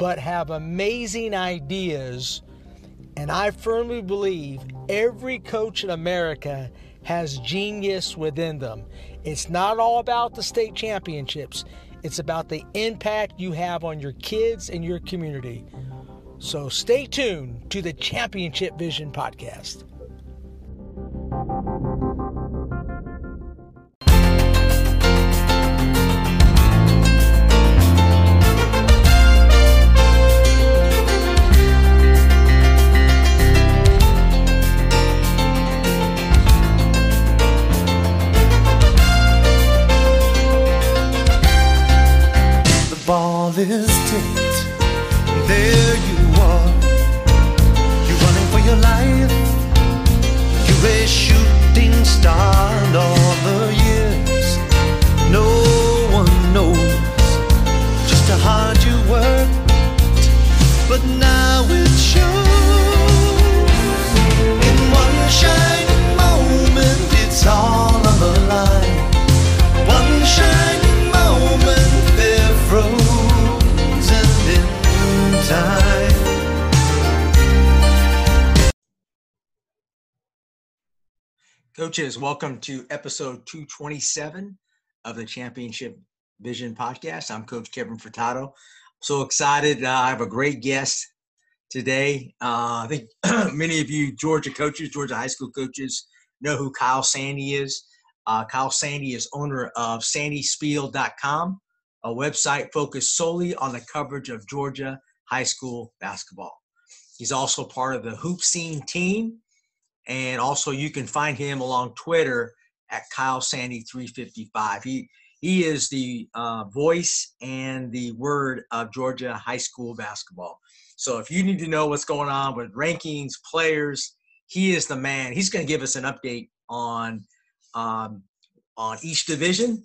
but have amazing ideas. And I firmly believe every coach in America has genius within them. It's not all about the state championships, it's about the impact you have on your kids and your community. So stay tuned to the Championship Vision podcast. Ball is tipped. There you are. You're running for your life. You're a shooting star and all the years. No one knows just how hard you worked. But now Coaches, welcome to episode 227 of the Championship Vision podcast. I'm Coach Kevin Furtado. So excited. Uh, I have a great guest today. Uh, I think many of you Georgia coaches, Georgia high school coaches, know who Kyle Sandy is. Uh, Kyle Sandy is owner of sandyspiel.com, a website focused solely on the coverage of Georgia high school basketball. He's also part of the Hoop Seen team, and also you can find him along Twitter at Kyle Sandy 355. He he is the uh, voice and the word of Georgia high school basketball. So if you need to know what's going on with rankings, players, he is the man. He's going to give us an update on um, on each division,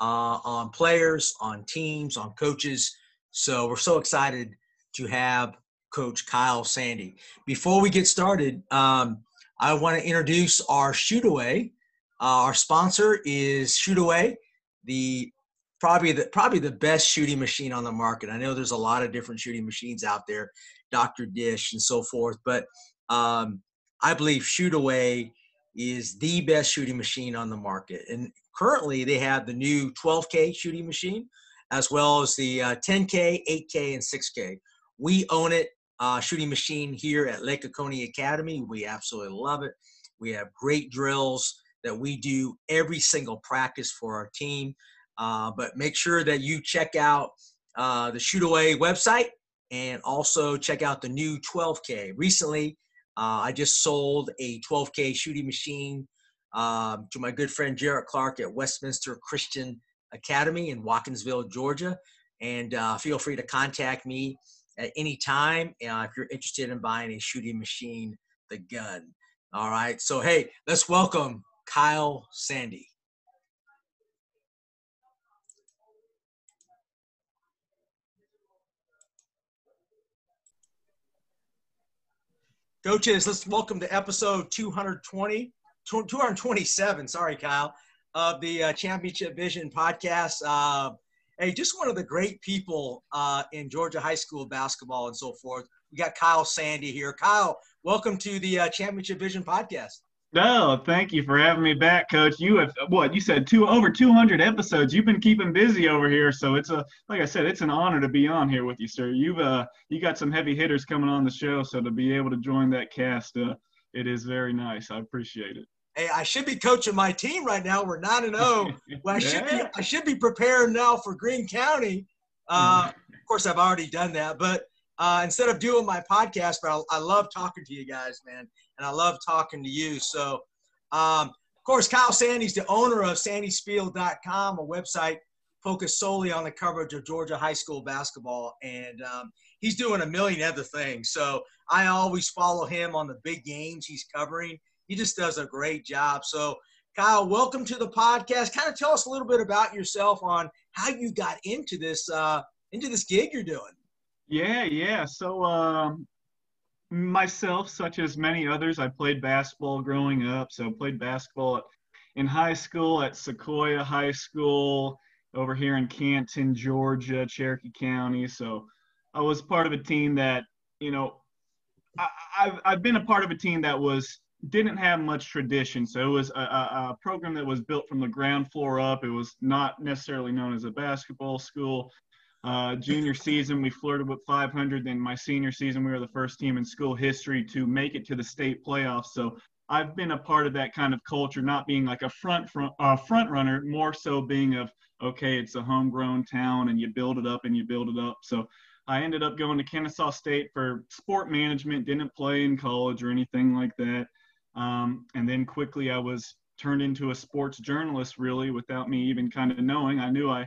uh, on players, on teams, on coaches. So we're so excited to have Coach Kyle Sandy. Before we get started, um, I want to introduce our shootaway. Uh, our sponsor is Shootaway, the probably the probably the best shooting machine on the market. I know there's a lot of different shooting machines out there, Dr. Dish and so forth, but um, I believe Shootaway is the best shooting machine on the market. And currently, they have the new 12K shooting machine, as well as the uh, 10K, 8K, and 6K. We own it, uh, shooting machine here at Lake Oconee Academy. We absolutely love it. We have great drills that we do every single practice for our team. Uh, but make sure that you check out uh, the Shootaway website and also check out the new 12K. Recently, uh, I just sold a 12K shooting machine um, to my good friend Jarrett Clark at Westminster Christian Academy in Watkinsville, Georgia. And uh, feel free to contact me at any time uh, if you're interested in buying a shooting machine, the gun. All right. So, hey, let's welcome Kyle Sandy. Coaches, let's welcome to episode 220, 227, sorry, Kyle, of the uh, Championship Vision podcast. Uh, hey, just one of the great people uh, in Georgia high school basketball and so forth. We got Kyle Sandy here. Kyle, welcome to the uh, Championship Vision podcast. No, thank you for having me back, Coach. You have what you said two over 200 episodes. You've been keeping busy over here, so it's a like I said, it's an honor to be on here with you, sir. You've uh you got some heavy hitters coming on the show, so to be able to join that cast, uh, it is very nice. I appreciate it. Hey, I should be coaching my team right now. We're nine and zero. Well, I should be I should be preparing now for Greene County. Uh, of course, I've already done that, but uh, instead of doing my podcast, but I, I love talking to you guys, man, and I love talking to you. So, um, of course, Kyle Sandy's the owner of SandySpiel.com, a website focused solely on the coverage of Georgia high school basketball, and um, he's doing a million other things. So I always follow him on the big games he's covering. He just does a great job. So Kyle, welcome to the podcast. Kind of tell us a little bit about yourself on how you got into this uh, into this gig you're doing. Yeah, yeah. So um, myself, such as many others, I played basketball growing up. So played basketball in high school at Sequoia High School over here in Canton, Georgia, Cherokee County. So I was part of a team that, you know, I, have I've been a part of a team that was didn't have much tradition. So it was a, a, program that was built from the ground floor up. It was not necessarily known as a basketball school. Uh, junior season, we flirted with 500. Then my senior season, we were the first team in school history to make it to the state playoffs. So I've been a part of that kind of culture, not being like a front front uh, front runner, more so being of okay, it's a homegrown town and you build it up and you build it up. So I ended up going to Kennesaw State for sport management. Didn't play in college or anything like that. Um, and then quickly I was turned into a sports journalist, really, without me even kind of knowing. I knew I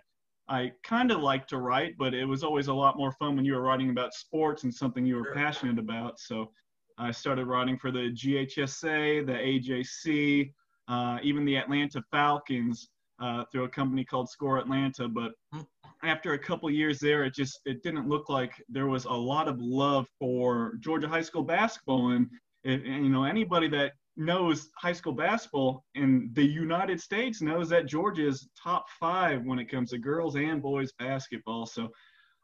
I kind of liked to write, but it was always a lot more fun when you were writing about sports and something you were passionate about. So I started writing for the GHSA, the AJC, uh, even the Atlanta Falcons uh, through a company called Score Atlanta. But hmm. after a couple years there, it just it didn't look like there was a lot of love for Georgia high school basketball, and, you know anybody that knows high school basketball in the United States knows that Georgia is top five when it comes to girls and boys basketball. So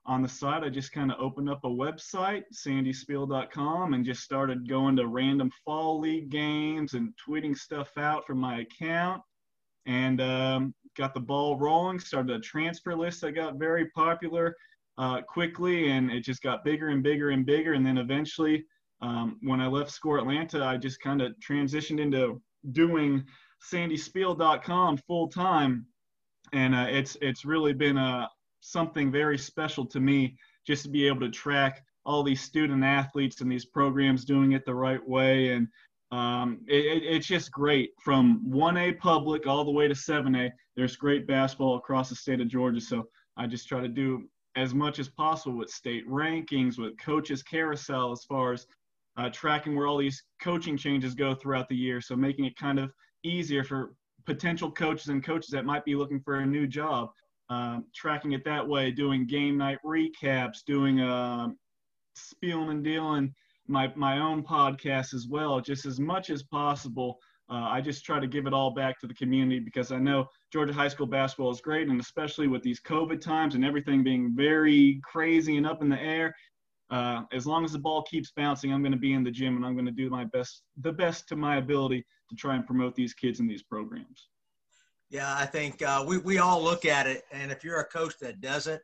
on the side, I just kind of opened up a website, sandyspiel.com, and just started going to random fall league games and tweeting stuff out from my account. And um, got the ball rolling, started a transfer list that got very popular uh, quickly, and it just got bigger and bigger and bigger. And then eventually, um, when I left Score Atlanta, I just kind of transitioned into doing sandyspiel.com full time, and uh, it's it's really been uh, something very special to me just to be able to track all these student athletes and these programs doing it the right way and um, it, it's just great from 1A public all the way to 7A. There's great basketball across the state of Georgia. So I just try to do as much as possible with state rankings, with coaches carousel, as far as uh, tracking where all these coaching changes go throughout the year. So making it kind of easier for potential coaches and coaches that might be looking for a new job. Um, tracking it that way, doing game night recaps, doing uh, spieling and dealing my, my own podcast as well, just as much as possible. Uh, I just try to give it all back to the community because I know Georgia high school basketball is great, and especially with these COVID times and everything being very crazy and up in the air, uh, as long as the ball keeps bouncing, I'm going to be in the gym and I'm going to do my best, the best to my ability to try and promote these kids in these programs. Yeah, I think uh, we, we all look at it, and if you're a coach that doesn't,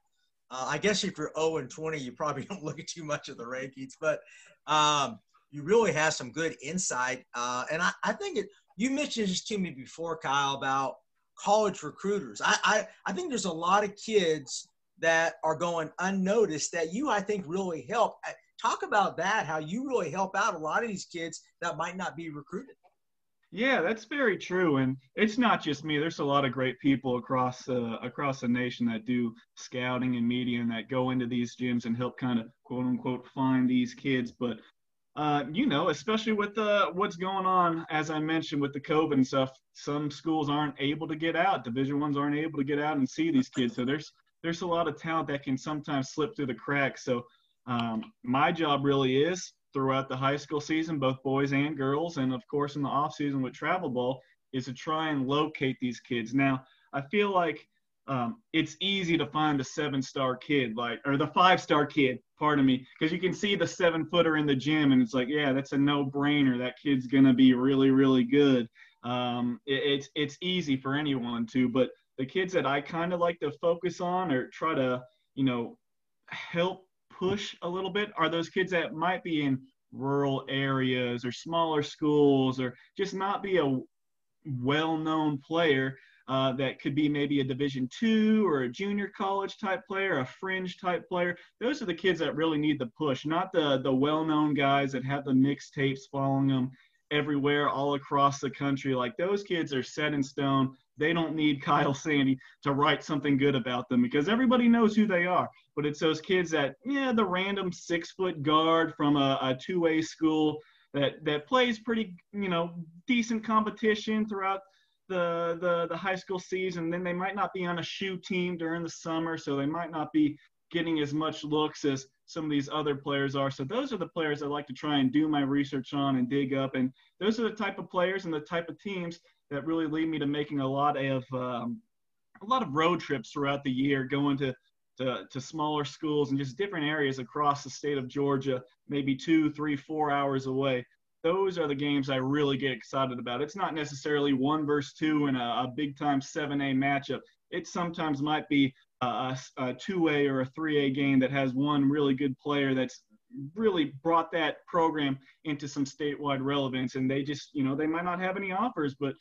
uh, I guess if you're 0 and 20, you probably don't look at too much of the rankings, but um, you really have some good insight. Uh, and I, I think it, you mentioned this to me before, Kyle, about college recruiters. I, I, I think there's a lot of kids that are going unnoticed that you, I think, really help. Uh, talk about that, how you really help out a lot of these kids that might not be recruited. Yeah, that's very true, and it's not just me. There's a lot of great people across uh, across the nation that do scouting and media and that go into these gyms and help kind of quote unquote find these kids. But uh, you know, especially with uh, what's going on, as I mentioned with the COVID and stuff, some schools aren't able to get out. Division ones aren't able to get out and see these kids. So there's there's a lot of talent that can sometimes slip through the cracks. So um, my job really is throughout the high school season, both boys and girls, and of course in the off season with travel ball, is to try and locate these kids. Now, I feel like um, it's easy to find the seven star kid, like or the five star kid, pardon me, because you can see the seven footer in the gym, and it's like, yeah, that's a no brainer. That kid's gonna be really, really good. Um, it, it's it's easy for anyone to, but the kids that I kind of like to focus on or try to, you know, help push a little bit are those kids that might be in rural areas or smaller schools or just not be a well-known player uh, that could be maybe a division two or a junior college type player a fringe type player. Those are the kids that really need the push not the the well-known guys that have the mixtapes following them everywhere all across the country. Like those kids are set in stone they don't need Kyle Sandy to write something good about them because everybody knows who they are. But it's those kids that, yeah, the random six foot guard from a, a two way school that, that plays pretty, you know, decent competition throughout the, the, the high school season. Then they might not be on a shoe team during the summer, so they might not be getting as much looks as some of these other players are. So those are the players I like to try and do my research on and dig up. And those are the type of players and the type of teams that really lead me to making a lot of um, a lot of road trips throughout the year, going to, to to smaller schools and just different areas across the state of Georgia, maybe two, three, four hours away. Those are the games I really get excited about. It's not necessarily one versus two in a, a big time 7A matchup. It sometimes might be a, a 2A or a three-A game that has one really good player that's really brought that program into some statewide relevance. And they just, you know, they might not have any offers, but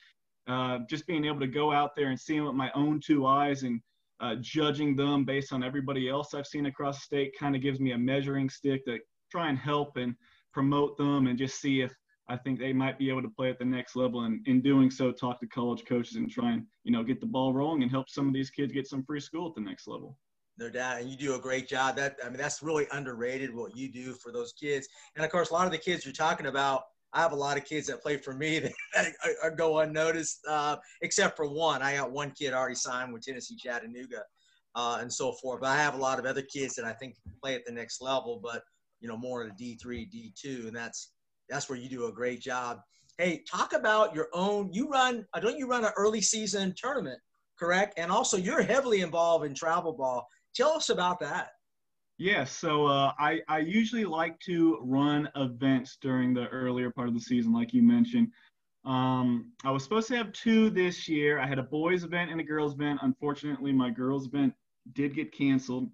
uh, just being able to go out there and see them with my own two eyes and uh, judging them based on everybody else I've seen across the state kind of gives me a measuring stick to try and help and promote them and just see if I think they might be able to play at the next level, and in doing so, talk to college coaches and try and you know get the ball rolling and help some of these kids get some free school at the next level. No doubt, and you do a great job. That I mean, that's really underrated what you do for those kids. And of course, a lot of the kids you're talking about, I have a lot of kids that play for me that, that go unnoticed, uh, except for one. I got one kid already signed with Tennessee Chattanooga, uh, and so forth. But I have a lot of other kids that I think play at the next level, but you know, more in D three, D two, and that's that's where you do a great job. Hey, talk about your own. You run, uh, don't you run an early season tournament, correct? And also, you're heavily involved in travel ball. Tell us about that. Yes, so uh, I, I usually like to run events during the earlier part of the season, like you mentioned. Um, I was supposed to have two this year. I had a boys event and a girls event. Unfortunately, my girls event did get canceled,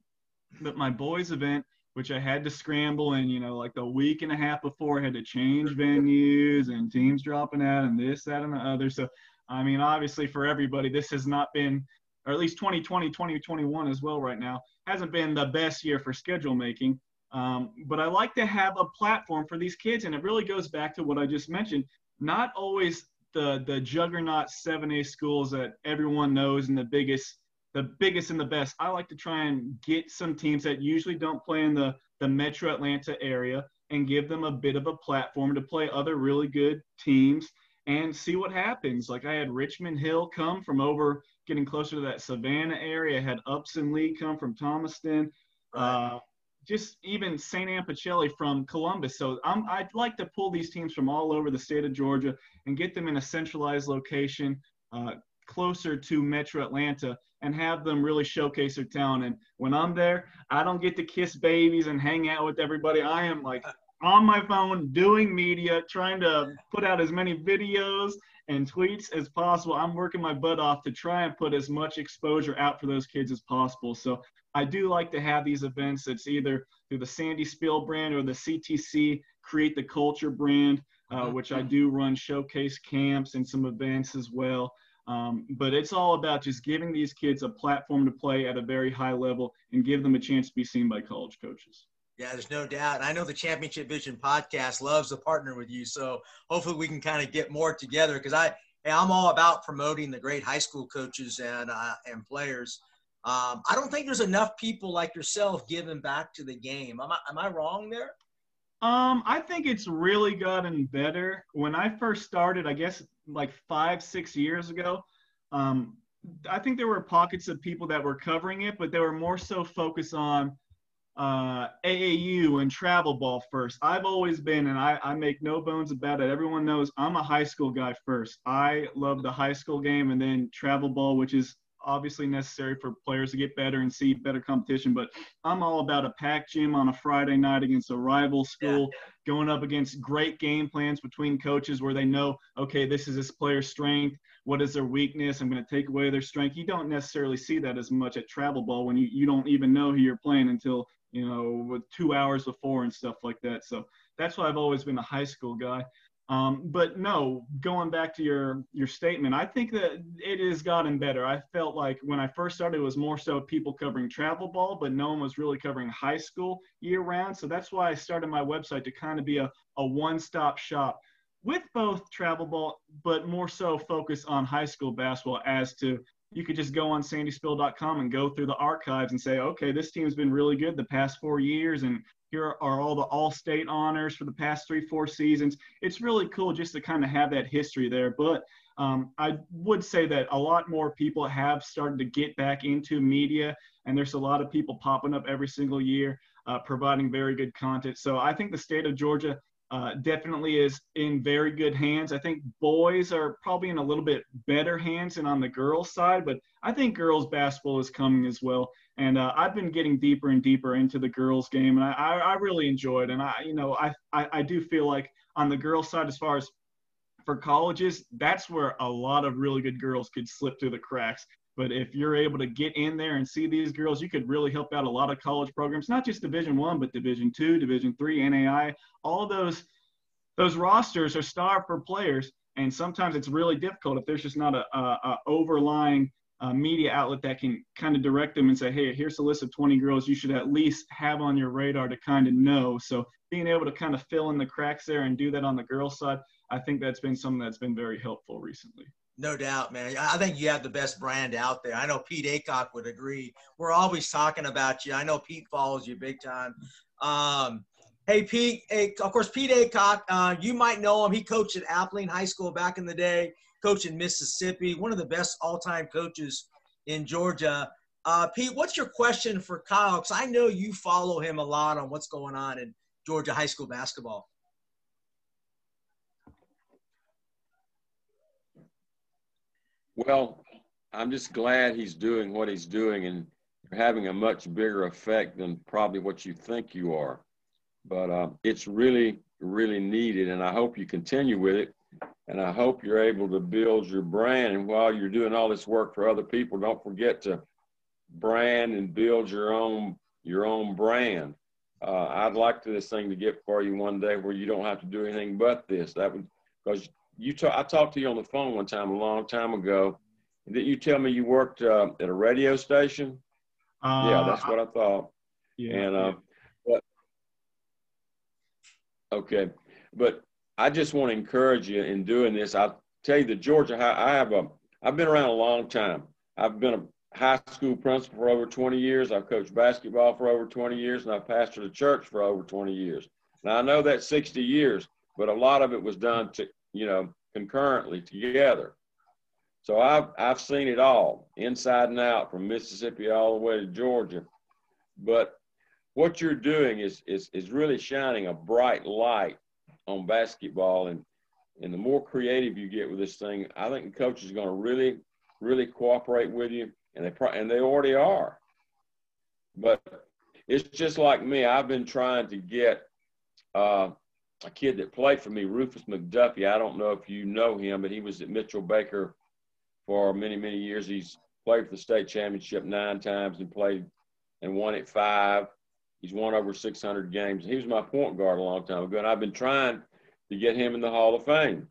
but my boys event which I had to scramble and you know like the week and a half before I had to change venues and teams dropping out and this that and the other so I mean obviously for everybody this has not been or at least 2020 2021 as well right now hasn't been the best year for schedule making um, but I like to have a platform for these kids and it really goes back to what I just mentioned not always the the juggernaut 7A schools that everyone knows and the biggest the biggest and the best. I like to try and get some teams that usually don't play in the, the metro Atlanta area and give them a bit of a platform to play other really good teams and see what happens. Like I had Richmond Hill come from over getting closer to that Savannah area. Had Upson Lee come from Thomaston. Uh, just even St. Anne Pacelli from Columbus. So I'm, I'd like to pull these teams from all over the state of Georgia and get them in a centralized location uh, closer to Metro Atlanta and have them really showcase their talent. And when I'm there, I don't get to kiss babies and hang out with everybody. I am like on my phone doing media, trying to put out as many videos and tweets as possible. I'm working my butt off to try and put as much exposure out for those kids as possible. So I do like to have these events. It's either through the Sandy Spiel brand or the CTC Create the Culture brand, uh, mm-hmm. which I do run showcase camps and some events as well. Um, but it's all about just giving these kids a platform to play at a very high level and give them a chance to be seen by college coaches. Yeah, there's no doubt. I know the Championship Vision podcast loves to partner with you, so hopefully we can kind of get more together because I, I'm all about promoting the great high school coaches and uh, and players. Um, I don't think there's enough people like yourself giving back to the game. Am I, am I wrong there? Um, I think it's really gotten better. When I first started, I guess like five, six years ago, um, I think there were pockets of people that were covering it, but they were more so focused on uh, AAU and travel ball first. I've always been, and I, I make no bones about it. Everyone knows I'm a high school guy first. I love the high school game and then travel ball, which is obviously necessary for players to get better and see better competition. But I'm all about a packed gym on a Friday night against a rival school, yeah. going up against great game plans between coaches where they know, okay, this is this player's strength. What is their weakness? I'm going to take away their strength. You don't necessarily see that as much at travel ball when you, you don't even know who you're playing until, you know, with two hours before and stuff like that. So that's why I've always been a high school guy. Um, but no, going back to your your statement, I think that it has gotten better. I felt like when I first started, it was more so people covering travel ball, but no one was really covering high school year round. So that's why I started my website to kind of be a, a one stop shop with both travel ball, but more so focus on high school basketball as to you could just go on sandyspiel.com and go through the archives and say, okay, this team's been really good the past four years, and here are all the all-state honors for the past three, four seasons. It's really cool just to kind of have that history there. But um, I would say that a lot more people have started to get back into media, and there's a lot of people popping up every single year, uh, providing very good content. So I think the state of Georgia uh, definitely is in very good hands. I think boys are probably in a little bit better hands than on the girls' side, but I think girls' basketball is coming as well. And uh, I've been getting deeper and deeper into the girls' game, and I, I, I really enjoy it. And I, you know, I, I, I do feel like on the girls' side, as far as for colleges, that's where a lot of really good girls could slip through the cracks. But if you're able to get in there and see these girls, you could really help out a lot of college programs, not just Division One, but Division Two, Division Three, NAI. All those those rosters are starved for players, and sometimes it's really difficult if there's just not a, a, a overlying uh, media outlet that can kind of direct them and say, hey, here's a list of 20 girls you should at least have on your radar to kind of know. So being able to kind of fill in the cracks there and do that on the girls' side, I think that's been something that's been very helpful recently. No doubt, man. I think you have the best brand out there. I know Pete Acock would agree. We're always talking about you. I know Pete follows you big time. Um, hey, Pete. Hey, of course, Pete Acock. Uh, you might know him. He coached at Abilene High School back in the day. Coached in Mississippi. One of the best all-time coaches in Georgia. Uh, Pete, what's your question for Kyle? Because I know you follow him a lot on what's going on in Georgia high school basketball. Well, I'm just glad he's doing what he's doing and having a much bigger effect than probably what you think you are. But uh, it's really, really needed, and I hope you continue with it. And I hope you're able to build your brand. And while you're doing all this work for other people, don't forget to brand and build your own your own brand. Uh, I'd like to this thing to get for you one day where you don't have to do anything but this. That would because you talk, I talked to you on the phone one time a long time ago. Did you tell me you worked uh, at a radio station? Uh, yeah, that's what I thought. Yeah. And uh, but okay, but I just want to encourage you in doing this. I tell you, the Georgia High. I have a. I've been around a long time. I've been a high school principal for over 20 years. I've coached basketball for over 20 years, and I've pastored a church for over 20 years. Now I know that's 60 years, but a lot of it was done to you know, concurrently together. So I've, I've seen it all inside and out from Mississippi all the way to Georgia. But what you're doing is, is, is really shining a bright light on basketball. And, and the more creative you get with this thing, I think the coach is going to really, really cooperate with you. And they, probably and they already are. But it's just like me. I've been trying to get uh, a kid that played for me, Rufus McDuffie. I don't know if you know him, but he was at Mitchell Baker for many, many years. He's played for the state championship nine times and played and won it five. He's won over 600 games. He was my point guard a long time ago, and I've been trying to get him in the Hall of Fame,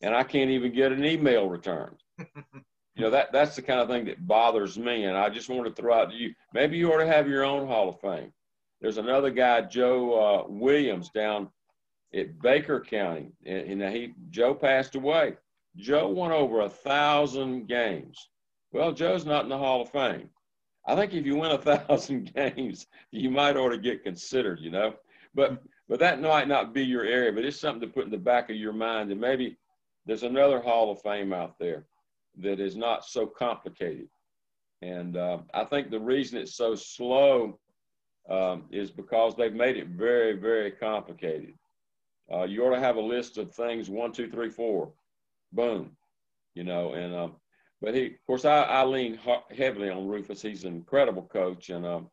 and I can't even get an email returned. you know that that's the kind of thing that bothers me, and I just want to throw out to you. Maybe you ought to have your own Hall of Fame. There's another guy, Joe uh, Williams, down at Baker County, and, and he Joe passed away. Joe won over a thousand games. Well, Joe's not in the Hall of Fame. I think if you win a thousand games, you might ought to get considered, you know. But but that might not be your area, but it's something to put in the back of your mind. And maybe there's another Hall of Fame out there that is not so complicated. And uh, I think the reason it's so slow um, is because they've made it very, very complicated. Uh, you ought to have a list of things one, two, three, four, boom, you know. And um, but he, of course, I, I lean heavily on Rufus. He's an incredible coach, and um,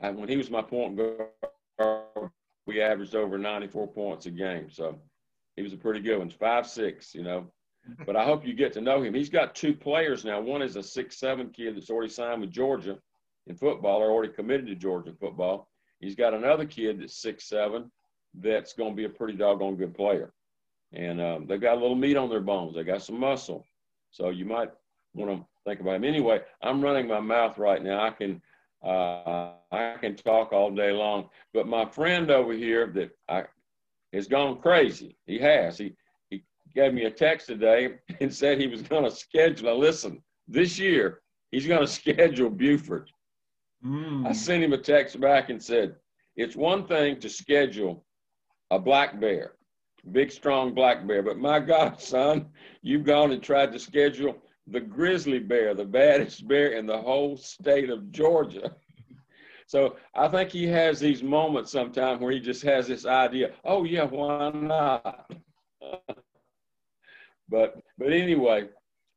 and when he was my point guard, we averaged over 94 points a game. So he was a pretty good one, five six, you know. But I hope you get to know him. He's got two players now. One is a six seven kid that's already signed with Georgia in football, or already committed to Georgia football. He's got another kid that's six seven that's going to be a pretty doggone good player. And um, they've got a little meat on their bones. They got some muscle. So you might want to think about him. Anyway, I'm running my mouth right now. I can uh, I can talk all day long. But my friend over here that I has gone crazy. He has. He he gave me a text today and said he was going to schedule. Now listen, this year he's going to schedule Buford. Mm. I sent him a text back and said, "It's one thing to schedule a black bear, big strong black bear, but my God, son, you've gone and tried to schedule." The grizzly bear, the baddest bear in the whole state of Georgia. So I think he has these moments sometimes where he just has this idea, oh yeah, why not? but but anyway,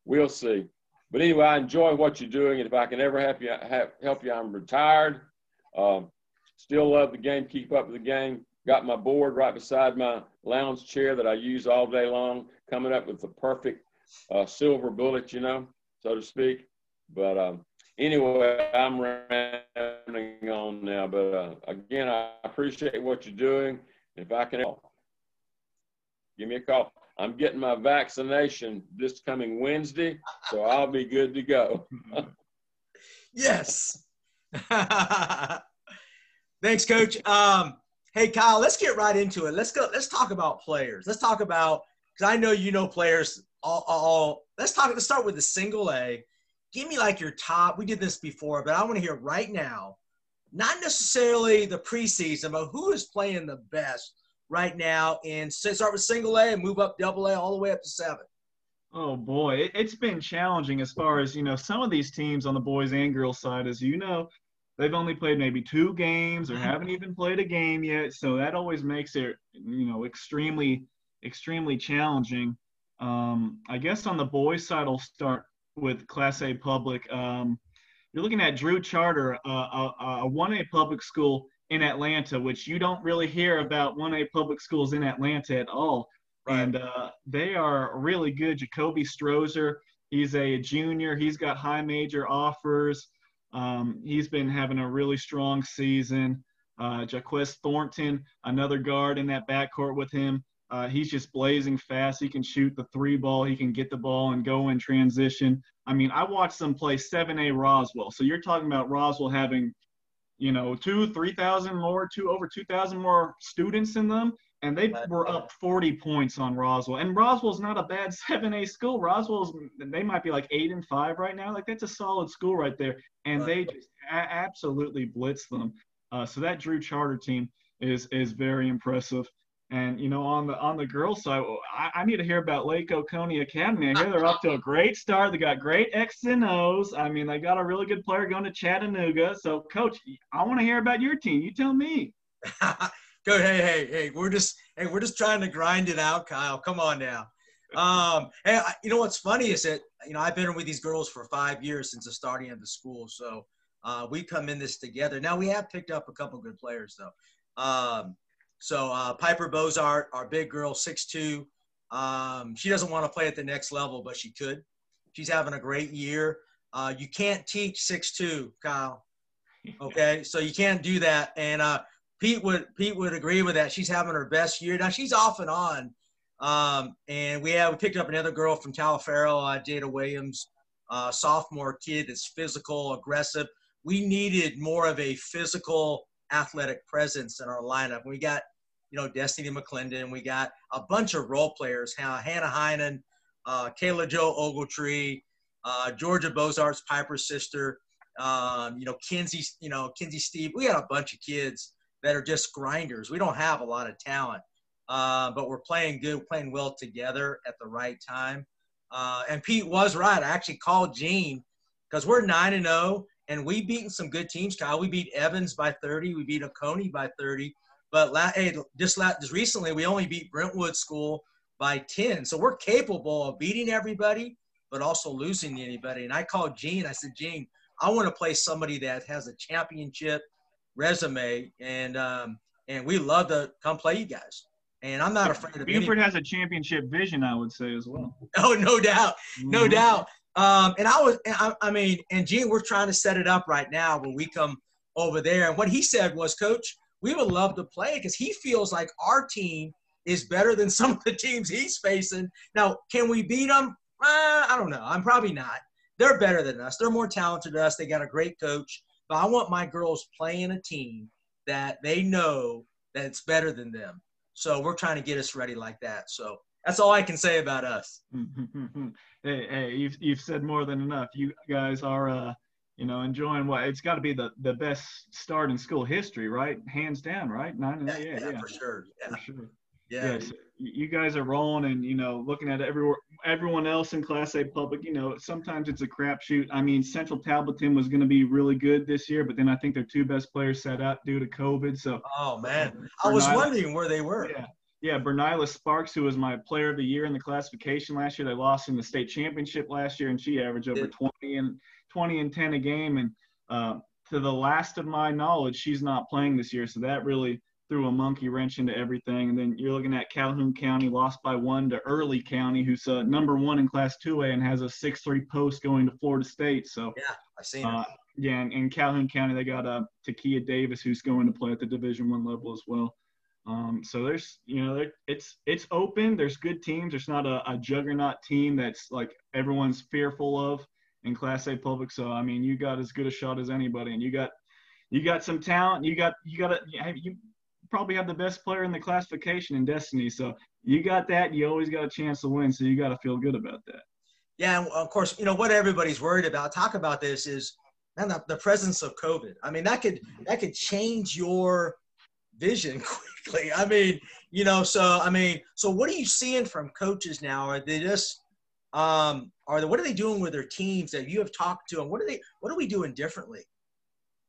we'll see. But anyway, I enjoy what you're doing, and if I can ever help you, help you, I'm retired. Um, still love the game. Keep up with the game. Got my board right beside my lounge chair that I use all day long. Coming up with the perfect uh, silver bullet, you know, so to speak. But um, anyway, I'm running on now. But uh, again, I appreciate what you're doing. If I can help, give me a call. I'm getting my vaccination this coming Wednesday, so I'll be good to go. yes. Thanks, Coach. Um, hey, Kyle, let's get right into it. Let's go. Let's talk about players. Let's talk about because I know you know players. All, all. Let's talk. Let's start with the single A give me like your top. We did this before, but I want to hear right now, not necessarily the preseason, but who is playing the best right now. And start with single A and move up double A all the way up to seven. Oh boy, it's been challenging as far as you know. Some of these teams on the boys and girls side, as you know, they've only played maybe two games or Mm-hmm. haven't even played a game yet. So that always makes it, you know, extremely, extremely challenging. Um, I guess on the boys side, I'll start with Class A public. Um, you're looking at Drew Charter, uh, a, a 1A public school in Atlanta, which you don't really hear about 1A public schools in Atlanta at all. Right. And uh, they are really good. Jacoby Strozer, he's a junior. He's got high major offers. Um, he's been having a really strong season. Uh, Thornton, another guard in that backcourt with him. Uh, he's just blazing fast. He can shoot the three ball. He can get the ball and go in transition. I mean, I watched them play 7A Roswell. So you're talking about Roswell having, you know, two, 3,000 more, two over 2,000 more students in them. And they were up 40 points on Roswell. And Roswell's not a bad 7A school. Roswell's, they might be like eight and five right now. Like, that's a solid school right there. And they just a- absolutely blitz them. Uh, so that Drew Charter team is is very impressive. And you know, on the on the girls' side, I, I need to hear about Lake Oconee Academy. I hear they're off to a great start. They got great X and O's. I mean, they got a really good player going to Chattanooga. So, Coach, I want to hear about your team. You tell me. Go, hey, hey, hey. We're just, hey, we're just trying to grind it out, Kyle. Come on now. Um, hey, I- you know what's funny is that you know I've been with these girls for five years since the starting of the school, so uh, we come in this together. Now we have picked up a couple good players though. Um, so uh, Piper Bozart, our big girl, 6'2". Um, she doesn't want to play at the next level, but she could. She's having a great year. Uh, you can't teach six two, Kyle. Okay, so you can't do that. And uh, Pete would Pete would agree with that. She's having her best year now. She's off and on. Um, and we have we picked up another girl from Taliaferro, uh, Jada Williams, uh, sophomore kid that's physical, aggressive. We needed more of a physical, athletic presence in our lineup. We got, you know, Destiny McClendon. We got a bunch of role players: Hannah Heinen, uh, Kayla Joe Ogletree, uh, Georgia Bozart's Piper's sister. Um, you know, Kinsey, you know, Kinsey Steve. We had a bunch of kids that are just grinders. We don't have a lot of talent, uh, but we're playing good, playing well together at the right time. Uh, and Pete was right. I actually called Gene because we're nine and zero, and we beaten some good teams. Kyle, we beat Evans by thirty. We beat Oconee by thirty. But la- hey, just la- just recently, we only beat Brentwood School by ten. So we're capable of beating everybody, but also losing anybody. And I called Gene. I said, Gene, I want to play somebody that has a championship resume, and um, and we love to come play you guys. And I'm not afraid of. Buford has a championship vision, I would say as well. Oh, no doubt, no Mhm. doubt. Um, and I was, I, I mean, and Gene, we're trying to set it up right now when we come over there. And what he said was, Coach, we would love to play because he feels like our team is better than some of the teams he's facing. Now, can we beat them? Uh, I don't know. I'm probably not. They're better than us. They're more talented than us. They got a great coach. But I want my girls playing a team that they know that it's better than them. So we're trying to get us ready like that. So that's all I can say about us. hey, hey, you've you've said more than enough. You guys are, uh, you know, enjoying what it's got to be the the best start in school history, right? Hands down, right? Nine, yeah, yeah, yeah, for sure. Yeah. For sure. Yeah. Yes, you guys are rolling, and you know, looking at every everyone else in Class A public. You know, sometimes it's a crapshoot. I mean, Central Talbotton was going to be really good this year, but then I think their two best players set out due to COVID. So. Oh man, I was wondering where they were. Yeah. Yeah, Bernila Sparks, who was my player of the year in the classification last year, they lost in the state championship last year, and she averaged over 20 and 20 and 10 a game. And uh, to the last of my knowledge, she's not playing this year, so that really threw a monkey wrench into everything. And then you're looking at Calhoun County lost by one to Early County, who's uh, number one in Class 2A and has a 6-3 post going to Florida State. So yeah, I've seen uh, it. Yeah, and in Calhoun County they got uh, Takia Davis, who's going to play at the Division One level as well. Um, so there's, you know, it's it's open. There's good teams. There's not a, a juggernaut team that's like everyone's fearful of in Class A public. So I mean, you got as good a shot as anybody, and you got you got some talent. You got you got a, you probably have the best player in the classification in Destiny. So you got that. You always got a chance to win. So you got to feel good about that. Yeah, and of course, you know what everybody's worried about. Talk about this is man, the, the presence of COVID. I mean, that could that could change your vision quickly. I mean, you know, so I mean, so what are you seeing from coaches now? Are they just um are they what are they doing with their teams that you have talked to and what are they what are we doing differently?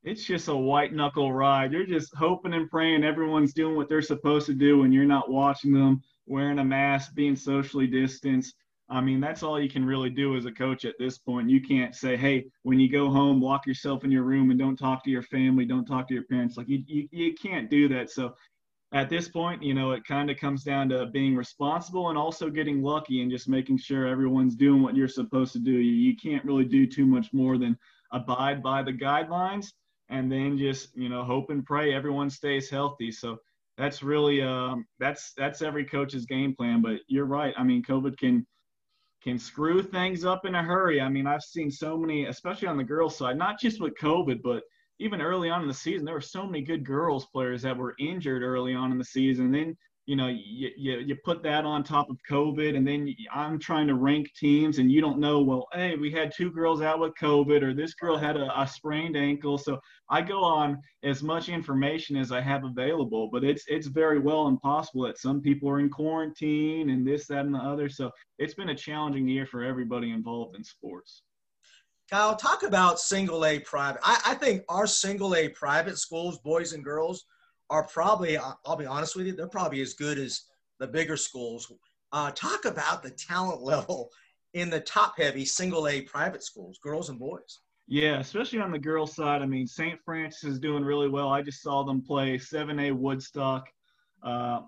It's just a white knuckle ride. You're just hoping and praying everyone's doing what they're supposed to do and you're not watching them wearing a mask, being socially distanced. I mean, that's all you can really do as a coach at this point. You can't say, hey, when you go home, lock yourself in your room and don't talk to your family, don't talk to your parents. Like, you, you, you can't do that. So at this point, you know, it kind of comes down to being responsible and also getting lucky and just making sure everyone's doing what you're supposed to do. You, you can't really do too much more than abide by the guidelines and then just, you know, hope and pray everyone stays healthy. So that's really, um, that's, that's every coach's game plan. But you're right. I mean, COVID can, can screw things up in a hurry. I mean, I've seen so many, especially on the girls' side, not just with COVID, but even early on in the season, there were so many good girls players that were injured early on in the season. Then you know, you, you, you put that on top of COVID, and then I'm trying to rank teams, and you don't know, well, hey, we had two girls out with COVID, or this girl had a, a sprained ankle. So I go on as much information as I have available, but it's it's very well impossible that some people are in quarantine and this, that, and the other. So it's been a challenging year for everybody involved in sports. Kyle, talk about single A private. I, I think our single A private schools, boys and girls, are probably, I'll be honest with you, they're probably as good as the bigger schools. Uh, talk about the talent level in the top heavy single A private schools, girls and boys. Yeah, especially on the girls' side. I mean, St. Francis is doing really well. I just saw them play 7A Woodstock. Uh,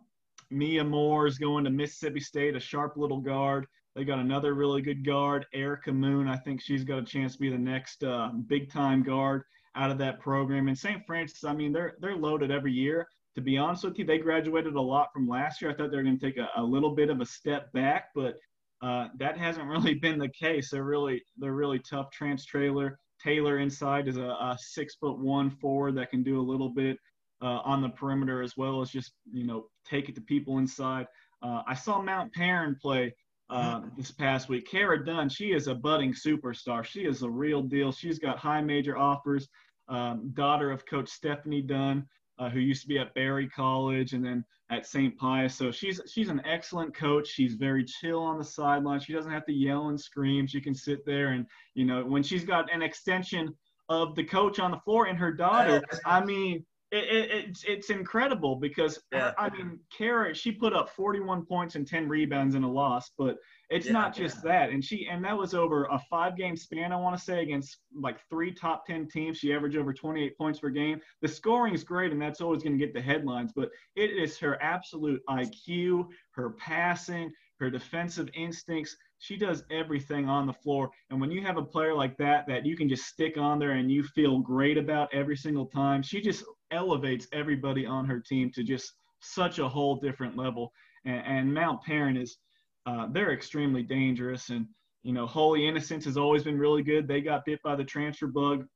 Mia Moore is going to Mississippi State, a sharp little guard. They got another really good guard, Erica Moon. I think she's got a chance to be the next uh, big time guard out of that program. And St. Francis, I mean, they're they're loaded every year. To be honest with you, they graduated a lot from last year. I thought they were going to take a, a, little bit of a step back, but uh, that hasn't really been the case. They're really they're really tough. Trans trailer Taylor inside is a, a six foot one forward that can do a little bit uh, on the perimeter as well as just you know take it to people inside. Uh, I saw Mount Paran play uh, this past week. Kara Dunn, she is a budding superstar. She is a real deal. She's got high major offers um, daughter of Coach Stephanie Dunn, uh, who used to be at Berry College and then at St. Pius. So she's she's an excellent coach. She's very chill on the sideline. She doesn't have to yell and scream. She can sit there and you know when she's got an extension of the coach on the floor and her daughter. I mean. It, it, it's it's incredible because yeah. I mean, Kara she put up 41 points and 10 rebounds in a loss, but it's yeah, not just yeah. that. And she and that was over a five game span, I want to say, against like three top 10 teams. She averaged over 28 points per game. The scoring is great, and that's always going to get the headlines, but it is her absolute IQ, her passing, her defensive instincts. She does everything on the floor. And when you have a player like that that you can just stick on there and you feel great about every single time, she just elevates everybody on her team to just such a whole different level. And, and Mount Paran is uh, they're extremely dangerous. And, you know, Holy Innocents has always been really good. They got bit by the transfer bug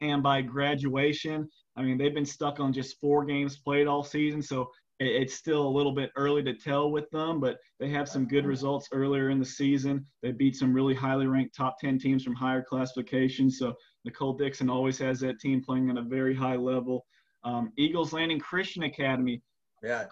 and by graduation. I mean, they've been stuck on just four games played all season. So it's still a little bit early to tell with them, but they have some good results earlier in the season. They beat some really highly ranked top 10 teams from higher classifications. So Nicole Dixon always has that team playing at a very high level. Um, Eagles Landing Christian Academy. Yeah.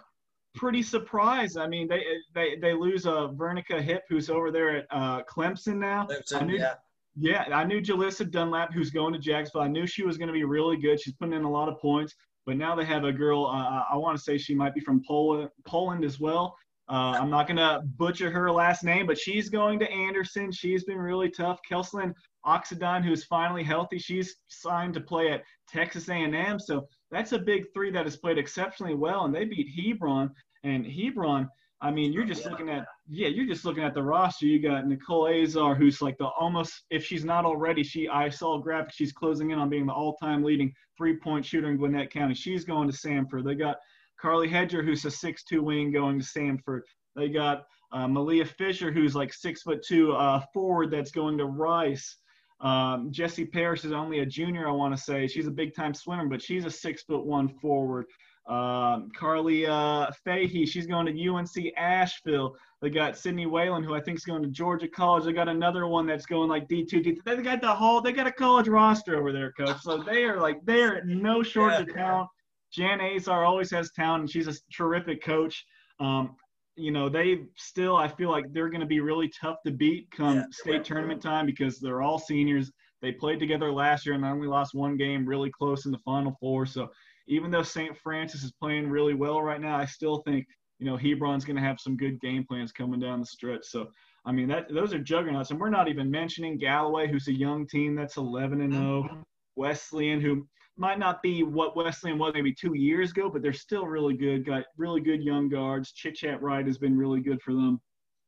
Pretty surprised. I mean, they they they lose a uh, Vernica Hip, who's over there at uh, Clemson now. Clemson, knew, yeah. Yeah, I knew Jalissa Dunlap, who's going to Jacksonville. I knew she was going to be really good. She's putting in a lot of points. But now they have a girl. Uh, I want to say she might be from Poland, Poland as well. Uh, I'm not going to butcher her last name, but she's going to Anderson. She's been really tough. Kelslyn Oxidon, who's finally healthy, she's signed to play at Texas A&M. So that's a big three that has played exceptionally well, and they beat Hebron. And Hebron, I mean, you're just looking at yeah, you're just looking at the roster. You got Nicole Azar, who's like the almost if she's not already, she I saw a graphic. She's closing in on being the all-time leading three-point shooter in Gwinnett County. She's going to Samford. They got Carly Hedger, who's a six-two wing, going to Samford. They got uh, Malia Fisher, who's like six foot two uh, forward, that's going to Rice. Um, Jesse Parrish is only a junior, I want to say. She's a big time swimmer, but she's a six foot one forward. Um, Carly uh, Fahey, she's going to UNC Asheville. They got Sydney Whalen, who I think is going to Georgia College. They got another one that's going like D2, D2. They got the whole, they got a college roster over there, coach. So they are like, they are no shortage yeah. of talent. Jan Azar always has talent, and she's a terrific coach. Um, you know, they still, I feel like they're going to be really tough to beat come yeah, state tournament time because they're all seniors. They played together last year and they only lost one game really close in the Final Four. So even though St. Francis is playing really well right now, I still think you know Hebron's going to have some good game plans coming down the stretch. So I mean that those are juggernauts, and we're not even mentioning Galloway, who's a young team that's 11 and 0. Mm-hmm. Wesleyan, who might not be what Wesleyan was maybe two years ago, but they're still really good. Got really good young guards. Chit Chat Wright has been really good for them.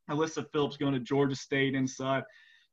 Alyssa Phillips going to Georgia State inside.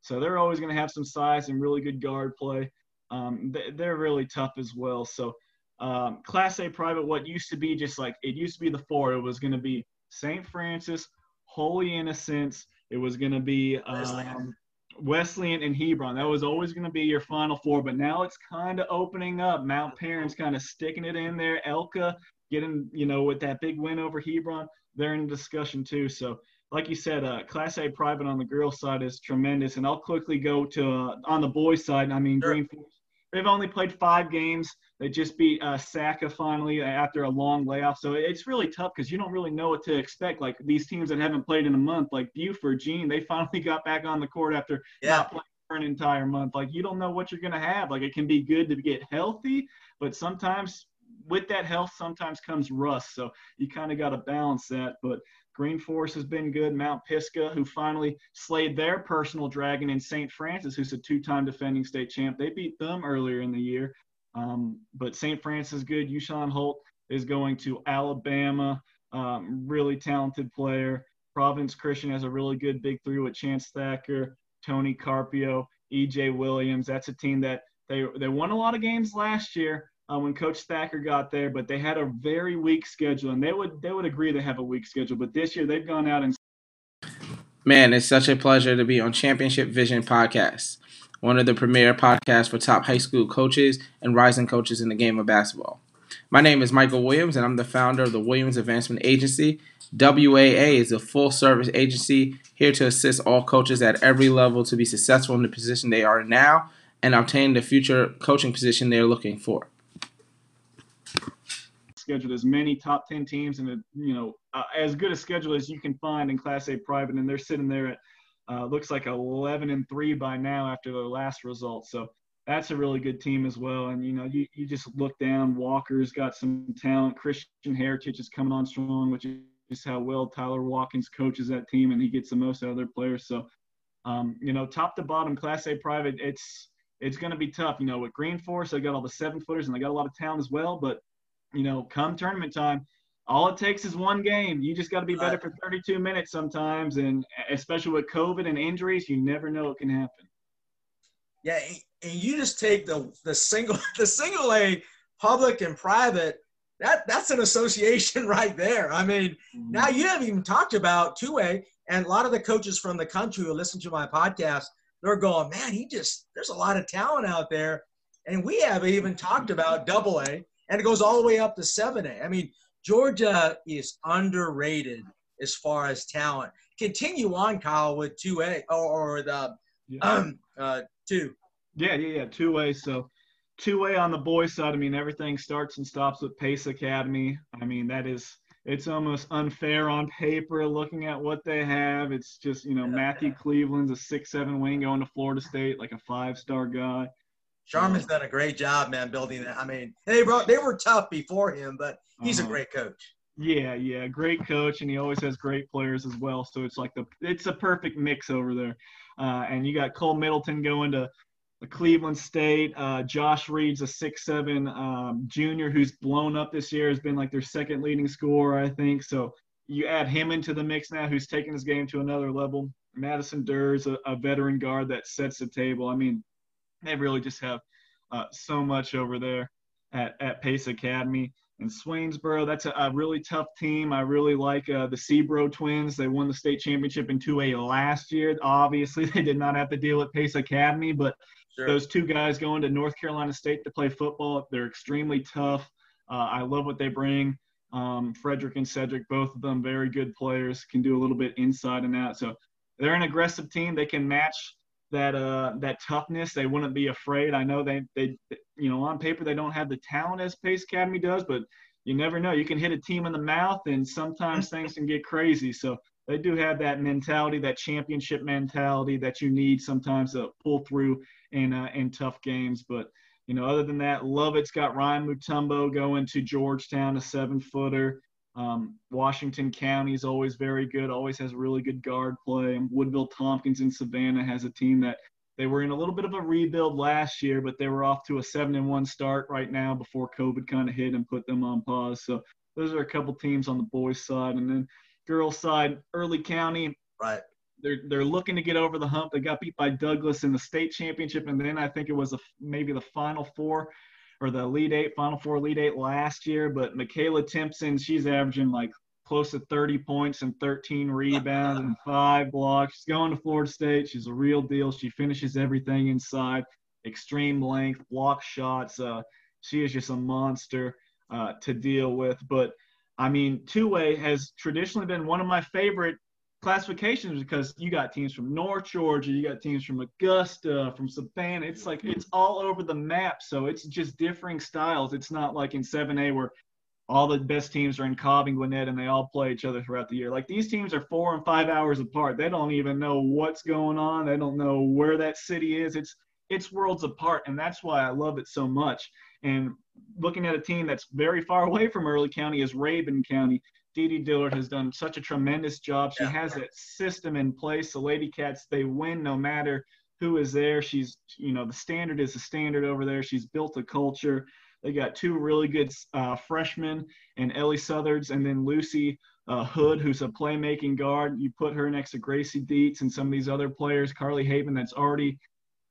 So they're always going to have some size and really good guard play. Um, they're really tough as well. So um, Class A private, what used to be just like it used to be the four. It was going to be St. Francis, Holy Innocents. It was going to be um, Wesleyan and Hebron. That was always going to be your final four. But now it's kind of opening up. Mount Paran's kind of sticking it in there. Elka getting, you know, with that big win over Hebron, they're in discussion too. So, like you said, uh, Class A private on the girls' side is tremendous. And I'll quickly go to uh, on the boys' side. I mean, sure. Green Forest They've only played five games. They just beat uh, Saka finally after a long layoff. So it's really tough because you don't really know what to expect. Like these teams that haven't played in a month, like Buford, Gene, they finally got back on the court after yeah. not playing for an entire month. Like you don't know what you're going to have. Like it can be good to get healthy, but sometimes with that health sometimes comes rust. So you kind of got to balance that. But Green Forest has been good. Mount Pisgah, who finally slayed their personal dragon in St. Francis, who's a two-time defending state champ. They beat them earlier in the year. Um, but St. Francis is good. Ushan Holt is going to Alabama. Um, really talented player. Providence Christian has a really good big three with Chance Thacker, Tony Carpio, EJ Williams. That's a team that they they won a lot of games last year, uh, when Coach Thacker got there, but they had a very weak schedule, and they would they would agree they have a weak schedule. But this year they've gone out and. Man, it's such a pleasure to be on Championship Vision Podcast, one of the premier podcasts for top high school coaches and rising coaches in the game of basketball. My name is Michael Williams, and I'm the founder of the Williams Advancement Agency. WAA is a full service agency here to assist all coaches at every level to be successful in the position they are now and obtain the future coaching position they're looking for scheduled as many top 10 teams and, you know, uh, as good a schedule as you can find in Class A private. And they're sitting there at, uh, looks like 11 and 3 by now after their last result. So that's a really good team as well. And, you know, you, you just look down, Walker's got some talent. Christian Heritage is coming on strong, which is how well Tyler Watkins coaches that team and he gets the most out of their players. So, um, you know, top to bottom, Class A private, it's, it's going to be tough. You know, with Green Forest, they got all the seven footers and they got a lot of talent as well. But you know, come tournament time, all it takes is one game. You just got to be better for 32 minutes sometimes, and especially with COVID and injuries, you never know what can happen. Yeah, and you just take the the single the single A public and private. That that's an association right there. I mean, mm-hmm. now you haven't even talked about two A, and a lot of the coaches from the country who listen to my podcast, they're going, man, he just there's a lot of talent out there, and we haven't even talked about double A and it goes all the way up to 7A. I mean, Georgia is underrated as far as talent. Continue on, Kyle, with two A or, or the Yeah. um, uh, two. Yeah, yeah, yeah. Two way. So two way on the boys side. I mean, everything starts and stops with Pace Academy. I mean, that is it's almost unfair on paper looking at what they have. It's just, you know. Matthew Cleveland's a six seven wing going to Florida State, like a five star guy. Sharman's done a great job, man, building that. I mean, they brought they were tough before him, but he's a Uh-huh. great coach. Yeah, yeah, great coach, and he always has great players as well. So it's like the it's a perfect mix over there. Uh, and you got Cole Middleton going to the Cleveland State. Uh, Josh Reed's a six seven um, junior who's blown up this year. Has been like their second leading scorer, I think. So you add him into the mix now, who's taking his game to another level. Madison Durr's a, a veteran guard that sets the table. I mean, they really just have uh, so much over there at, at Pace Academy. And Swainsboro, that's a, a really tough team. I really like uh, the Sebro twins. They won the state championship in 2A last year. Obviously, they did not have to deal with Pace Academy, but Sure. those two guys going to North Carolina State to play football, they're extremely tough. Uh, I love what they bring. Um, Frederick and Cedric, both of them very good players, can do a little bit inside and out. So they're an aggressive team. They can match that uh, that toughness. They wouldn't be afraid. I know they they you know on paper they don't have the talent as Pace Academy does, but you never know. You can hit a team in the mouth, and sometimes things can get crazy. So they do have that mentality, that championship mentality that you need sometimes to pull through in uh, in tough games. But you know, other than that, Lovett's got Ryan Mutombo going to Georgetown, a seven footer. Um, Washington County is always very good, always has really good guard play. And Woodville Tompkins in Savannah has a team that they were in a little bit of a rebuild last year, but they were off to a seven and one start right now before COVID kind of hit and put them on pause. So those are a couple teams on the boys' side, and then girls' side, Early County. Right. They're they're looking to get over the hump. They got beat by Douglas in the state championship, and then I think it was a, maybe the Final Four or the Elite Eight, Final Four, Elite Eight last year. But Makayla Timpson, she's averaging like close to 30 points and 13 rebounds and five blocks. She's going to Florida State. She's a real deal. She finishes everything inside, extreme length, block shots. Uh, she is just a monster uh, to deal with. But I mean, two way has traditionally been one of my favorite classifications because you got teams from North Georgia, you got teams from Augusta, from Savannah. It's like it's all over the map. So it's just differing styles. It's not like in 7A where all the best teams are in Cobb and Gwinnett and they all play each other throughout the year. Like these teams are four and five hours apart. They don't even know what's going on. They don't know where that city is. It's it's worlds apart, and that's why I love it so much. And looking at a team that's very far away from Early County is Rabun County. Dee Dee Dillard has done such a tremendous job. She Yeah. has that system in place. The Lady Cats, they win no matter who is there. She's, you know, the standard is the standard over there. She's built a culture. They got two really good uh, freshmen, and Ellie Southards, and then Lucy uh, Hood, who's a playmaking guard. You put her next to Gracie Dietz and some of these other players, Carly Haven, that's already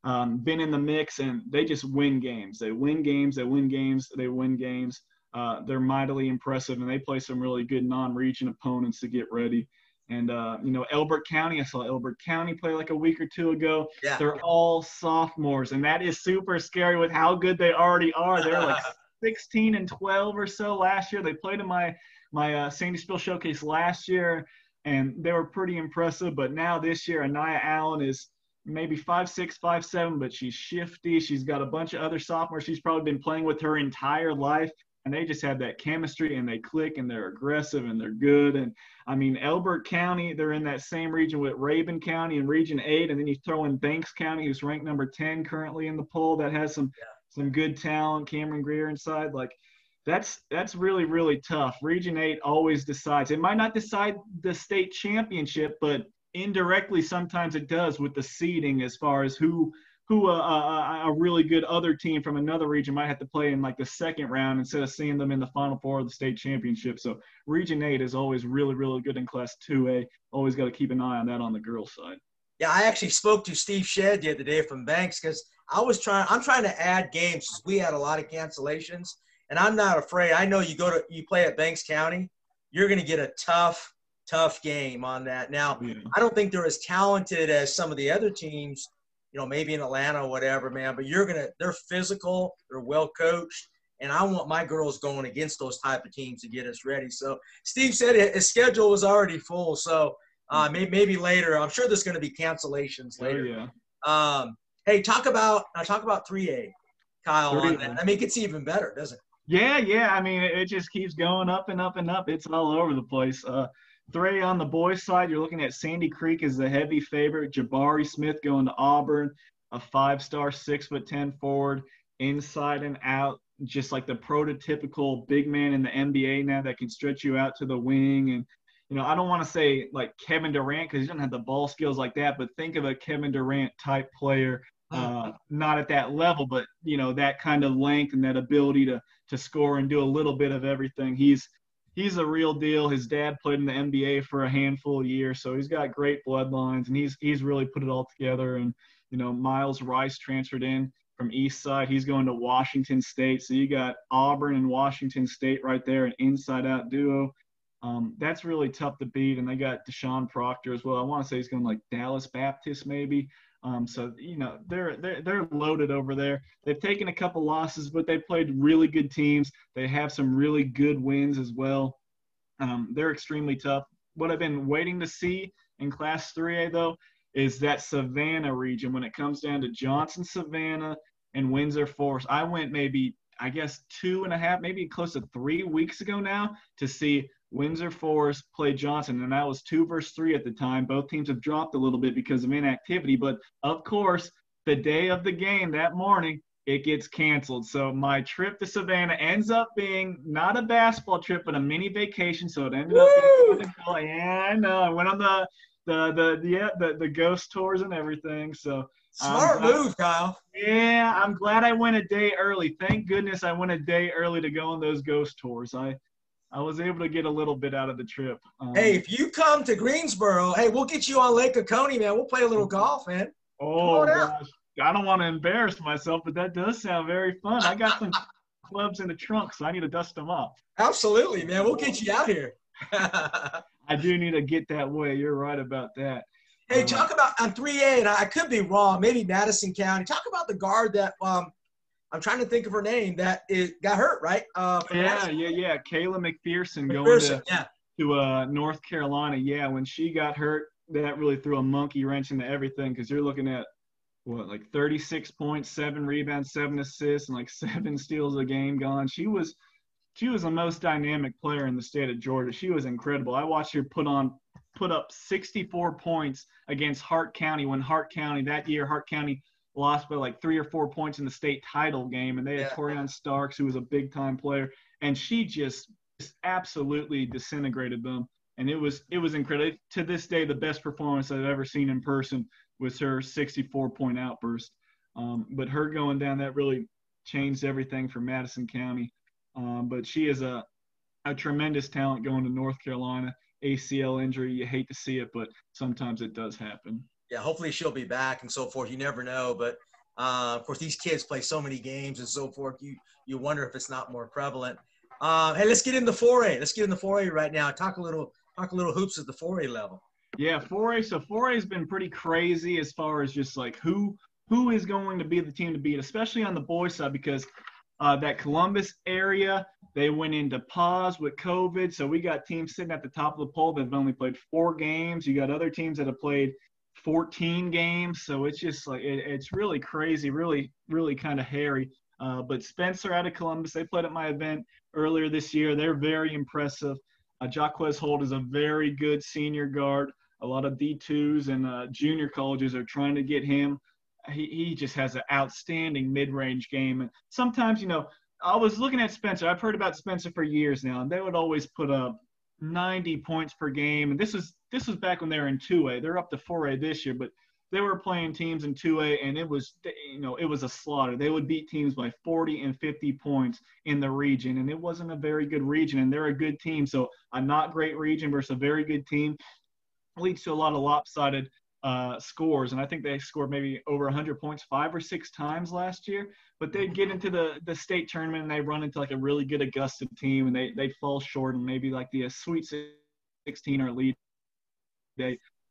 um, been in the mix, and they just win games. They win games. They win games. They win games. Uh, they're mightily impressive, and they play some really good non-region opponents to get ready. And uh, you know, Elbert County. I saw Elbert County play like a week or two ago. Yeah. They're all sophomores, and that is super scary with how good they already are. They're like 16 and 12 or so last year. They played in my my uh, Sandy's Spiel showcase last year, and they were pretty impressive. But now this year, Anaya Allen is maybe five six, five seven, but she's shifty. She's got a bunch of other sophomores. She's probably been playing with her entire life, and they just have that chemistry and they click and they're aggressive and they're good. And I mean, Elbert County, they're in that same region with Rabun County and Region Eight, and then you throw in Banks County, who's ranked number ten currently in the poll, that has some some good talent. Cameron Greer inside, like that's that's really really tough. Region Eight always decides. It might not decide the state championship, but indirectly sometimes it does with the seeding as far as who who uh, a, a really good other team from another region might have to play in like the second round instead of seeing them in the final four of the state championship. So Region Eight is always really really good in Class Two A. Always got to keep an eye on that on the girls side. Yeah, I actually spoke to Steve Shedd the other day from Banks because I was trying. I'm trying to add games because We had a lot of cancellations, and I'm not afraid. I know you go to you play at Banks County, you're going to get a tough, tough game on that. Now, Yeah. I don't think they're as talented as some of the other teams. You know, maybe in Atlanta or whatever, man. But you're gonna. They're physical. They're well coached, and I want my girls going against those type of teams to get us ready. So Steve said his schedule was already full, so uh, maybe, maybe later. I'm sure there's going to be cancellations later. Oh, yeah. Um, hey, talk about uh, talk about 3A, Kyle. 3A. On that. I mean, it gets even better, doesn't it? Yeah, yeah. I mean, it, it just keeps going up and up and up. It's all over the place. Uh, three on the boys' side, you're looking at Sandy Creek as the heavy favorite. Jabari Smith going to Auburn, a five-star, six foot ten forward, inside and out, just like the prototypical big man in the NBA now that can stretch you out to the wing. And you know, I don't want to say like Kevin Durant because he doesn't have the ball skills like that, but think of a Kevin Durant type player. Uh, not at that level, but you know that kind of length and that ability to to score and do a little bit of everything. He's he's a real deal. His dad played in the NBA for a handful of years, so he's got great bloodlines, and he's he's really put it all together. And you know, Myles Rice transferred in from East Side. He's going to Washington State, so you got Auburn and Washington State right there, an inside-out duo. Um, that's really tough to beat, and they got Deshaun Proctor as well. I want to say he's going like Dallas Baptist maybe. Um, so you know they're they're they're loaded over there. They've taken a couple losses, but they played really good teams. They have some really good wins as well. Um, they're extremely tough. What I've been waiting to see in Class 3A though is that Savannah region when it comes down to Johnson, Savannah, and Windsor Forest. I went maybe I guess two and a half, maybe close to three weeks ago now to see Windsor Forest played Johnson, and that was two versus three at the time. Both teams have dropped a little bit because of inactivity, but of course, the day of the game that morning, it gets canceled. So my trip to Savannah ends up being not a basketball trip, but a mini vacation. So it ended up being yeah, I know. I went on the the the the yeah, the, the ghost tours and everything. So Smart um, move, Kyle. Yeah, I'm glad I went a day early. Thank goodness I went a day early to go on those ghost tours. I I was able to get a little bit out of the trip. Um, Hey, if you come to Greensboro, hey, we'll get you on Lake Oconee, man. We'll play a little golf, man. oh gosh, I don't want to embarrass myself, but that does sound very fun. I got some clubs in the trunk, so I need to dust them off. Absolutely, man. We'll get you out here. I do need to get that way. You're right about that. hey, Um, talk about on 3A, and I could be wrong, maybe Madison County. Talk about the guard that um I'm trying to think of her name that it got hurt, right? Uh, Yeah, yeah, yeah. Kayla McPherson going to yeah. to uh, North Carolina. Yeah, when she got hurt, that really threw a monkey wrench into everything because you're looking at what like 36 points, seven rebounds, seven assists, and like seven steals a game gone. She was she was the most dynamic player in the state of Georgia. She was incredible. I watched her put on put up 64 points against Hart County when Hart County that year Hart County lost by like three or four points in the state title game, and they had Yeah. Torian Starks, who was a big time player, and she just just absolutely disintegrated them. And it was it was incredible. To this day, the best performance I've ever seen in person was her 64 point outburst. Um, but her going down that really changed everything for Madison County. Um, but she is a a tremendous talent going to North Carolina. ACL injury, you hate to see it, but sometimes it does happen. Yeah, hopefully she'll be back and so forth. You never know, but uh, of course these kids play so many games and so forth. You you wonder if it's not more prevalent. Uh, hey, let's get into 4A. Let's get into 4A right now. Talk a little talk a little hoops at the 4A level. Yeah, 4A. So 4A has been pretty crazy as far as just like who who is going to be the team to beat, especially on the boys side because uh, that Columbus area they went into pause with COVID. So we got teams sitting at the top of the poll that have only played four games. You got other teams that have played 14 games. So it's just like it, it's really crazy, really really kind of hairy. Uh, but Spencer out of Columbus, they played at my event earlier this year. They're very impressive. Uh, Jaquez Holt is a very good senior guard. A lot of D2s and uh, junior colleges are trying to get him. He, he just has an outstanding mid range game. And sometimes, you know, I was looking at Spencer. I've heard about Spencer for years now, and they would always put up 90 points per game. And this was this was back when they were in 2A. They're up to 4A this year, but they were playing teams in 2A, and it was you know it was a slaughter. They would beat teams by 40 and 50 points in the region, and it wasn't a very good region. And they're a good team, so a not great region versus a very good team leads to a lot of lopsided uh, scores. And I think they scored maybe over 100 points five or six times last year. But they'd get into the the state tournament and they run into like a really good Augusta team, and they they fall short and maybe like the Sweet 16 or Elite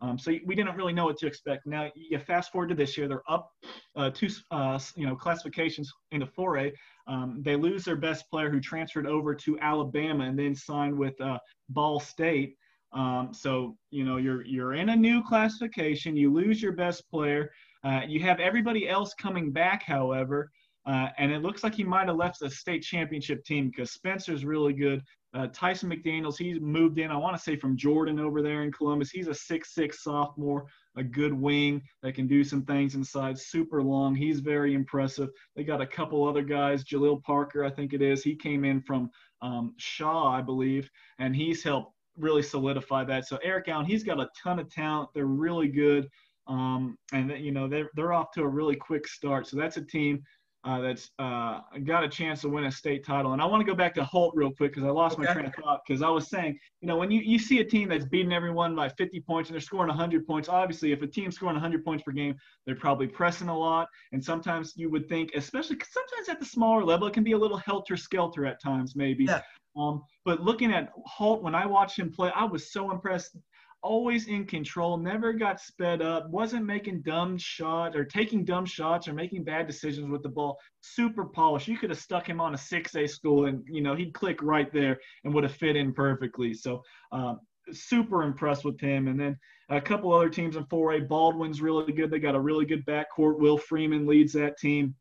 Um, so we didn't really know what to expect. Now you fast forward to this year, they're up uh, two, uh, you know, classifications into 4A. Um, they lose their best player who transferred over to Alabama and then signed with uh, Ball State. Um, so you know you're you're in a new classification. You lose your best player. Uh, you have everybody else coming back, however, uh, and it looks like he might have left the state championship team because Spencer's really good. Uh, Tyson McDaniels, he's moved in, I want to say from Jordan over there in Columbus. He's a six-six sophomore, a good wing that can do some things inside, super long. He's very impressive. They got a couple other guys, Jaleel Parker, I think it is. He came in from um, Shaw, I believe, and he's helped really solidify that. So Eric Allen, he's got a ton of talent. They're really good. Um, and you know they're they're off to a really quick start. So that's a team uh, that's uh, got a chance to win a state title. And I want to go back to Holt real quick because I lost okay. my train of thought because I was saying, you know, when you, you see a team that's beating everyone by 50 points and they're scoring 100 points, obviously if a team's scoring 100 points per game, they're probably pressing a lot. And sometimes you would think, especially sometimes at the smaller level, it can be a little helter skelter at times, maybe. Yeah. Um, but looking at Holt, when I watched him play, I was so impressed always in control, never got sped up, wasn't making dumb shots or taking dumb shots or making bad decisions with the ball. Super polished. You could have stuck him on a 6A school and, you know, he'd click right there and would have fit in perfectly. So, um, super impressed with him. And then a couple other teams in 4A. Baldwin's really good. They got a really good backcourt. Will Freeman leads that team.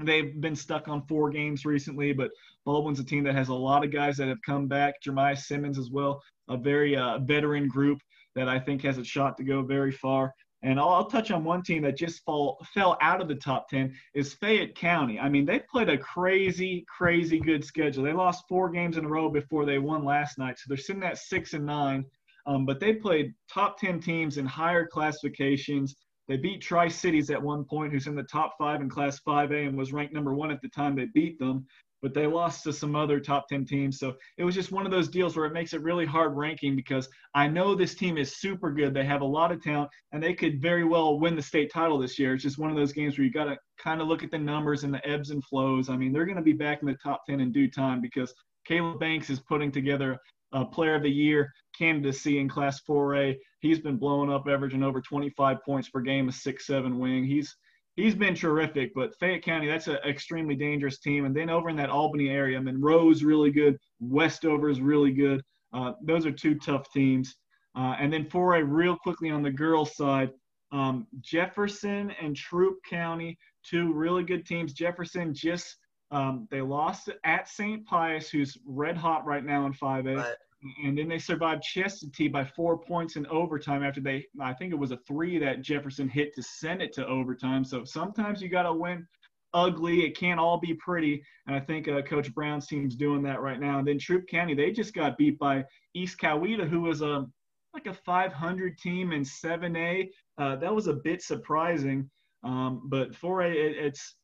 They've been stuck on four games recently, but Baldwin's a team that has a lot of guys that have come back. Jeremiah Simmons as well, a very uh, veteran group that I think has a shot to go very far. And I'll, I'll, touch on one team that just fall, fell out of the top 10 is Fayette County. I mean, they played a crazy, crazy good schedule. They lost four games in a row before they won last night. So they're sitting at six and nine. Um, but they played top 10 teams in higher classifications. They beat Tri Cities at one point, who's in the top five in Class 5A and was ranked number one at the time they beat them but they lost to some other top 10 teams. So it was just one of those deals where it makes it really hard ranking because I know this team is super good. They have a lot of talent and they could very well win the state title this year. It's just one of those games where you got to kind of look at the numbers and the ebbs and flows. I mean, they're going to be back in the top 10 in due time because Caleb Banks is putting together a player of the year candidacy in class 4A. He's been blowing up, averaging over 25 points per game, a six-seven wing. He's he's been terrific. But Fayette County, that's an extremely dangerous team. And then over in that Albany area, Monroe's really good. Westover is really good. Uh, those are two tough teams. Uh, and then for a real quickly on the girls' side, um, Jefferson and Troup County, two really good teams. Jefferson just um, they lost at St. Pius, who's red hot right now in 5A. Right and then they survived Chestatee by four points in overtime after they, I think it was a three that Jefferson hit to send it to overtime. So sometimes you got to win ugly. It can't all be pretty. And I think uh, Coach Brown's team's doing that right now. And then Troup County, they just got beat by East Coweta, who was a like a 500 team in 7A. Uh, that was a bit surprising. Um, but 4A, it, it's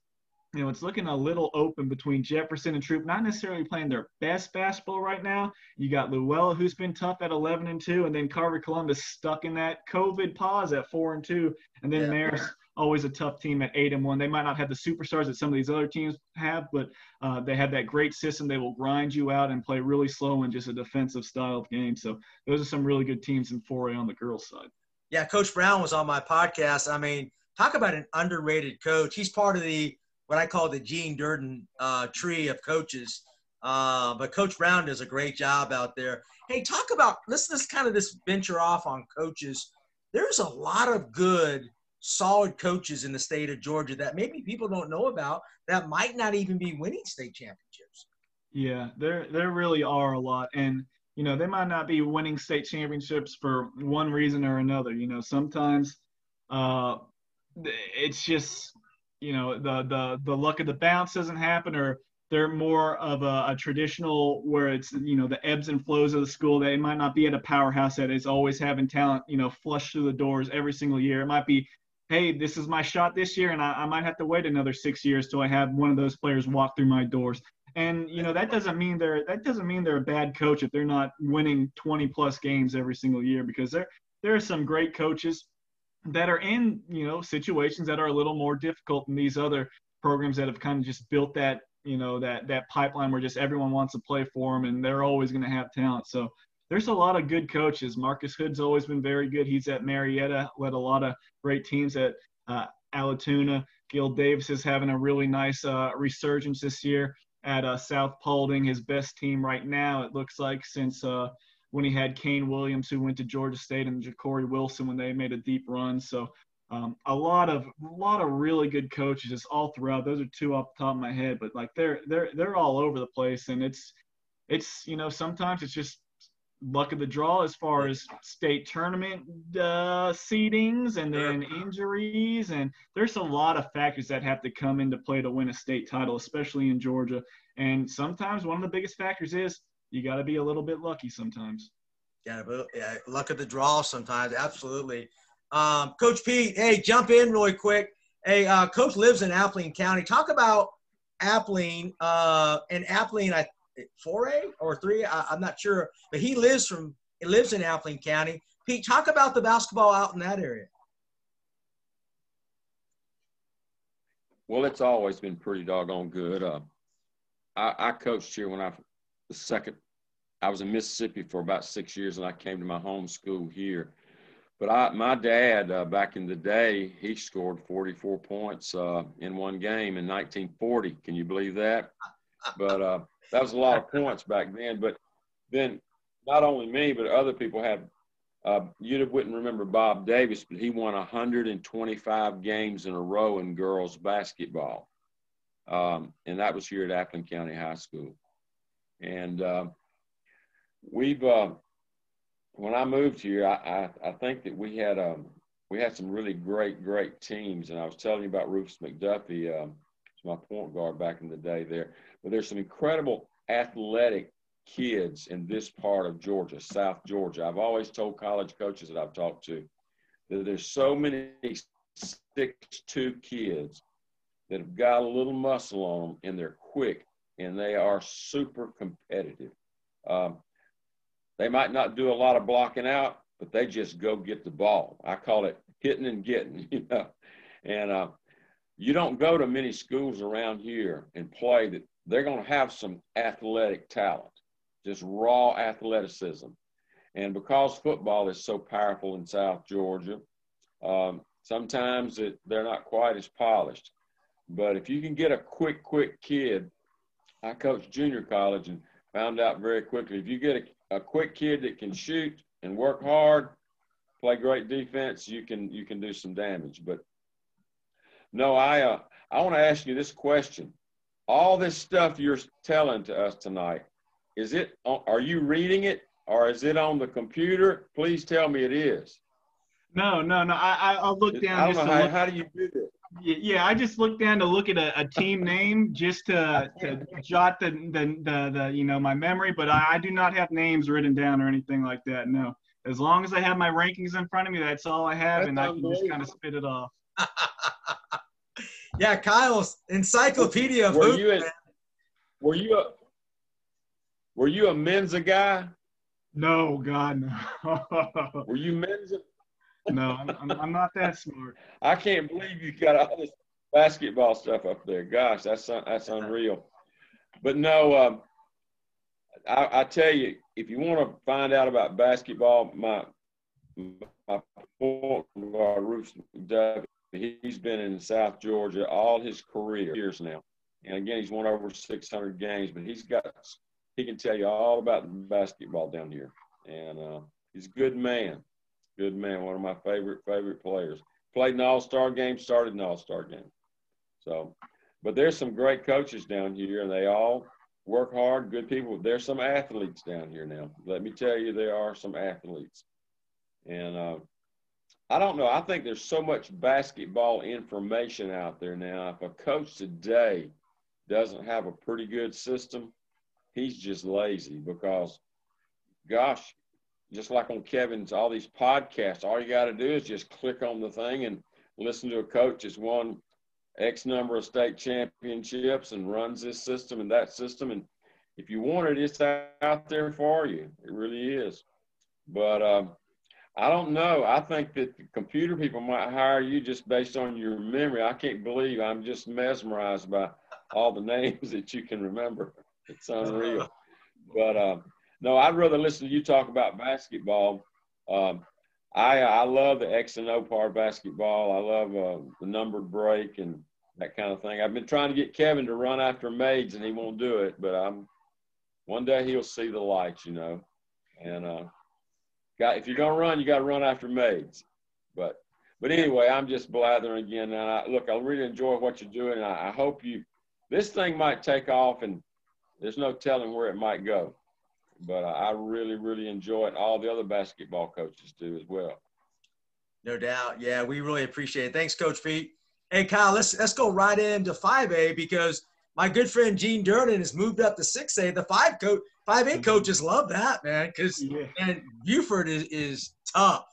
you know, it's looking a little open between Jefferson and Troup, not necessarily playing their best basketball right now. You got Luella, who's been tough at 11 and 2, and then Carver Columbus stuck in that COVID pause at 4 and 2. And then yeah. Marist, always a tough team at 8 and 1. They might not have the superstars that some of these other teams have, but uh, they have that great system. They will grind you out and play really slow in just a defensive style of game. So those are some really good teams in 4A on the girls' side. Yeah, Coach Brown was on my podcast. I mean, talk about an underrated coach. He's part of the what I call the Gene Durden uh, tree of coaches. Uh, but Coach Brown does a great job out there. Hey, talk about let's let's kind of this venture off on coaches. There's a lot of good, solid coaches in the state of Georgia that maybe people don't know about that might not even be winning state championships. Yeah, there there really are a lot, and you know they might not be winning state championships for one reason or another. You know, sometimes uh, it's just you know the the the luck of the bounce doesn't happen or they're more of a, a, traditional where it's you know the ebbs and flows of the school they might not be at a powerhouse that is always having talent you know flush through the doors every single year. It might be hey this is my shot this year and I, I might have to wait another six years till i have one of those players walk through my doors. And you know that doesn't mean they're that doesn't mean they're a bad coach if they're not winning 20 plus games every single year because there there are some great coaches that are in you know situations that are a little more difficult than these other programs that have kind of just built that you know that that pipeline where just everyone wants to play for them and they're always going to have talent so there's a lot of good coaches. Marcus Hood's always been very good. He's at Marietta, led a lot of great teams at uh, Allatoona. Gil Davis is having a really nice uh, resurgence this year at uh, South Paulding, his best team right now, it looks like, since uh, when he had Kane Williams, who went to Georgia State, and Ja'Cory Wilson when they made a deep run. So um, a lot of a lot of really good coaches just all throughout. Those are two off the top of my head, but like they're they're they're all over the place, and it's it's you know sometimes it's just luck of the draw as far as state tournament uh, seedings and then injuries and there's a lot of factors that have to come into play to win a state title especially in georgia and sometimes one of the biggest factors is you got to be a little bit lucky sometimes yeah, but, yeah luck of the draw sometimes absolutely um, coach pete hey jump in really quick hey uh, coach lives in appling county talk about appling uh, and appling i 4A or 3 I, am not sure, but he lives from he lives in Appling County. Pete, talk about the basketball out in that area. Well, it's always been pretty doggone good. Uh, I, I, coached here when I the second. I was in Mississippi for about six years, and I came to my home school here. But I, my dad, uh, back in the day, he scored 44 points uh, in one game in 1940. Can you believe that? But uh, that was a lot of points back then. But then not only me, but other people had. Uh, you wouldn't remember Bob Davis, but he won 125 games in a row in girls basketball, um, and that was here at Appling County High School. And uh, we've uh, when I moved here, I, I, I think that we had um, we had some really great great teams, and I was telling you about Rufus McDuffie. Um, my point guard back in the day there. But there's some incredible athletic kids in this part of Georgia, South Georgia. I've always told college coaches that I've talked to that there's so many six-two kids that have got a little muscle on them and they're quick and they are super competitive. Um, they might not do a lot of blocking out, but they just go get the ball. I call it hitting and getting, you know. And uh, you don't go to many schools around here and play that they're going to have some athletic talent, just raw athleticism. And because football is so powerful in South Georgia, um, sometimes it, they're not quite as polished. But if you can get a quick, quick kid, I coached junior college and found out very quickly if you get a, a quick kid that can shoot and work hard, play great defense, you can you can do some damage. But no, I uh, I want to ask you this question all this stuff you're telling to us tonight, is it, are you reading it or is it on the computer? Please tell me it is. No, no, no. I, I'll look down. I don't know, how, how do you do this? Yeah, I just look down to look at a, a team name just to, to jot the, the, the, the, you know, my memory, but I, I do not have names written down or anything like that. No. As long as I have my rankings in front of me, that's all I have, that's and I can just kind of spit it off. Yeah, Kyle's encyclopedia of were you a, were you a were you a Mensa guy? No, God, no. were you Mensa? No, I'm, I'm, not that smart. I can't believe you got all this basketball stuff up there. Gosh, that's that's unreal. But no, um, I, I, tell you, if you want to find out about basketball, my my point guard, Rufus He's been in South Georgia all his career years now. And again, he's won over 600 games, but he's got, he can tell you all about basketball down here. And uh, he's a good man. Good man. One of my favorite, favorite players. Played an all star game, started an all star game. So, but there's some great coaches down here, and they all work hard, good people. There's some athletes down here now. Let me tell you, there are some athletes. And uh, I don't know. I think there's so much basketball information out there now. If a coach today doesn't have a pretty good system, he's just lazy because, gosh, just like on Kevin's, all these podcasts, all you got to do is just click on the thing and listen to a coach that's won X number of state championships and runs this system and that system. And if you want it, it's out there for you. It really is. But um, I don't know. I think that the computer people might hire you just based on your memory. I can't believe I'm just mesmerized by all the names that you can remember. It's unreal. But uh, no, I'd rather listen to you talk about basketball. Um, I I love the X and O part of basketball. I love uh, the numbered break and that kind of thing. I've been trying to get Kevin to run after makes, and he won't do it. But I'm one day he'll see the light, you know. And uh, got if you're gonna run, you got to run after makes. But but anyway, I'm just blathering again. And I, look, I really enjoy what you're doing. I, I hope you. This thing might take off, and there's no telling where it might go but I really, really enjoy it. All the other basketball coaches do as well. No doubt. Yeah, we really appreciate it. Thanks, Coach Pete. Hey, Kyle, let's let's go right into 5A because my good friend Gene Durden has moved up to 6A. The five coach, 5A mm-hmm. coaches love that, man, because yeah. and Buford is, is tough.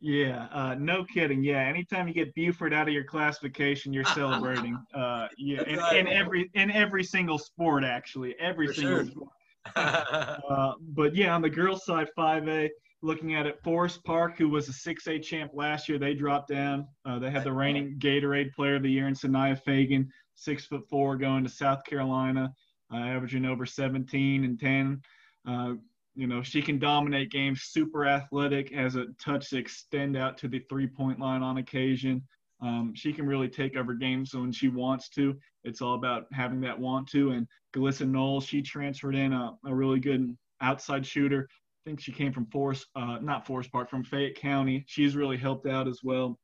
Yeah, uh, no kidding. Yeah, anytime you get Buford out of your classification, you're celebrating. Uh, yeah, in, in, every in every single sport, actually, every For single sure. sport. uh, but yeah, on the girls' side, 5A, looking at it, Forest Park, who was a 6A champ last year, they dropped down. Uh, they had the reigning Gatorade Player of the Year in Sania Feagin, six foot four, going to South Carolina, uh, averaging over 17 and 10. Uh, you know, she can dominate games, super athletic, has a touch to extend out to the three point line on occasion. Um, she can really take over games when she wants to. It's all about having that want to. And Galissa Knowles, she transferred in a, a really good outside shooter. I think she came from Forest, uh, not Forest Park, from Fayette County. She's really helped out as well.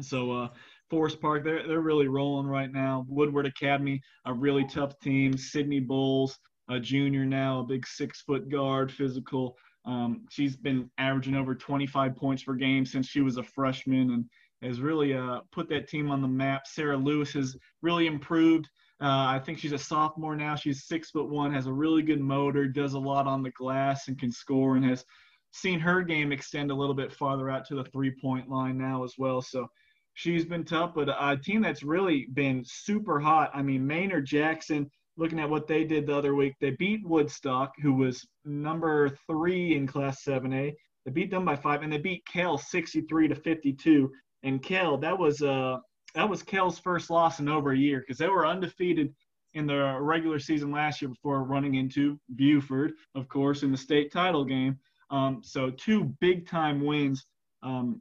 So uh, Forest Park, they're they're really rolling right now. Woodward Academy, a really tough team. Sydney Bulls, a junior now, a big six foot guard, physical. Um, she's been averaging over 25 points per game since she was a freshman, and has really uh, put that team on the map. Sarah Lewis has really improved. Uh, I think she's a sophomore now. She's six foot one, has a really good motor, does a lot on the glass, and can score, and has seen her game extend a little bit farther out to the three point line now as well. So she's been tough, but a team that's really been super hot. I mean, Maynard Jackson. Looking at what they did the other week, they beat Woodstock, who was number three in Class 7A. They beat them by five, and they beat Kell 63 to 52 and Kell, that was uh that was Kell's first loss in over a year because they were undefeated in the regular season last year before running into Buford, of course, in the state title game. Um, so two big time wins um,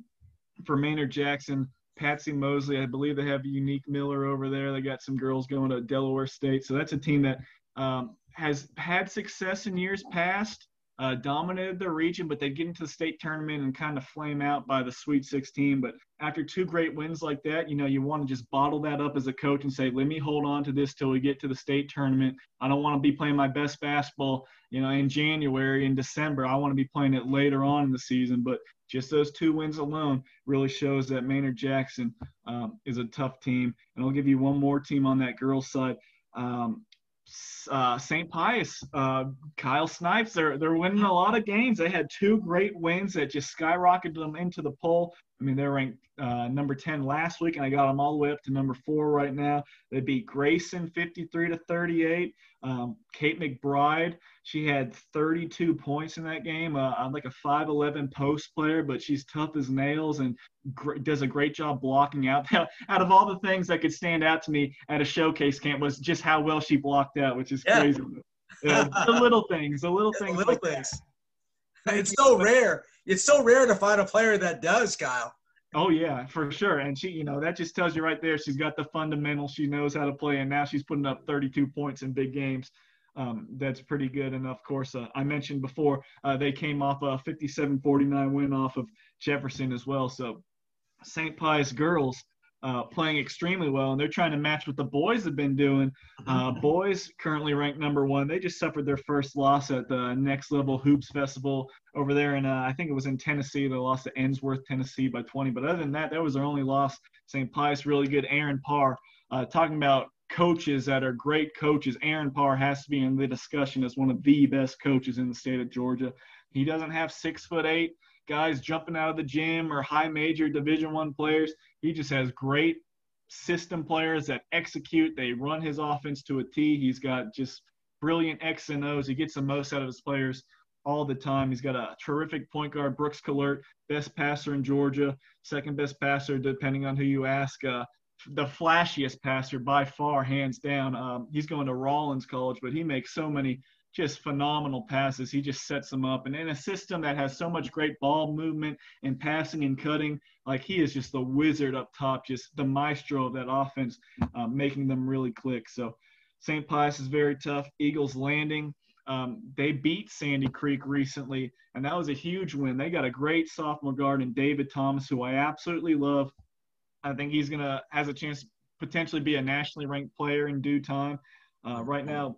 for Maynard Jackson. Patsy Mosley, I believe they have Unique Miller over there. They got some girls going to Delaware State. So that's a team that um, has had success in years past uh, dominated the region, but they'd get into the state tournament and kind of flame out by the Sweet 16. But after two great wins like that, you know, you want to just bottle that up as a coach and say, let me hold on to this till we get to the state tournament. I don't want to be playing my best basketball, you know, in January, in December. I want to be playing it later on in the season. But just those two wins alone really shows that Maynard Jackson um, is a tough team. And I'll give you one more team on that girls' side. Um, uh, St. Pius, uh, Kyle Snipes, they're they're winning a lot of games. They had two great wins that just skyrocketed them into the poll. I mean, they're ranked uh, number 10 last week, and I got them all the way up to number four right now. They beat Grayson 53 to 38. Um, Kate McBride, she had 32 points in that game. Uh, I'm like a 5'11 post player, but she's tough as nails and gr- does a great job blocking out. out of all the things that could stand out to me at a showcase camp was just how well she blocked out, which is yeah. crazy. the little things, the little yeah, things, the little like things. That. It's so rare. It's so rare to find a player that does, Kyle. Oh yeah, for sure. And she, you know, that just tells you right there she's got the fundamentals. She knows how to play, and now she's putting up 32 points in big games. Um, that's pretty good. And of course, uh, I mentioned before uh, they came off a 57-49 win off of Jefferson as well. So St. Pius girls uh, playing extremely well, and they're trying to match what the boys have been doing. Uh, boys currently ranked number one. They just suffered their first loss at the Next Level Hoops Festival over there, and uh, I think it was in Tennessee. They lost to Ensworth, Tennessee, by 20. But other than that, that was their only loss. St. Pius really good. Aaron Parr uh, talking about coaches that are great coaches. Aaron Parr has to be in the discussion as one of the best coaches in the state of Georgia. He doesn't have six foot eight guys jumping out of the gym or high major division one players. He just has great system players that execute. They run his offense to a t. He's got just brilliant x and o's. He gets the most out of his players all the time. He's got a terrific point guard brooks Collert, best passer in georgia second best passer depending on who you ask uh, the flashiest passer by far hands down. Um, he's going to rollins college but he makes so many just phenomenal passes. He just sets them up. And in a system that has so much great ball movement and passing and cutting, like he is just the wizard up top, just the maestro of that offense, uh, making them really click. So St. Pius is very tough. Eagles Landing, um, they beat Sandy Creek recently, and that was a huge win. They got a great sophomore guard in David Thomas, who I absolutely love. I think he's gonna has a chance to potentially be a nationally ranked player in due time. Uh, right now,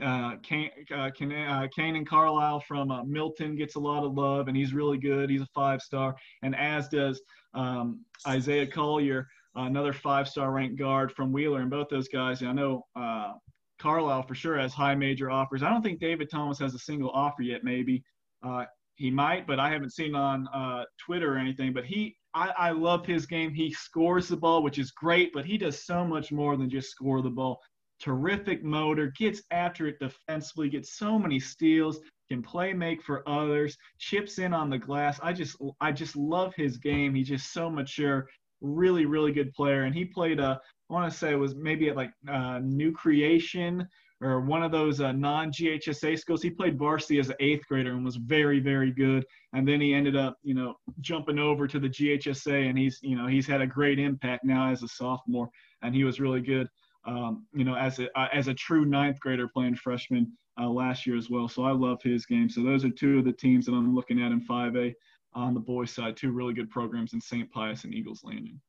uh, Kane, uh, uh, Carlyle from uh, Milton gets a lot of love, and he's really good. He's a five star, and as does um, Isaiah Collier, another five star ranked guard from Wheeler. And both those guys, I know uh, Carlyle for sure has high major offers. I don't think David Thomas has a single offer yet. Maybe uh, he might, but I haven't seen on uh, Twitter or anything. But he, I, I love his game. He scores the ball, which is great, but he does so much more than just score the ball terrific motor, gets after it defensively, gets so many steals, can play make for others, chips in on the glass. I just I just love his game. He's just so mature, really really good player. And he played a I want to say it was maybe at like uh, New Creation or one of those uh, non-GHSA schools. He played varsity as an eighth grader and was very, very good. And then he ended up, you know, jumping over to the GHSA, and he's, you know, he's had a great impact now as a sophomore, and he was really good um, you know, as a uh, as a true ninth grader playing freshman uh, last year as well. So I love his game. So those are two of the teams that I'm looking at in 5A on the boys' side. Two really good programs in St. Pius and Eagles Landing.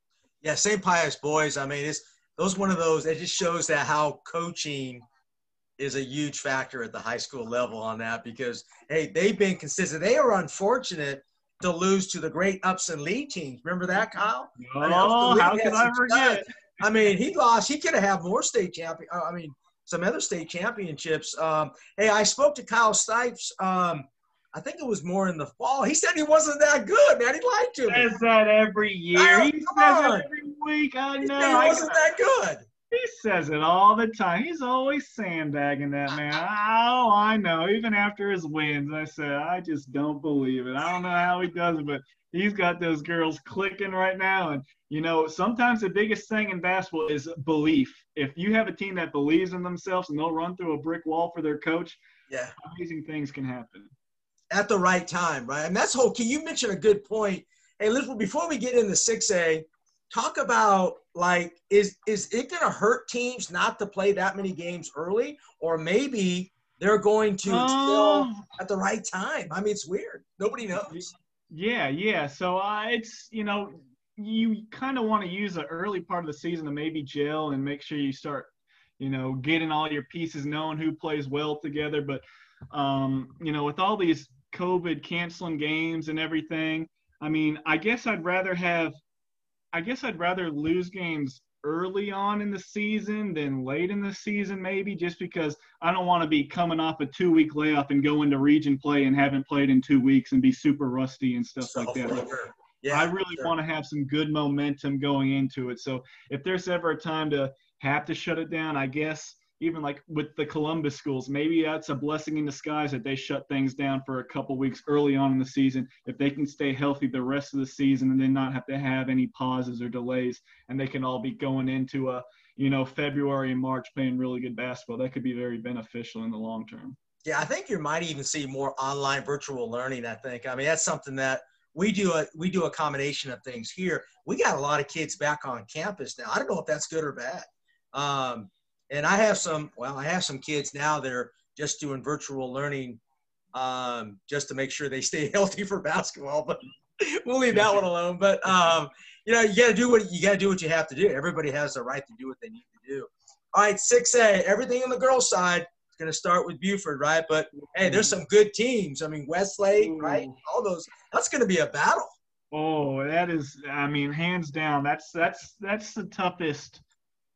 Yeah, St. Pius boys. I mean, it's those one of those. It just shows that how coaching is a huge factor at the high school level on that because hey, they've been consistent. They are unfortunate to lose to the great Upson Lee teams. Remember that, Kyle? Oh, I mean, how can I forget? I mean, he lost. He could have had more state champion. Uh, I mean, some other state championships. Um, hey, I spoke to Kyle Stipes. Um, I think it was more in the fall. He said he wasn't that good, man. He lied to me. Says that every year. he says on. every week. I know. He wasn't that good. He says it all the time. He's always sandbagging that man. Oh, I know. Even after his wins, I said, I just don't believe it. I don't know how he does it, but he's got those girls clicking right now. And you know, sometimes the biggest thing in basketball is belief. If you have a team that believes in themselves and they'll run through a brick wall for their coach, yeah, amazing things can happen at the right time, right? And that's whole key. You mentioned a good point. Hey, listen, before we get into six A, talk about like is is it going to hurt teams not to play that many games early, or maybe they're going to uh, at the right time? I mean, it's weird. Nobody knows. Yeah, yeah. So uh, it's you know you kind of want to use the early part of the season to maybe gel and make sure you start, you know, getting all your pieces, knowing who plays well together. But, um, you know, with all these COVID canceling games and everything, I mean, I guess I'd rather have, I guess I'd rather lose games early on in the season than late in the season, maybe just because I don't want to be coming off a two week layoff and go into region play and haven't played in two weeks and be super rusty and stuff like that. Yeah, I really sure. want to have some good momentum going into it. So if there's ever a time to have to shut it down, I guess even like with the Columbus schools, maybe that's a blessing in disguise that they shut things down for a couple weeks early on in the season. If they can stay healthy the rest of the season and then not have to have any pauses or delays, and they can all be going into a you know February and March playing really good basketball, that could be very beneficial in the long term. Yeah, I think you might even see more online virtual learning. I think. I mean, that's something that we do a we do a combination of things here. We got a lot of kids back on campus now. I don't know if that's good or bad. Um, and I have some. Well, I have some kids now that are just doing virtual learning um, just to make sure they stay healthy for basketball. But we'll leave that one alone. But um, you know, you got to do what you got to do what you have to do. Everybody has the right to do what they need to do. All right, six A. Everything on the girls' side is going to start with Buford, right? But hey, there's some good teams. I mean, Westlake, Ooh. right? All those. That's going to be a battle. Oh, that is. I mean, hands down, that's that's that's the toughest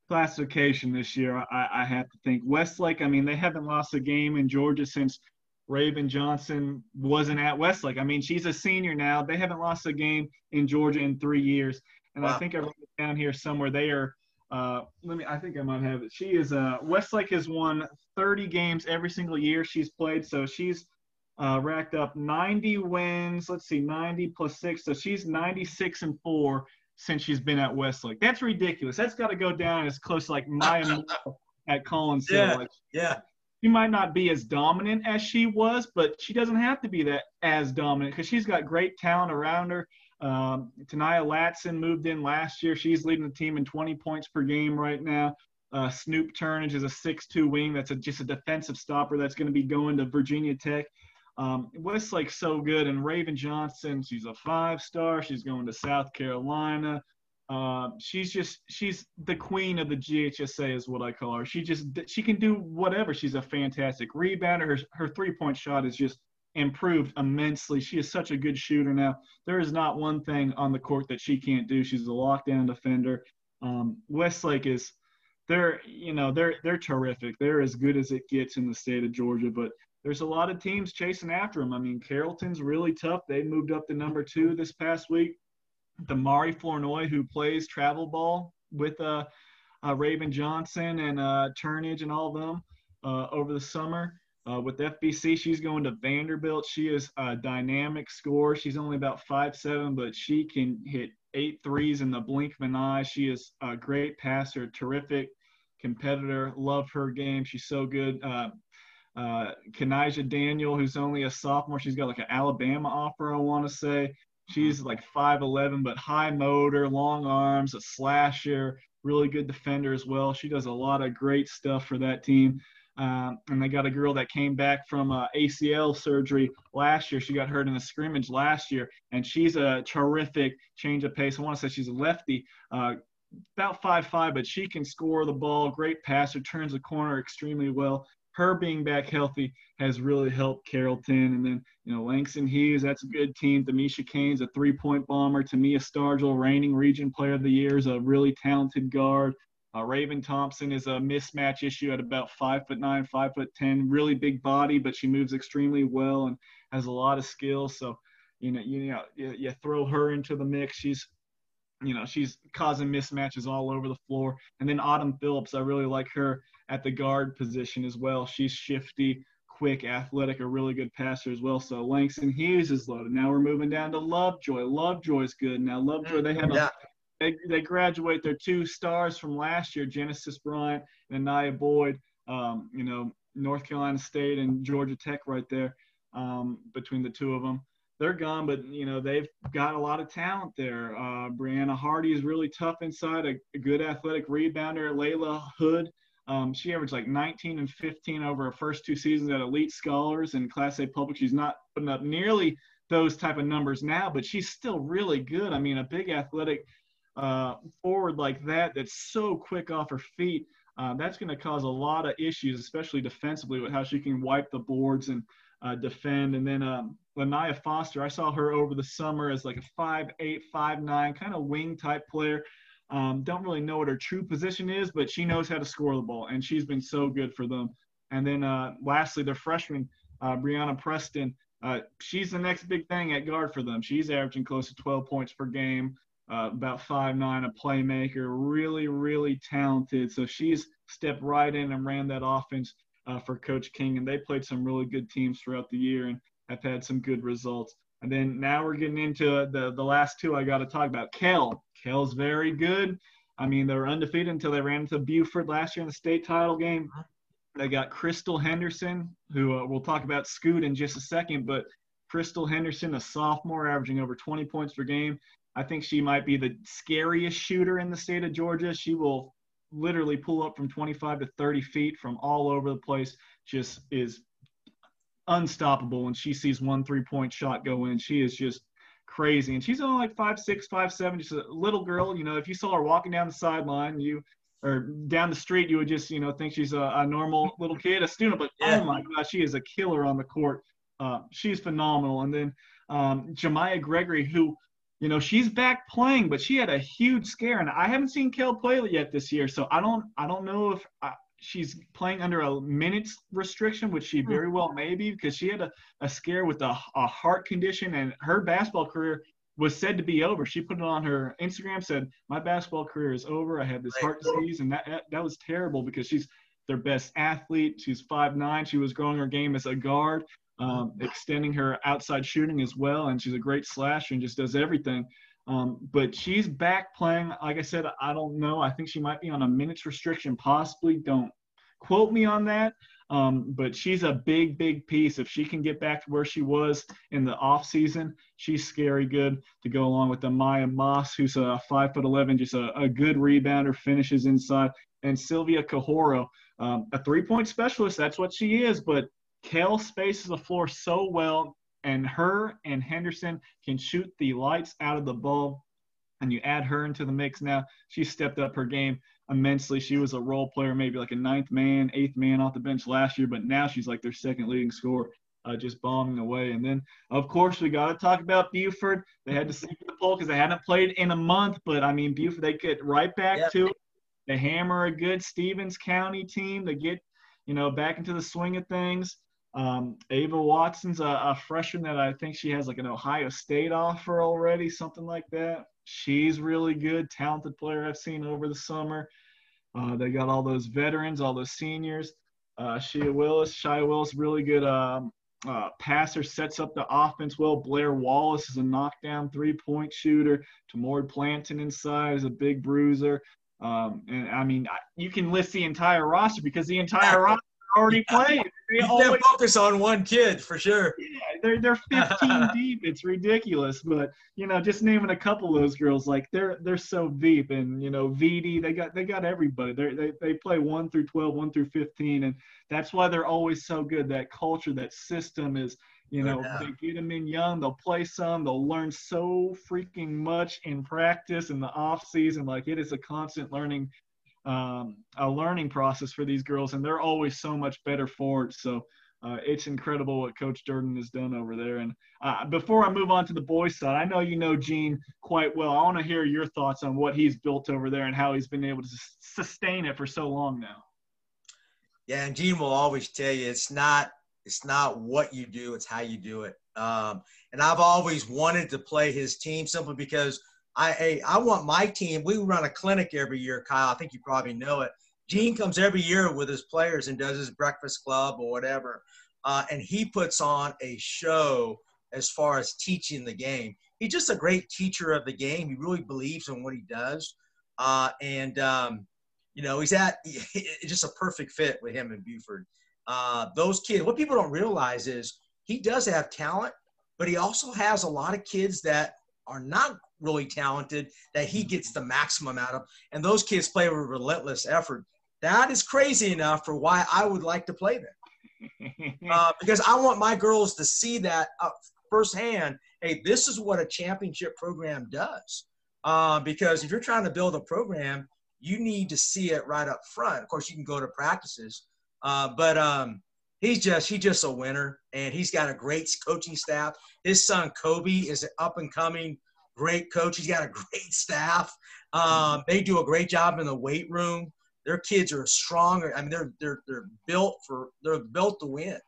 classification this year. I, I have to think Westlake. I mean, they haven't lost a game in Georgia since Raven Johnson wasn't at Westlake. I mean, she's a senior now. They haven't lost a game in Georgia in three years, and wow. I think I wrote it down here somewhere. They are uh, let me. I think I might have it. She is. Uh, Westlake has won 30 games every single year she's played, so she's uh, racked up 90 wins. Let's see, 90 plus six, so she's 96 and four since she's been at Westlake. That's ridiculous. That's got to go down as close to like Maya at Collins. Yeah, like, yeah. she might not be as dominant as she was, but she doesn't have to be that as dominant because she's got great talent around her. Um, Ta'Niya Latson moved in last year. She's leading the team in 20 points per game right now. Uh, Snoop Turnage is a 6'2 wing. That's a, just a defensive stopper that's going to be going to Virginia Tech. Um, Westlake's so good. And Raven Johnson, she's a five star. She's going to South Carolina. Uh, she's just she's the queen of the GHSA is what I call her. She just she can do whatever. She's a fantastic rebounder. Her her three point shot is just improved immensely. She is such a good shooter now. There is not one thing on the court that she can't do. She's a lockdown defender. Um, Westlake is they're you know they're they're terrific. They're as good as it gets in the state of Georgia, but there's a lot of teams chasing after them. I mean, Carrollton's really tough. They moved up to number two this past week. The Damari Flournoy, who plays travel ball with uh, uh, Raven Johnson and uh, Turnage and all of them uh, over the summer. Uh, with FBC, she's going to Vanderbilt. She is a dynamic scorer. She's only about five seven, but she can hit eight threes in the blink of an eye. She is a great passer, terrific competitor. Love her game. She's so good. Uh, uh, Daniel, who's only a sophomore, she's got like an Alabama offer, I want to say. She's like 5'11, but high motor, long arms, a slasher, really good defender as well. She does a lot of great stuff for that team. Um, and they got a girl that came back from uh, ACL surgery last year. She got hurt in a scrimmage last year, and she's a terrific change of pace. I want to say she's a lefty, uh, about five five, but she can score the ball. Great passer, turns the corner extremely well her being back healthy has really helped Carrollton. And then, you know, Langston Hughes, that's a good team. Demisha Kane's a three point bomber. Tamia Stargell, reigning region player of the year, is a really talented guard. Uh, Raven Thompson is a mismatch issue at about five foot nine, five foot ten, really big body, but she moves extremely well and has a lot of skill. So, you know, you know, you, you throw her into the mix. She's, you know, she's causing mismatches all over the floor. And then Autumn Phillips, I really like her at the guard position as well. She's shifty, quick, athletic, a really good passer as well. So Langston Hughes is loaded. Now we're moving down to Lovejoy. Lovejoy's good. Now Lovejoy, they have a, they, they graduate their two stars from last year, Genesis Bryant and Nia Boyd. Um, you know, North Carolina State and Georgia Tech right there um, between the two of them. They're gone, but you know they've got a lot of talent there. Uh, Brianna Hardy is really tough inside, a, a good athletic rebounder. Layla Hood um, she averaged like 19 and 15 over her first two seasons at Elite Scholars and Class A Public. She's not putting up nearly those type of numbers now, but she's still really good. I mean, a big athletic uh, forward like that that's so quick off her feet, uh, that's going to cause a lot of issues, especially defensively, with how she can wipe the boards and uh, defend. And then um, Lanaya Foster, I saw her over the summer as like a five-eight, five-nine kind of wing type player. Um, don't really know what her true position is, but she knows how to score the ball, and she's been so good for them. And then uh, lastly, their freshman, uh, Brianna Preston, uh, she's the next big thing at guard for them. She's averaging close to 12 points per game, uh, about five nine, a playmaker, really, really talented. So she's stepped right in and ran that offense uh, for Coach King, and they played some really good teams throughout the year and have had some good results. And then now we're getting into the the last two I got to talk about. Kell. Kell's very good. I mean, they were undefeated until they ran into Buford last year in the state title game. They got Crystal Henderson, who uh, we'll talk about Scoot in just a second, but Crystal Henderson, a sophomore, averaging over 20 points per game. I think she might be the scariest shooter in the state of Georgia. She will literally pull up from 25 to 30 feet from all over the place. Just is unstoppable when she sees one three point shot go in. She is just crazy. And she's only like five six, five seven, just a little girl. You know, if you saw her walking down the sideline, you or down the street, you would just you know think she's a, a normal little kid, a student. But yeah. oh my gosh, she is a killer on the court. Uh, she's phenomenal. And then um, Jemiah Gregory, who you know she's back playing, but she had a huge scare, and I haven't seen Kell play yet this year, so I don't I don't know if I, she's playing under a minutes restriction, which she very well may be because she had a, a scare with a, a heart condition and her basketball career was said to be over. She put it on her Instagram, said, My basketball career is over. I had this heart disease. And that, that, was terrible because she's their best athlete. She's five nine. She was growing her game as a guard, um, extending her outside shooting as well. And she's a great slasher and just does everything. Um, but she's back playing. Like I said, I don't know. I think she might be on a minutes restriction, possibly. Don't quote me on that. Um, but she's a big, big piece. If she can get back to where she was in the off season, she's scary good to go along with the Maya Moss, who's a five foot eleven, just a, a good rebounder, finishes inside, and Sylvia Cajoro, um, a three point specialist. That's what she is. But Kell spaces the floor so well, and her and Henderson can shoot the lights out of the ball. And you add her into the mix now. She stepped up her game immensely. She was a role player, maybe like a ninth man, eighth man off the bench last year, but now she's like their second leading scorer, uh, just bombing away. And then, of course, we got to talk about Buford. They had to sink the pole because they hadn't played in a month, but I mean, Buford, they get right back yep. to it. They hammer a good Stephens County team. They get, you know, back into the swing of things. Um, Ava Watson's a, a freshman that I think she has like an Ohio State offer already, something like that. She's really good, talented player I've seen over the summer. Uh, they got all those veterans, all those seniors. Uh, Shia Willis, Shia Willis, really good um, uh, passer, sets up the offense well. Blair Wallace is a knockdown three-point shooter. Tamord Planton inside is a big bruiser. Um, and I mean, you can list the entire roster because the entire roster already played. They always focus on one kid for sure. Yeah, they're they're 15 deep. It's ridiculous, but you know, just naming a couple of those girls, like they're they're so deep, and you know, VD, they got they got everybody. They they they play one through 12, one through 15, and that's why they're always so good. That culture, that system is. You know, they get them in young, they'll play some, they'll learn so freaking much in practice in the off season. Like it is a constant learning um, a learning process for these girls, and they're always so much better for it. So uh, it's incredible what Coach Durden has done over there. And uh, before I move on to the boys' side, I know you know Gene quite well. I want to hear your thoughts on what he's built over there and how he's been able to sustain it for so long now. Yeah, and Gene will always tell you it's not it's not what you do, it's how you do it. Um, and I've always wanted to play his team simply because – I, I want my team. We run a clinic every year, Kyle. I think you probably know it. Gene comes every year with his players and does his breakfast club or whatever, uh, and he puts on a show as far as teaching the game. He's just a great teacher of the game. He really believes in what he does, uh, and um, you know he's at just a perfect fit with him and Buford. Uh, those kids, what people don't realize is he does have talent, but he also has a lot of kids that are not really talented that he gets the maximum out of. And those kids play with relentless effort. That is crazy enough for why I would like to play them. uh, because I want my girls to see that uh, firsthand. Hey, this is what a championship program does. Uh, because if you're trying to build a program, you need to see it right up front. Of course, you can go to practices, uh, but um, he's just he's just a winner, and he's got a great coaching staff. His son Kobe is an up and coming great coach. He's got a great staff. Um, they do a great job in the weight room. Their kids are strong. I mean, they're they're they're built for they're built to win.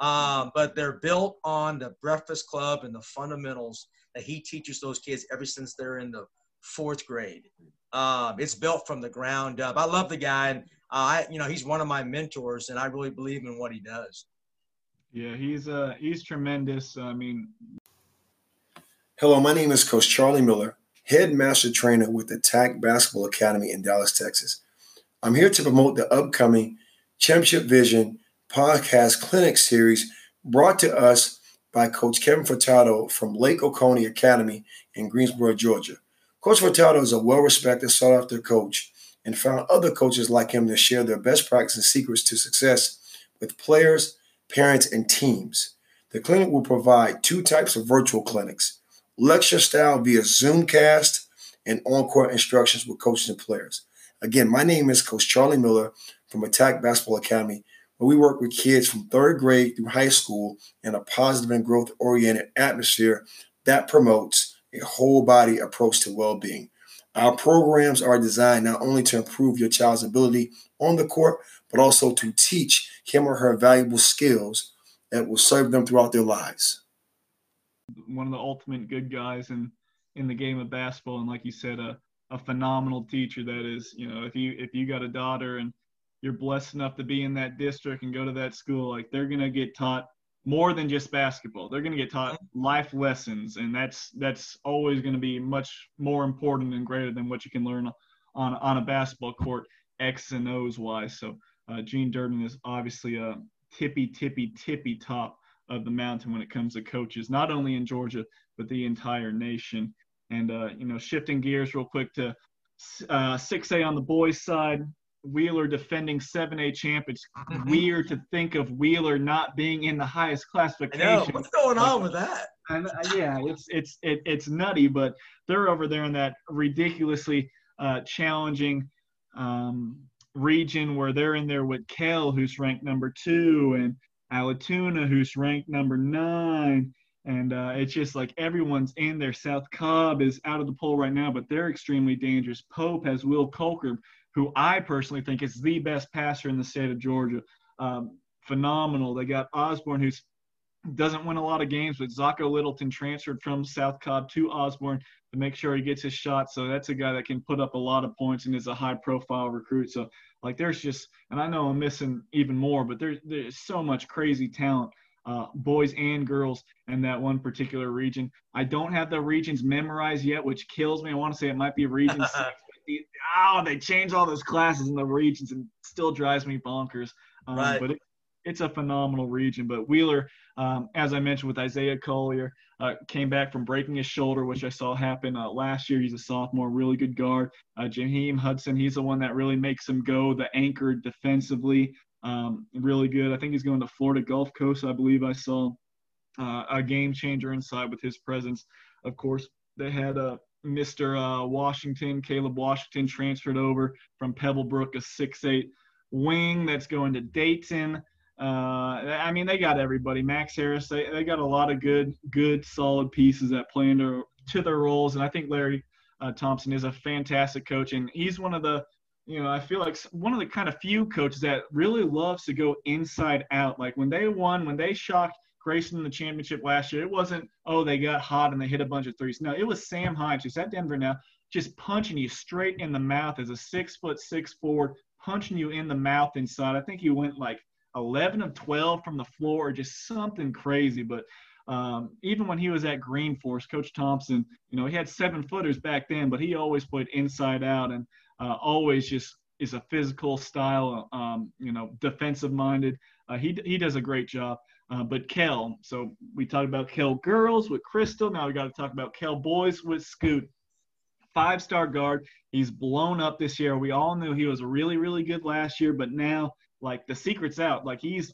Um, but they're built on the Breakfast Club and the fundamentals that he teaches those kids ever since they're in the fourth grade. Um, it's built from the ground up. I love the guy, and uh, I, you know, he's one of my mentors, and I really believe in what he does. Yeah, he's uh, he's tremendous. I mean, Hello, my name is Coach Charlie Miller, head master trainer with the TAC Basketball Academy in Dallas, Texas. I'm here to promote the upcoming Championship Vision podcast clinic series brought to us by Coach Kevin Furtado from Lake Oconee Academy in Greensboro, Georgia. Coach Furtado is a well respected, sought after coach and found other coaches like him to share their best practices and secrets to success with players, parents, and teams. The clinic will provide two types of virtual clinics lecture style via Zoomcast, and on-court instructions with coaches and players. Again, my name is Coach Charlie Miller from Attack Basketball Academy, where we work with kids from third grade through high school in a positive and growth-oriented atmosphere that promotes a whole body approach to well-being. Our programs are designed not only to improve your child's ability on the court, but also to teach him or her valuable skills that will serve them throughout their lives one of the ultimate good guys in in the game of basketball, and like you said, a a phenomenal teacher. That is, you know, if you if you got a daughter and you're blessed enough to be in that district and go to that school, like they're gonna get taught more than just basketball. They're gonna get taught life lessons, and that's that's always gonna be much more important and greater than what you can learn on on a basketball court, X and O's wise. So uh, Gene Durden is obviously a tippy, tippy, tippy top of the mountain when it comes to coaches, not only in Georgia but the entire nation. And uh, you know, shifting gears real quick to uh, 6A on the boys' side, Wheeler defending 7A champ. It's weird to think of Wheeler not being in the highest classification. I know. What's going on with that? And uh, yeah, it's it's it, it's nutty, but they're over there in that ridiculously uh, challenging um, region where they're in there with Kell, who's ranked number two, and Allatoona, who's ranked number nine. And uh, it's just like everyone's in there. South Cobb is out of the poll right now, but they're extremely dangerous. Pope has Will Colker, who I personally think is the best passer in the state of Georgia. Um, phenomenal. They got Osborne, who's doesn't win a lot of games, but Zacho Littleton transferred from South Cobb to Osborne to make sure he gets his shot. So that's a guy that can put up a lot of points and is a high profile recruit. So like there's just, and I know I'm missing even more, but there's there's so much crazy talent, uh, boys and girls in that one particular region. I don't have the regions memorized yet, which kills me. I want to say it might be region six. oh, they change all those classes in the regions and still drives me bonkers. Um, right. But it, it's a phenomenal region. But Wheeler, um, as I mentioned with Isaiah Collier, uh, came back from breaking his shoulder, which I saw happen uh, last year. He's a sophomore, really good guard. Uh, Jaheim Hudson, he's the one that really makes him go, the anchor defensively. Um, really good. I think he's going to Florida Gulf Coast, I believe I saw. Uh, a game changer inside with his presence. Of course, they had uh, Mr. Uh, Washington, Caleb Washington, transferred over from Pebblebrook, a six-eight wing that's going to Dayton. Uh, I mean, they got everybody. Max Harris, they, they got a lot of good, good, solid pieces that play into to their roles. And I think Larry uh, Thompson is a fantastic coach, and he's one of the, you know, I feel like one of the kind of few coaches that really loves to go inside out. Like when they won, when they shocked Grayson in the championship last year, it wasn't oh they got hot and they hit a bunch of threes. No, it was Sam Hines who's at Denver now, just punching you straight in the mouth as a six foot six forward, punching you in the mouth inside. I think he went like 11 of 12 from the floor, or just something crazy. But um, even when he was at Greenforest, Coach Thompson, you know, he had seven footers back then, but he always played inside out and uh, always just is a physical style, um, you know, defensive minded. Uh, he, he does a great job. Uh, but Kell, so we talked about Kell girls with Crystal. Now we got to talk about Kell boys with Scoot. Five star guard. He's blown up this year. We all knew he was really, really good last year, but now like the secret's out. Like he's,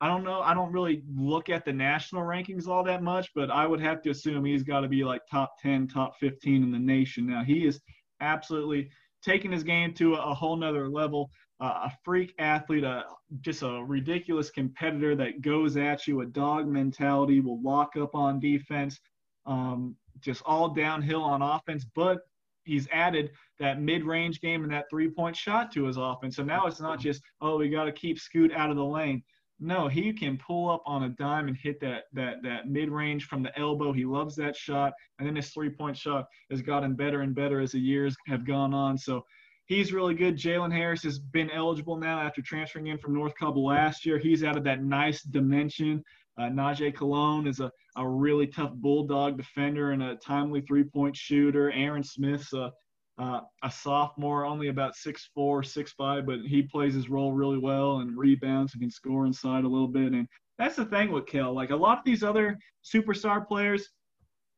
I don't know, I don't really look at the national rankings all that much, but I would have to assume he's got to be like top 10, top 15 in the nation. Now he is absolutely taking his game to a, whole nother level. Uh, a freak athlete, a, just a ridiculous competitor that goes at you, a dog mentality, will lock up on defense, um, just all downhill on offense. But he's added that mid-range game and that three-point shot to his offense. So now it's not just oh we got to keep Scoot out of the lane. No, he can pull up on a dime and hit that that that mid-range from the elbow. He loves that shot, and then his three-point shot has gotten better and better as the years have gone on. So he's really good. Jalen Harris has been eligible now after transferring in from North Cobb last year. He's added that nice dimension. Uh, Najee Cologne is a, a really tough bulldog defender and a timely three point shooter. Aaron Smith's a, uh, a sophomore, only about 6'4, 6'5, but he plays his role really well and rebounds and can score inside a little bit. And that's the thing with Kell. Like a lot of these other superstar players,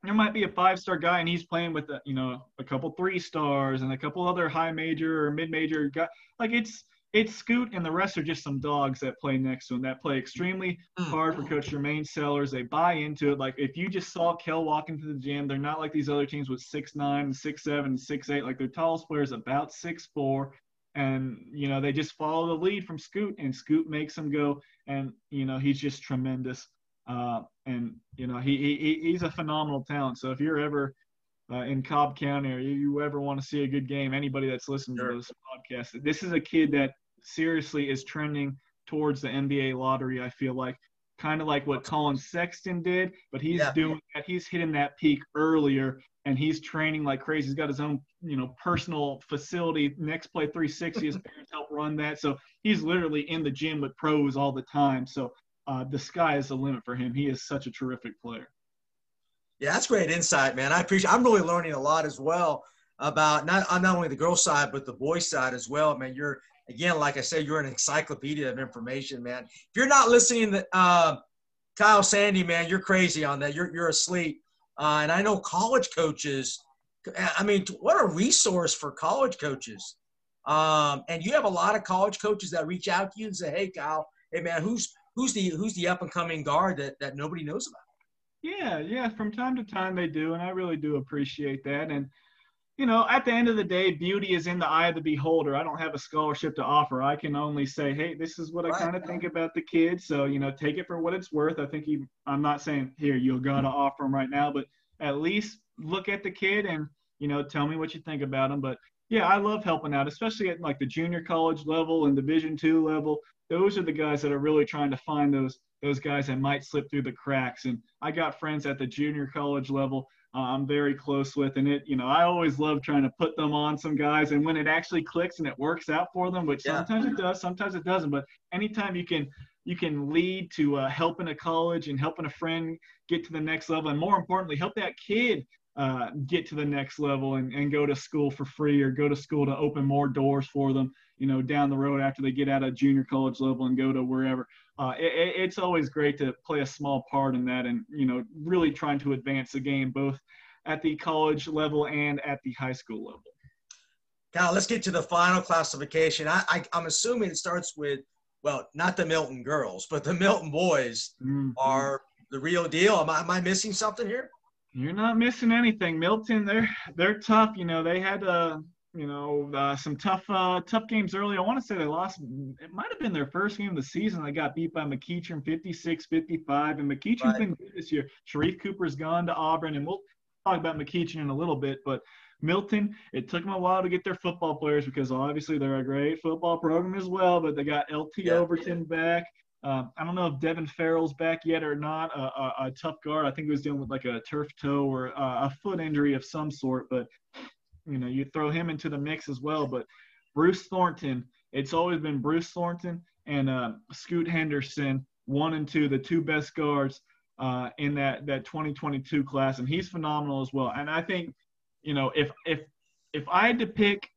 there might be a five star guy and he's playing with, a, you know, a couple three stars and a couple other high major or mid major guys. Like it's, it's Scoot and the rest are just some dogs that play next to him that play extremely mm. hard for Coach Jermaine Sellers. They buy into it. Like if you just saw Kell walk into the gym, they're not like these other teams with six nine, six seven, six eight. Like their tallest player is about six four, and you know they just follow the lead from Scoot, and Scoot makes them go. And you know he's just tremendous. Uh, and you know he, he he's a phenomenal talent. So if you're ever uh, in Cobb County or you ever want to see a good game, anybody that's listening sure. to this podcast, this is a kid that seriously is trending towards the NBA lottery. I feel like kind of like what Collin Sexton did, but he's yeah. doing that. He's hitting that peak earlier, and he's training like crazy. He's got his own, you know, personal facility. Next Play 360, his parents help run that, so he's literally in the gym with pros all the time. So uh, the sky is the limit for him. He is such a terrific player. Yeah, that's great insight, man. I appreciate. I'm really learning a lot as well about not not only the girl side but the boy side as well. Man, you're again, like I said, you're an encyclopedia of information, man. If you're not listening to uh, Kyle Sandy, man, you're crazy on that. You're you're asleep. Uh, and I know college coaches. I mean, what a resource for college coaches. Um, and you have a lot of college coaches that reach out to you and say, "Hey, Kyle, hey man, who's who's the who's the up and coming guard that that nobody knows about?" Yeah, yeah. From time to time they do, and I really do appreciate that. And you know, at the end of the day, beauty is in the eye of the beholder. I don't have a scholarship to offer. I can only say, hey, this is what I kind of think about the kid. So, you know, take it for what it's worth. I think he, I'm not saying here, you got to offer him right now, but at least look at the kid and, you know, tell me what you think about him. But yeah, I love helping out, especially at like the junior college level and division two level. Those are the guys that are really trying to find those, those guys that might slip through the cracks. And I got friends at the junior college level I'm very close with. And it, you know, I always love trying to put them on some guys. And when it actually clicks and it works out for them, which yeah. sometimes it does, sometimes it doesn't. But anytime you can, you can lead to uh, helping a college and helping a friend get to the next level, and more importantly, help that kid uh, get to the next level and, and go to school for free or go to school to open more doors for them, you know, down the road after they get out of junior college level and go to wherever. Uh, it, it's always great to play a small part in that and, you know, really trying to advance the game both at the college level and at the high school level. Now, let's get to the final classification. I, I, I'm assuming it starts with, well, not the Milton girls, but the Milton boys mm-hmm. are the real deal. Am I, am I missing something here? You're not missing anything. Milton, they're they're tough. You know, they had uh, you know uh, some tough uh, tough games early. I want to say they lost. It might have been their first game of the season. They got beat by McEachern 56-55, and McEachern's right. been good this year. Sharife Cooper's gone to Auburn, and we'll talk about McEachern in a little bit. But Milton, it took them a while to get their football players because obviously they're a great football program as well. But they got LT yeah, Overton yeah. back. Um, I don't know if Devin Farrell's back yet or not. A, a, a, tough guard. I think he was dealing with like a turf toe or a, a foot injury of some sort. But you know, you throw him into the mix as well. But Bruce Thornton, it's always been Bruce Thornton and uh, Scoot Henderson, one and two, the two best guards uh, in that that 2022 class, and he's phenomenal as well. And I think, you know, if if if I had to pick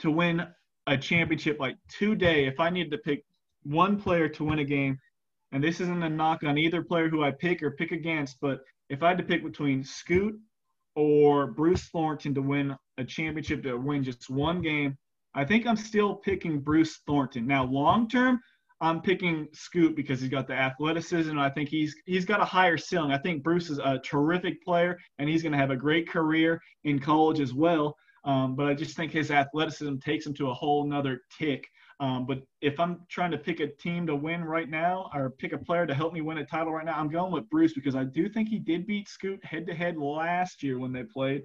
to win a championship like today, if I needed to pick one player to win a game, and this isn't a knock on either player who I pick or pick against, but if I had to pick between Scoot or Bruce Thornton to win a championship to win just one game, I think I'm still picking Bruce Thornton. Now, long term, I'm picking Scoot because he's got the athleticism. I think he's he's got a higher ceiling. I think Bruce is a terrific player, and he's going to have a great career in college as well. Um, but I just think his athleticism takes him to a whole nother tick. Um, but if I'm trying to pick a team to win right now or pick a player to help me win a title right now, I'm going with Bruce because I do think he did beat Scoot head to head last year when they played.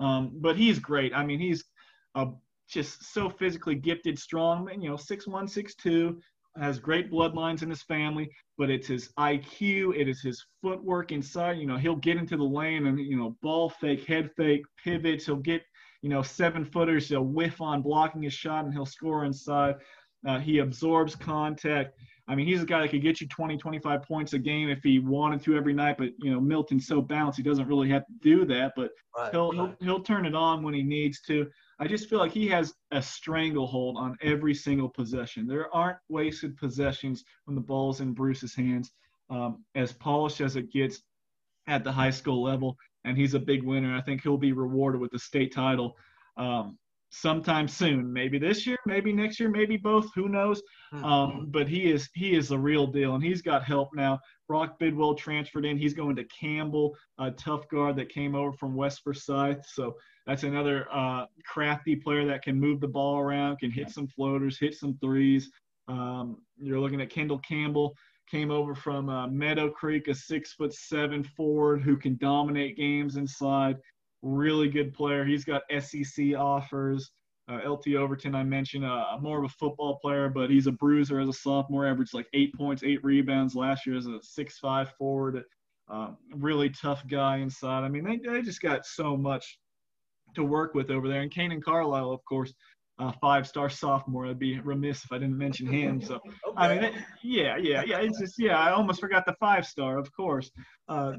Um, but he's great. I mean, he's uh, just so physically gifted, strong, you know, six one, six two, has great bloodlines in his family, but it's his IQ, it is his footwork inside. You know, he'll get into the lane and, you know, ball fake, head fake, pivots. He'll get you know, seven footers. He'll whiff on blocking his shot and he'll score inside. Uh, he absorbs contact. I mean, he's a guy that could get you 20, 25 points a game if he wanted to every night. But you know, Milton's so balanced, he doesn't really have to do that. But right, he'll, right. he'll he'll turn it on when he needs to. I just feel like he has a stranglehold on every single possession. There aren't wasted possessions when the ball's in Bruce's hands. Um, as polished as it gets at the high school level, and he's a big winner. I think he'll be rewarded with the state title um, sometime soon. Maybe this year, maybe next year, maybe both. Who knows? Hmm. Um, but he is he is the real deal, and he's got help now. Brock Bidwell transferred in. He's going to Campbell, a tough guard that came over from West Forsyth. So that's another uh, crafty player that can move the ball around, can hit some floaters, hit some threes. Um, you're looking at Kendall Campbell came over from uh, Meadow Creek, a six foot seven forward who can dominate games inside. Really good player. He's got SEC offers. Uh, LT Overton, I mentioned, uh, more of a football player, but he's a bruiser as a sophomore, averaged like eight points, eight rebounds last year as a six-five forward. Uh, really tough guy inside. I mean, they, they just got so much to work with over there. And Kanaan Carlyle, of course, uh, five-star sophomore. I'd be remiss if I didn't mention him. So, okay. I mean, it, yeah, yeah, yeah. It's just, yeah. I almost forgot the five-star, of course. Uh,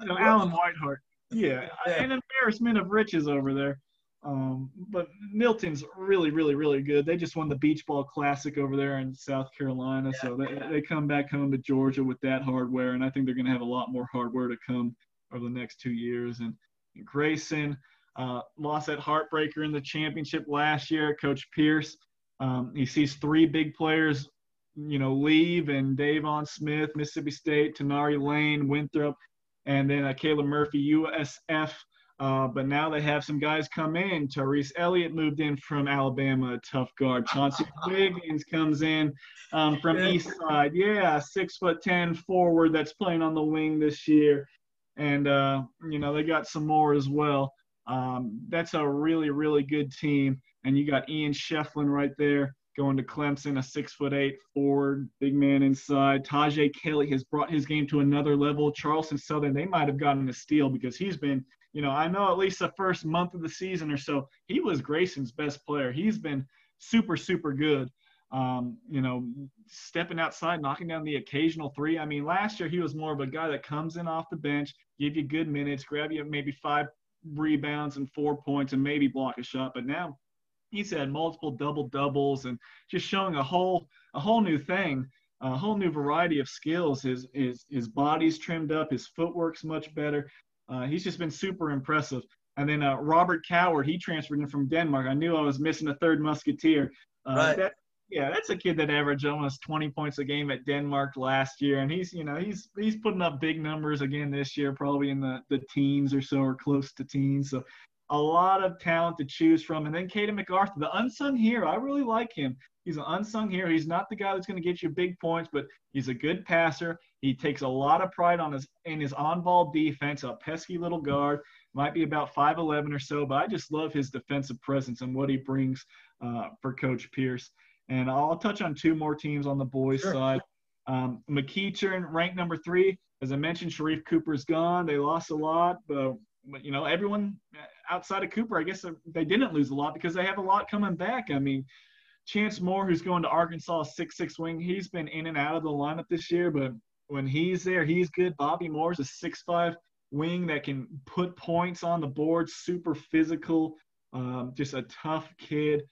you know, Alan Whitehart. Yeah, an embarrassment of riches over there. Um, but Milton's really, really, really good. They just won the Beach Ball Classic over there in South Carolina, yeah. so they, they come back home to Georgia with that hardware, and I think they're going to have a lot more hardware to come over the next two years. And Grayson uh, lost that heartbreaker in the championship last year. Coach Pierce, um, he sees three big players, you know, leave, and Davon Smith, Mississippi State, Tenari Lane, Winthrop, and then uh, Caleb Murphy, USF. Uh, but now they have some guys come in. Tyrese Elliott moved in from Alabama, tough guard. Chauncey Wiggins comes in um, from East Side. Yeah, six foot ten forward that's playing on the wing this year. And uh, you know, they got some more as well. Um, that's a really, really good team. And you got Ian Schieffelin right there going to Clemson, a six foot eight forward, big man inside. Tajay Kelly has brought his game to another level. Charleston Southern, they might have gotten a steal because he's been you know, I know at least the first month of the season or so, he was Grayson's best player. He's been super, super good. Um, you know, stepping outside, knocking down the occasional three. I mean, last year he was more of a guy that comes in off the bench, give you good minutes, grab you maybe five rebounds and four points, and maybe block a shot. But now he's had multiple double doubles and just showing a whole a whole new thing, a whole new variety of skills. His his his body's trimmed up, his footwork's much better. Uh, he's just been super impressive. And then uh, Robert Coward, he transferred in from Denmark. I knew I was missing a third musketeer. Uh, right. That, yeah, that's a kid that averaged almost 20 points a game at Denmark last year, and he's you know he's he's putting up big numbers again this year, probably in the the teens or so, or close to teens. So a lot of talent to choose from. And then Caden MacArthur, the unsung hero. I really like him. He's an unsung hero. He's not the guy that's going to get you big points, but he's a good passer. He takes a lot of pride on his in his on-ball defense. A pesky little guard, might be about 5'11 or so, but I just love his defensive presence and what he brings uh, for Coach Pierce. And I'll touch on two more teams on the boys' sure. side. Um, McEachern, ranked number three. As I mentioned, Sharife Cooper's gone. They lost a lot, but you know everyone outside of Cooper, I guess they didn't lose a lot because they have a lot coming back. I mean, Chance Moore, who's going to Arkansas, six six wing. He's been in and out of the lineup this year, but when he's there, he's good. Bobby Moore's a six five wing that can put points on the board. Super physical, um, just a tough kid.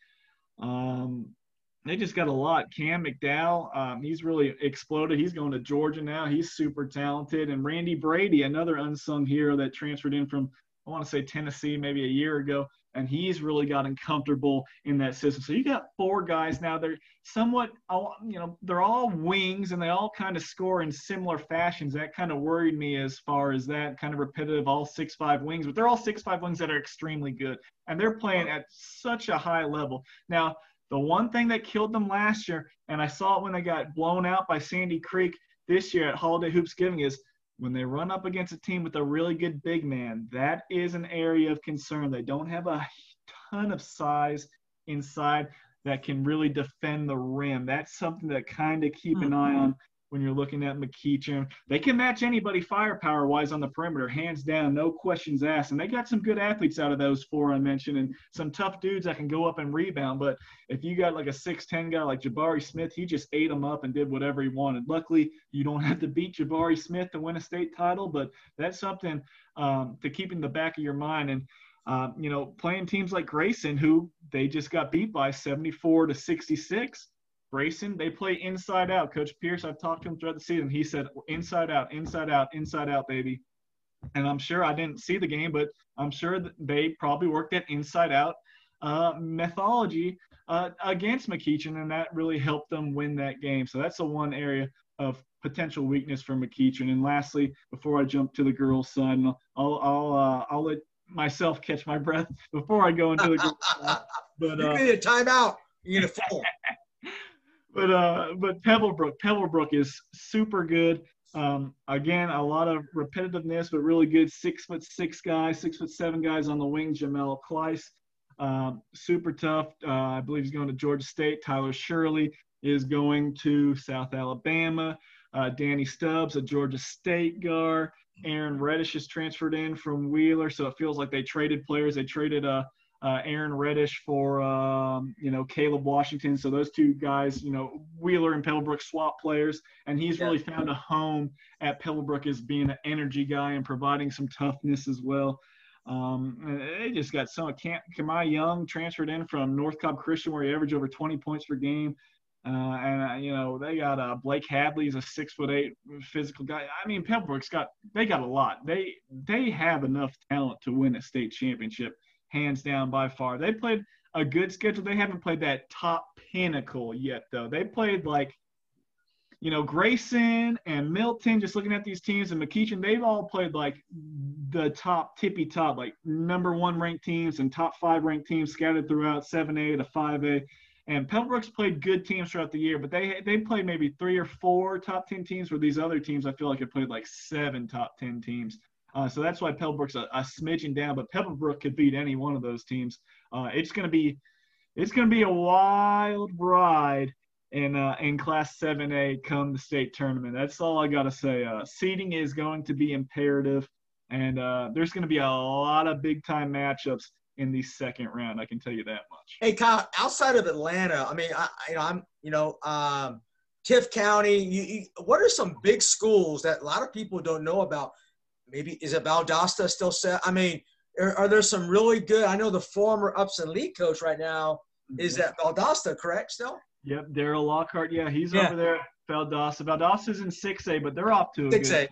Um, they just got a lot. Cam McDowell, um, he's really exploded. He's going to Georgia now. He's super talented. And Randy Brady, another unsung hero that transferred in from I want to say Tennessee maybe a year ago and he's really gotten comfortable in that system. So you got four guys now. They're somewhat, you know, they're all wings and they all kind of score in similar fashions. That kind of worried me as far as that kind of repetitive, all six five wings. But they're all six five wings that are extremely good, and they're playing at such a high level now. The one thing that killed them last year, and I saw it when they got blown out by Sandy Creek this year at Holiday Hoops Giving, is when they run up against a team with a really good big man, that is an area of concern. They don't have a ton of size inside that can really defend the rim. That's something to kind of keep an eye mm-hmm. on when you're looking at McEachern. They can match anybody firepower wise on the perimeter, hands down, no questions asked. And they got some good athletes out of those four I mentioned and some tough dudes that can go up and rebound. But if you got like a 6'10 guy like Jabari Smith, he just ate them up and did whatever he wanted. Luckily, you don't have to beat Jabari Smith to win a state title, but that's something um, to keep in the back of your mind. And um, you know, playing teams like Grayson, who they just got beat by 74 to 66 Grayson, they play inside out. Coach Pierce, I've talked to him throughout the season. He said inside out, inside out, inside out, baby. And I'm sure I didn't see the game, but I'm sure that they probably worked that inside out uh, methodology uh, against McEachern, and that really helped them win that game. So that's the one area of potential weakness for McEachern. And lastly, before I jump to the girls' side, and I'll I'll uh, I'll let myself catch my breath before I go into the girls' side. But you uh, need a timeout. You need a full but uh, but Pebblebrook, Pebblebrook is super good. Um, again, a lot of repetitiveness, but really good six foot six guys, six foot seven guys on the wing. Jamel Kleiss, um, super tough. Uh, I believe he's going to Georgia State. Tyler Shirley is going to South Alabama. Uh, Danny Stubbs, a Georgia State guard. Aaron Reddish is transferred in from Wheeler, so it feels like they traded players. They traded uh, uh, Aaron Reddish for um, you know Caleb Washington. So those two guys, you know Wheeler and Pebblebrook swap players, and he's yeah. really found a home at Pebblebrook as being an energy guy and providing some toughness as well. Um, they just got some. Kamai Young transferred in from North Cobb Christian, where he averaged over 20 points per game. Uh, and uh, you know they got uh, Blake Hadley is a six foot eight physical guy. I mean Pebblebrook's got they got a lot. They they have enough talent to win a state championship, hands down by far. They played a good schedule. They haven't played that top pinnacle yet though. They played like you know, Grayson and Milton, just looking at these teams and McEachern, they've all played like the top tippy top, like number one ranked teams and top five ranked teams scattered throughout 7A to 5A. And Pebblebrook's played good teams throughout the year, but they they played maybe three or four top 10 teams, where these other teams I feel like have played like seven top 10 teams. Uh, so that's why Pebblebrook's a, a smidgen down, but Pebblebrook could beat any one of those teams. Uh, it's going to be it's going to be a wild ride in uh, in Class 7A come the state tournament. That's all I got to say. Uh, seeding is going to be imperative, and uh, there's going to be a lot of big time matchups in the second round. I can tell you that much. Hey, Kyle, outside of Atlanta, I mean, I, you know, I'm, you know, um, Tift County. You, you, what are some big schools that a lot of people don't know about? Maybe is it Valdosta still set? I mean, are, are there some really good? I know the former Upson-Lee coach right now is mm-hmm. at Valdosta, correct? Still. Yep, Daryl Lockhart. Yeah, he's yeah. over there. At Valdosta. Valdosta's in six A, but they're off to a 6A.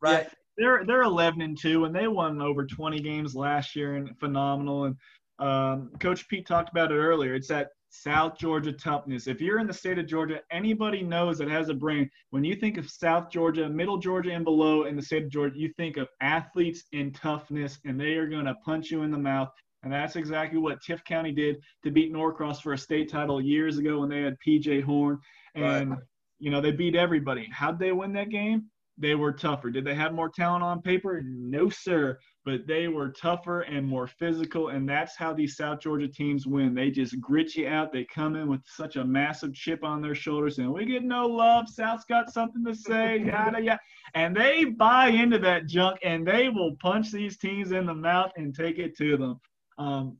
Right. Yeah, they're they're eleven and two, and they won over twenty games last year, and phenomenal. And um, Coach Pete talked about it earlier. It's that South Georgia toughness. If you're in the state of Georgia, anybody knows that has a brain. When you think of South Georgia, Middle Georgia, and below in the state of Georgia, you think of athletes and toughness, and they are going to punch you in the mouth. And that's exactly what Tift County did to beat Norcross for a state title years ago when they had PJ Horn. And, right. you know, they beat everybody. How'd they win that game? They were tougher. Did they have more talent on paper? No, sir. But they were tougher and more physical. And that's how these South Georgia teams win. They just grit you out. They come in with such a massive chip on their shoulders and we get no love. South's got something to say. Yada, yada. And they buy into that junk and they will punch these teams in the mouth and take it to them. Um,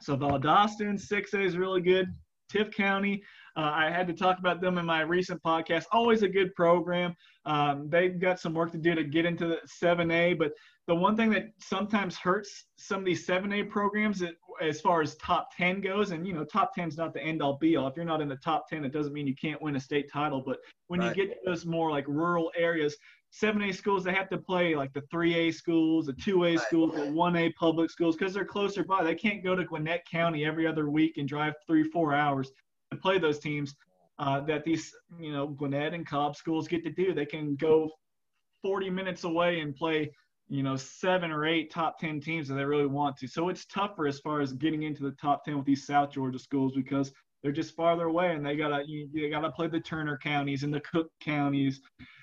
so Valdosta in 6A is really good. Tift County, uh, I had to talk about them in my recent podcast. Always a good program. Um, they've got some work to do to get into the 7A, but the one thing that sometimes hurts some of these 7A programs as far as top 10 goes, and you know, top 10 is not the end all be all. If you're not in the top 10, it doesn't mean you can't win a state title. But when right. you get to those more like rural areas, 7A schools, they have to play like the 3A schools, the 2A schools, the 1A public schools because they're closer by. They can't go to Gwinnett County every other week and drive three, four hours to play those teams uh, that these, you know, Gwinnett and Cobb schools get to do. They can go 40 minutes away and play, you know, seven or eight top 10 teams that they really want to. So it's tougher as far as getting into the top 10 with these South Georgia schools because they're just farther away and they gotta you, you gotta play the Turner counties and the Cook counties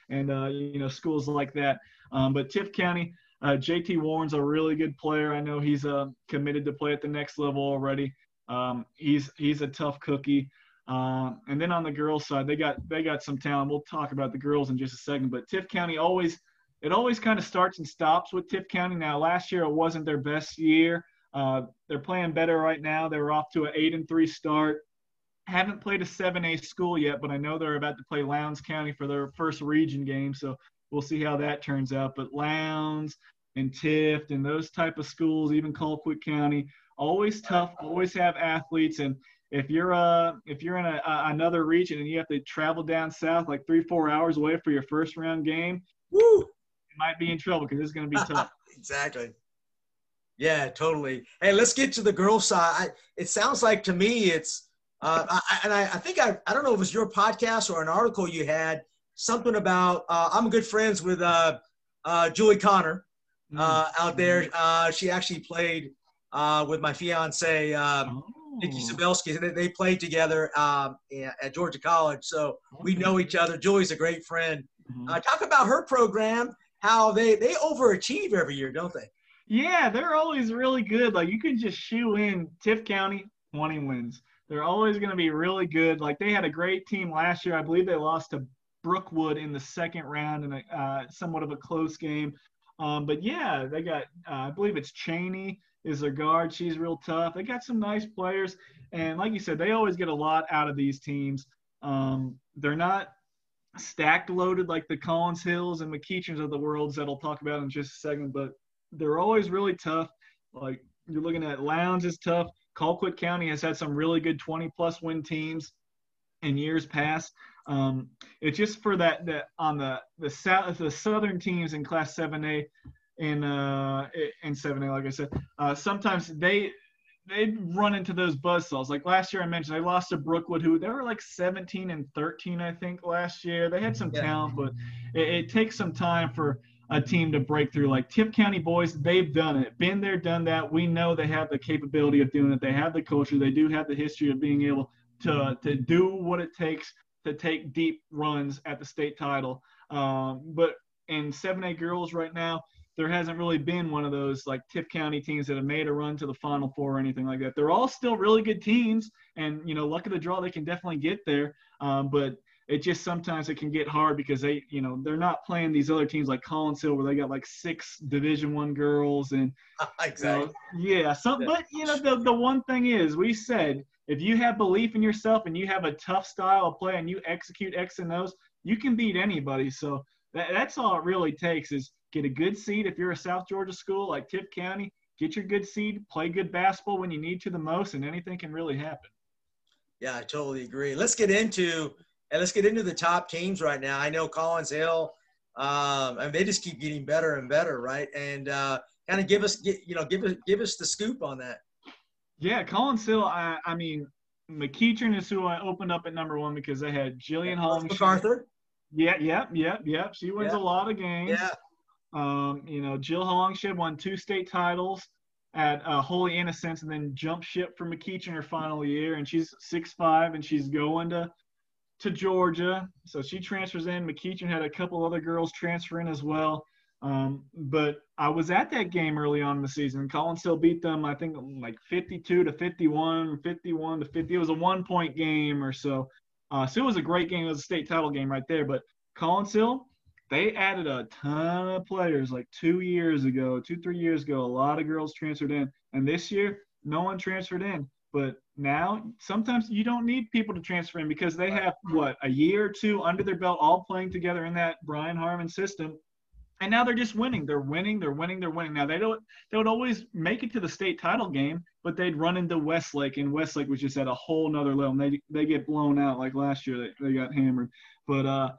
and uh, you know schools like that. Um, but Tift County, uh, JT Warren's a really good player. I know he's uh, committed to play at the next level already. Um, he's he's a tough cookie. Um, and then on the girls' side, they got they got some talent. We'll talk about the girls in just a second. But Tift County always it always kind of starts and stops with Tift County. Now last year it wasn't their best year. Uh, they're playing better right now. They were off to an eight and three start haven't played a 7A school yet, but I know they're about to play Lowndes County for their first region game. So we'll see how that turns out. But Lowndes and Tift and those type of schools, even Colquitt County, always tough, always have athletes. And if you're uh if you're in a, a, another region and you have to travel down south like three four hours away for your first round game, woo, might be in trouble because it's going to be tough. exactly. Yeah, totally. Hey, let's get to the girl side. I, it sounds like to me it's uh, I, and I, I, think I, I don't know if it was your podcast or an article you had something about uh, I'm good friends with uh, uh Julie Connor mm-hmm. uh, out there. Mm-hmm. Uh, she actually played with my fiance um, oh. Nikki Sabelski. They, they played together um, at Georgia College, so we know each other. Julie's a great friend. Mm-hmm. talk about her program, how they they overachieve every year, don't they? Yeah, they're always really good. Like you can just shoe in Tift County 20 wins. They're always going to be really good. Like they had a great team last year. I believe they lost to Brookwood in the second round in a uh, somewhat of a close game. Um, but yeah, they got uh, I believe it's Cheney is their guard. She's real tough. They got some nice players, and like you said, they always get a lot out of these teams. Um, they're not stacked loaded like the Collins Hills and McEacherns of the worlds that I'll talk about in just a second, but they're always really tough. Like you're looking at Lowndes is tough. Colquitt County has had some really good 20 plus win teams in years past. Um, it's just for that that on the the south the southern teams in Class 7A in uh in 7A, like I said, uh, sometimes they they run into those buzzsaws. Like last year, I mentioned they lost to Brookwood, who they were like 17 and 13, I think, last year. They had some yeah. talent, but it, it takes some time for a team to break through. Like Tift County boys, they've done it, been there, done that. We know they have the capability of doing it. They have the culture. They do have the history of being able to to do what it takes to take deep runs at the state title. Um, but in 7A girls right now, there hasn't really been one of those like Tift County teams that have made a run to the Final Four or anything like that. They're all still really good teams, and you know, luck of the draw, they can definitely get there. Um, but it just sometimes it can get hard because they, you know, they're not playing these other teams like Collins Hill where they got like six Division One girls and exactly. You know, yeah. So, but you know, the the one thing is, we said if you have belief in yourself and you have a tough style of play and you execute X and O's, you can beat anybody. So that, that's all it really takes is get a good seed. If you're a South Georgia school like Tift County, get your good seed, play good basketball when you need to the most, and anything can really happen. Yeah, I totally agree. Let's get into and let's get into the top teams right now. I know Collins Hill, um, and they just keep getting better and better, right? And uh, kind of give us, get, you know, give us give us the scoop on that. Yeah, Collins Hill. I, I mean, McEachern is who I opened up at number one because they had Jillian Holmes. MacArthur. Yeah, yeah, yeah, yeah. She wins yeah. a lot of games. Yeah. Um, you know, Jill Hollingshead won two state titles at uh, Holy Innocents and then jumped ship for in her final year. And she's six five and she's going to to Georgia. So she transfers in. McEachern had a couple other girls transfer in as well. Um, but I was at that game early on in the season. Collins Hill beat them, I think, like 52 to 51, 51 to 50. It was a one point game or so. Uh, so it was a great game. It was a state title game right there. But Collins Hill, they added a ton of players like two years ago, two, three years ago. A lot of girls transferred in. And this year, no one transferred in. But now, sometimes you don't need people to transfer in because they have, what, a year or two under their belt all playing together in that Brian Harmon system. And now they're just winning. They're winning. They're winning. They're winning. Now they don't. They would always make it to the state title game, but they'd run into Westlake, and Westlake was just at a whole nother level. And they they get blown out like last year. They, they got hammered. But uh,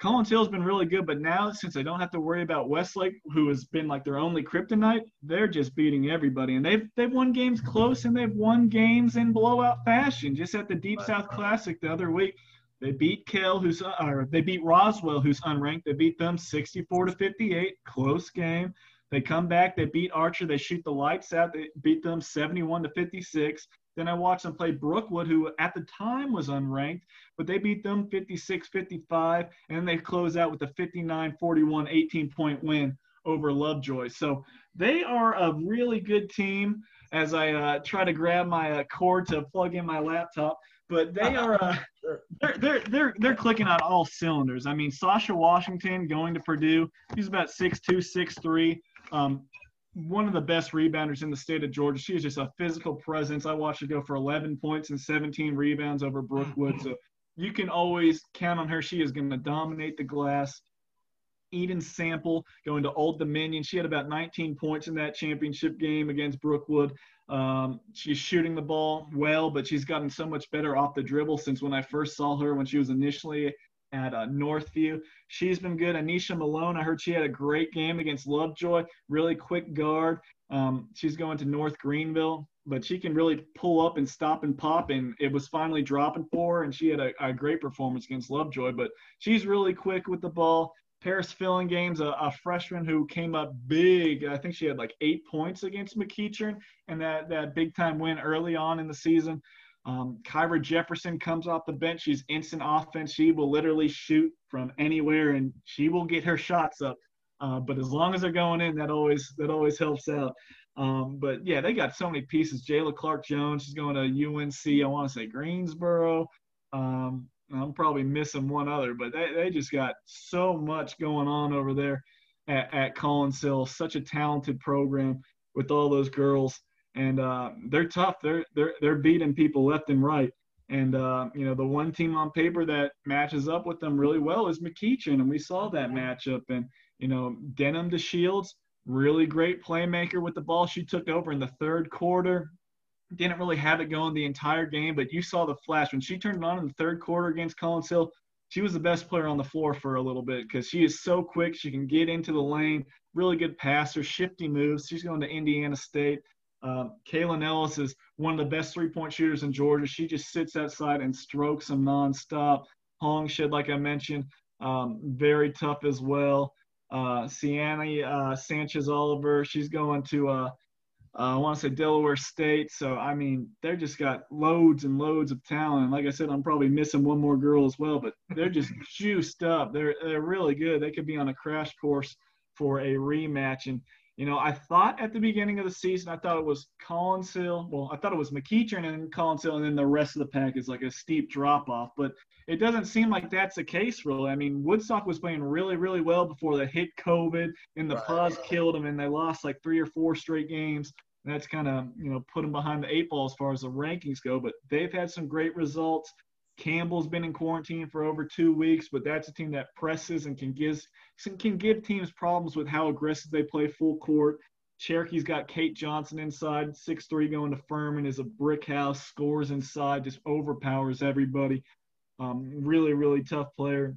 Collins Hill's been really good, but now since they don't have to worry about Westlake, who has been like their only kryptonite, they're just beating everybody. And they've they've won games close and they've won games in blowout fashion. Just at the Deep South Classic the other week, they beat Kell, who's uh, or they beat Roswell, who's unranked. They beat them 64 to 58, close game. They come back, they beat Archer, they shoot the lights out, they beat them 71 to 56. Then I watched them play Brookwood, who at the time was unranked, but they beat them 56 55. And then they close out with a 59 41 18 point win over Lovejoy. So they are a really good team as I uh, try to grab my uh, cord to plug in my laptop. But they are uh, they're, they're they're they're clicking on all cylinders. I mean, Sasha Washington going to Purdue. He's about six two, six three. Um, one of the best rebounders in the state of Georgia. She is just a physical presence. I watched her go for 11 points and 17 rebounds over Brookwood. So you can always count on her. She is going to dominate the glass. Eden Sample going to Old Dominion. She had about 19 points in that championship game against Brookwood. Um, she's shooting the ball well, but she's gotten so much better off the dribble since when I first saw her when she was initially at uh, Northview. She's been good. Anisha Malone, I heard she had a great game against Lovejoy, really quick guard. Um, she's going to North Greenville, but she can really pull up and stop and pop. And it was finally dropping for her, and she had a, a great performance against Lovejoy. But she's really quick with the ball. Paris Fillingames, a, a freshman who came up big. I think she had like eight points against McEachern and that, that big time win early on in the season. Um, Kyra Jefferson comes off the bench. She's instant offense. She will literally shoot from anywhere, and she will get her shots up. Uh, but as long as they're going in, that always that always helps out. Um, but yeah, they got so many pieces. Jayla Clark Jones is going to UNC. I want to say Greensboro. Um, I'm probably missing one other, but they, they just got so much going on over there at, at Collins Hill. Such a talented program with all those girls and uh, they're tough. They're they're they're beating people left and right. And uh, you know, the one team on paper that matches up with them really well is McEachern, and we saw that matchup. And you know, Denham to Shields, really great playmaker with the ball. She took over in the third quarter. Didn't really have it going the entire game, but you saw the flash when she turned it on in the third quarter against Collins Hill. She was the best player on the floor for a little bit because she is so quick. She can get into the lane, really good passer, shifty moves. She's going to Indiana State. Um, Kaylin Ellis is one of the best three-point shooters in Georgia. She just sits outside and strokes them nonstop. Hollingshead, like I mentioned, um, very tough as well. Uh, uh, Sanchez Oliver, she's going to, uh, uh I want to say Delaware State. So, I mean, they just got loads and loads of talent. Like I said, I'm probably missing one more girl as well, but they're just juiced up. They're, they're really good. They could be on a crash course for a rematch. And you know, I thought at the beginning of the season, I thought it was Collins Hill. Well, I thought it was McEachern and Collins Hill, and then the rest of the pack is like a steep drop off. But it doesn't seem like that's the case, really. I mean, Woodstock was playing really, really well before they hit COVID, and the right. pause killed them, and they lost like three or four straight games. And that's kind of, you know, put them behind the eight ball as far as the rankings go. But they've had some great results. Campbell's been in quarantine for over two weeks, but that's a team that presses and can give can give teams problems with how aggressive they play full court. Cherokee's got Kate Johnson inside, six three going to Furman is a brick house, scores inside, just overpowers everybody. Um, really, really tough player.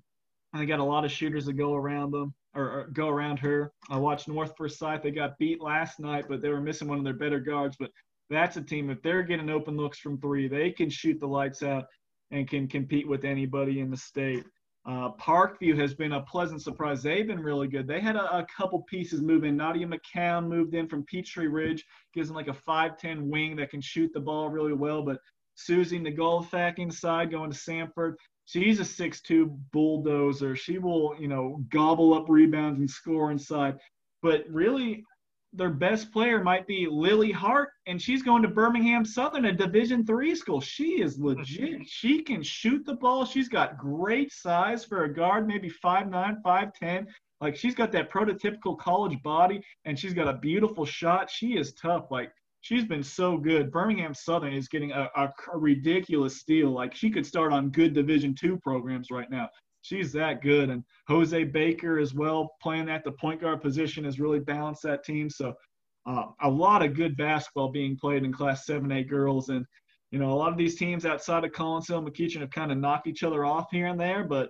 And they got a lot of shooters that go around them or, or go around her. I watched North Forsyth. They got beat last night, but they were missing one of their better guards. But that's a team. If they're getting open looks from three, they can shoot the lights out and can compete with anybody in the state. Uh, Parkview has been a pleasant surprise. They've been really good. They had a, a, couple pieces move in. Nadia McCown moved in from Peachtree Ridge, gives them like a 5'10 wing that can shoot the ball really well. But Susie Nagolfak inside going to Sanford, She's a 6'2 bulldozer. She will, you know, gobble up rebounds and score inside. But really, their best player might be Lily Hart, and she's going to Birmingham Southern, a Division three school. She is legit. Mm-hmm. She can shoot the ball. She's got great size for a guard, maybe 5'9", 5'10". Like she's got that prototypical college body, and she's got a beautiful shot. She is tough. Like she's been so good. Birmingham Southern is getting a, a, a ridiculous steal. Like she could start on good Division two programs right now she's that good. And Jose Baker as well, playing at the point guard position, has really balanced that team. So uh, a lot of good basketball being played in Class 7A girls. And, you know, a lot of these teams outside of Collins Hill and McEachern have kind of knocked each other off here and there. But,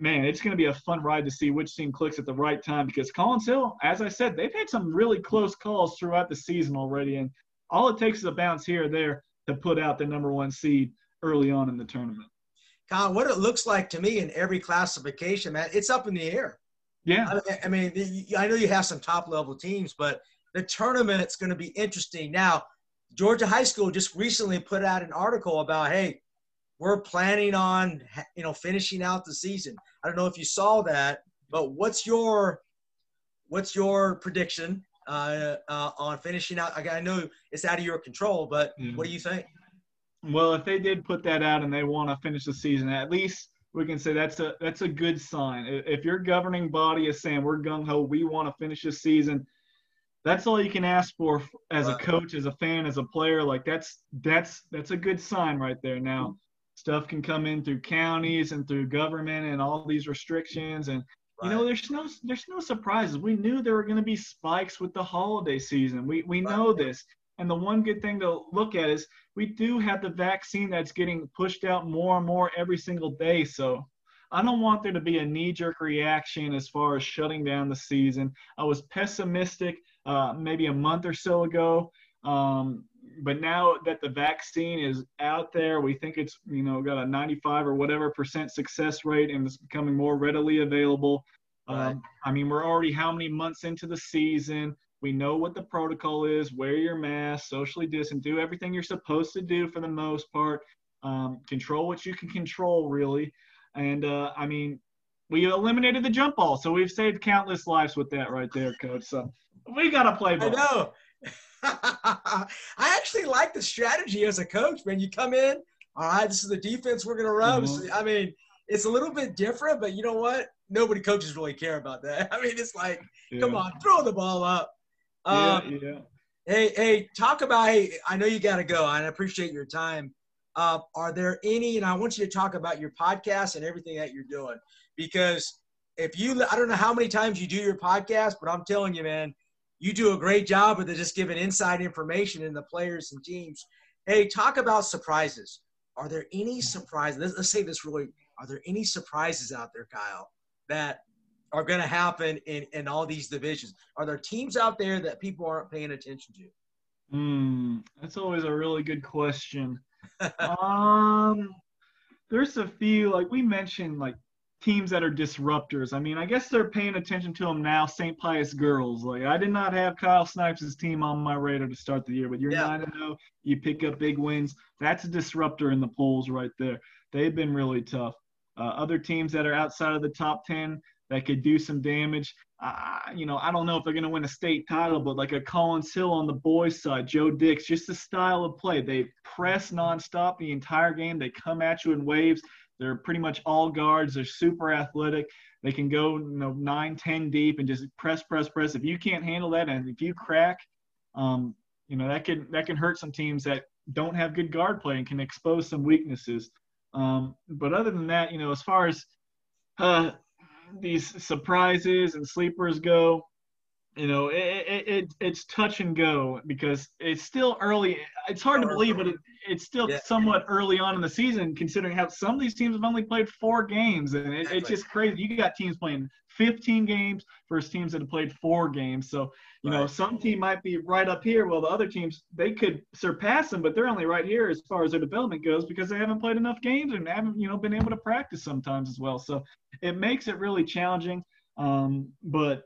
man, it's going to be a fun ride to see which team clicks at the right time because Collins Hill, as I said, they've had some really close calls throughout the season already. And all it takes is a bounce here or there to put out the number one seed early on in the tournament. Con, what it looks like to me in every classification, man, it's up in the air. Yeah. I, mean, I know you have some top level teams, but the tournament's going to be interesting. Now, Georgia High School just recently put out an article about, hey, we're planning on, you know, finishing out the season. I don't know if you saw that, but what's your, what's your prediction uh, uh, on finishing out? I know it's out of your control, but mm-hmm. what do you think? Well, if they did put that out and they want to finish the season, at least we can say that's a that's a good sign. If your governing body is saying we're gung ho, we want to finish this season, that's all you can ask for as a coach, as a fan, as a player. Like that's that's that's a good sign right there. Now, mm-hmm. stuff can come in through counties and through government and all these restrictions. And you know there's no there's no surprises. We knew there were going to be spikes with the holiday season. We we know this and the one good thing to look at is we do have the vaccine that's getting pushed out more and more every single day. So I don't want there to be a knee jerk reaction as far as shutting down the season. I was pessimistic uh, maybe a month or so ago. Um, but now that the vaccine is out there, we think it's you know got a 95 or whatever percent success rate, and it's becoming more readily available. Right. Um, I mean, we're already how many months into the season? We know what the protocol is. Wear your mask, socially distance, do everything you're supposed to do for the most part. Um, control what you can control, really. And uh, I mean, we eliminated the jump ball, so we've saved countless lives with that right there, coach. So we got to play ball. I know. I actually like the strategy as a coach, man. You come in, all right, this is the defense we're going to run. Mm-hmm. I mean, it's a little bit different, but you know what? Nobody coaches really care about that. I mean, it's like, yeah. come on, throw the ball up. Um, yeah, yeah. Hey, hey, talk about. Hey, I know you got to go, I appreciate your time. Uh, are there any? And I want you to talk about your podcast and everything that you're doing because if you, I don't know how many times you do your podcast, but I'm telling you, man, you do a great job of just giving inside information in the players and teams. Hey, talk about surprises. Are there any surprises? Let's, let's say this really. Are there any surprises out there, Kyle, that are going to happen in, in all these divisions? Are there teams out there that people aren't paying attention to? Hmm, that's always a really good question. um, there's a few like we mentioned, like teams that are disruptors. I mean, I guess they're paying attention to them now. St. Pius girls. Like I did not have Kyle Snipes' team on my radar to start the year, but you're yeah. nine zero. You pick up big wins. That's a disruptor in the polls right there. They've been really tough. Uh, other teams that are outside of the top ten that could do some damage. You know, I don't know if they're going to win a state title, but like a Collins Hill on the boys' side, Joe Dix, just the style of play. They press nonstop the entire game. They come at you in waves. They're pretty much all guards. They're super athletic. They can go, you know, nine, ten deep and just press, press, press. If you can't handle that, and if you crack, um, you know that can that can hurt some teams that don't have good guard play and can expose some weaknesses. Um, but other than that, you know, as far as uh, these surprises and sleepers go, you know, it, it, it, it's touch and go because it's still early. It's hard to believe, but it, it's still yeah. somewhat early on in the season, considering how some of these teams have only played four games, and it, it's just crazy. You got teams playing 15 games versus teams that have played four games. So, you right. know, some team might be right up here, while the other teams they could surpass them, but they're only right here as far as their development goes because they haven't played enough games and haven't, you know, been able to practice sometimes as well. So, it makes it really challenging. Um, but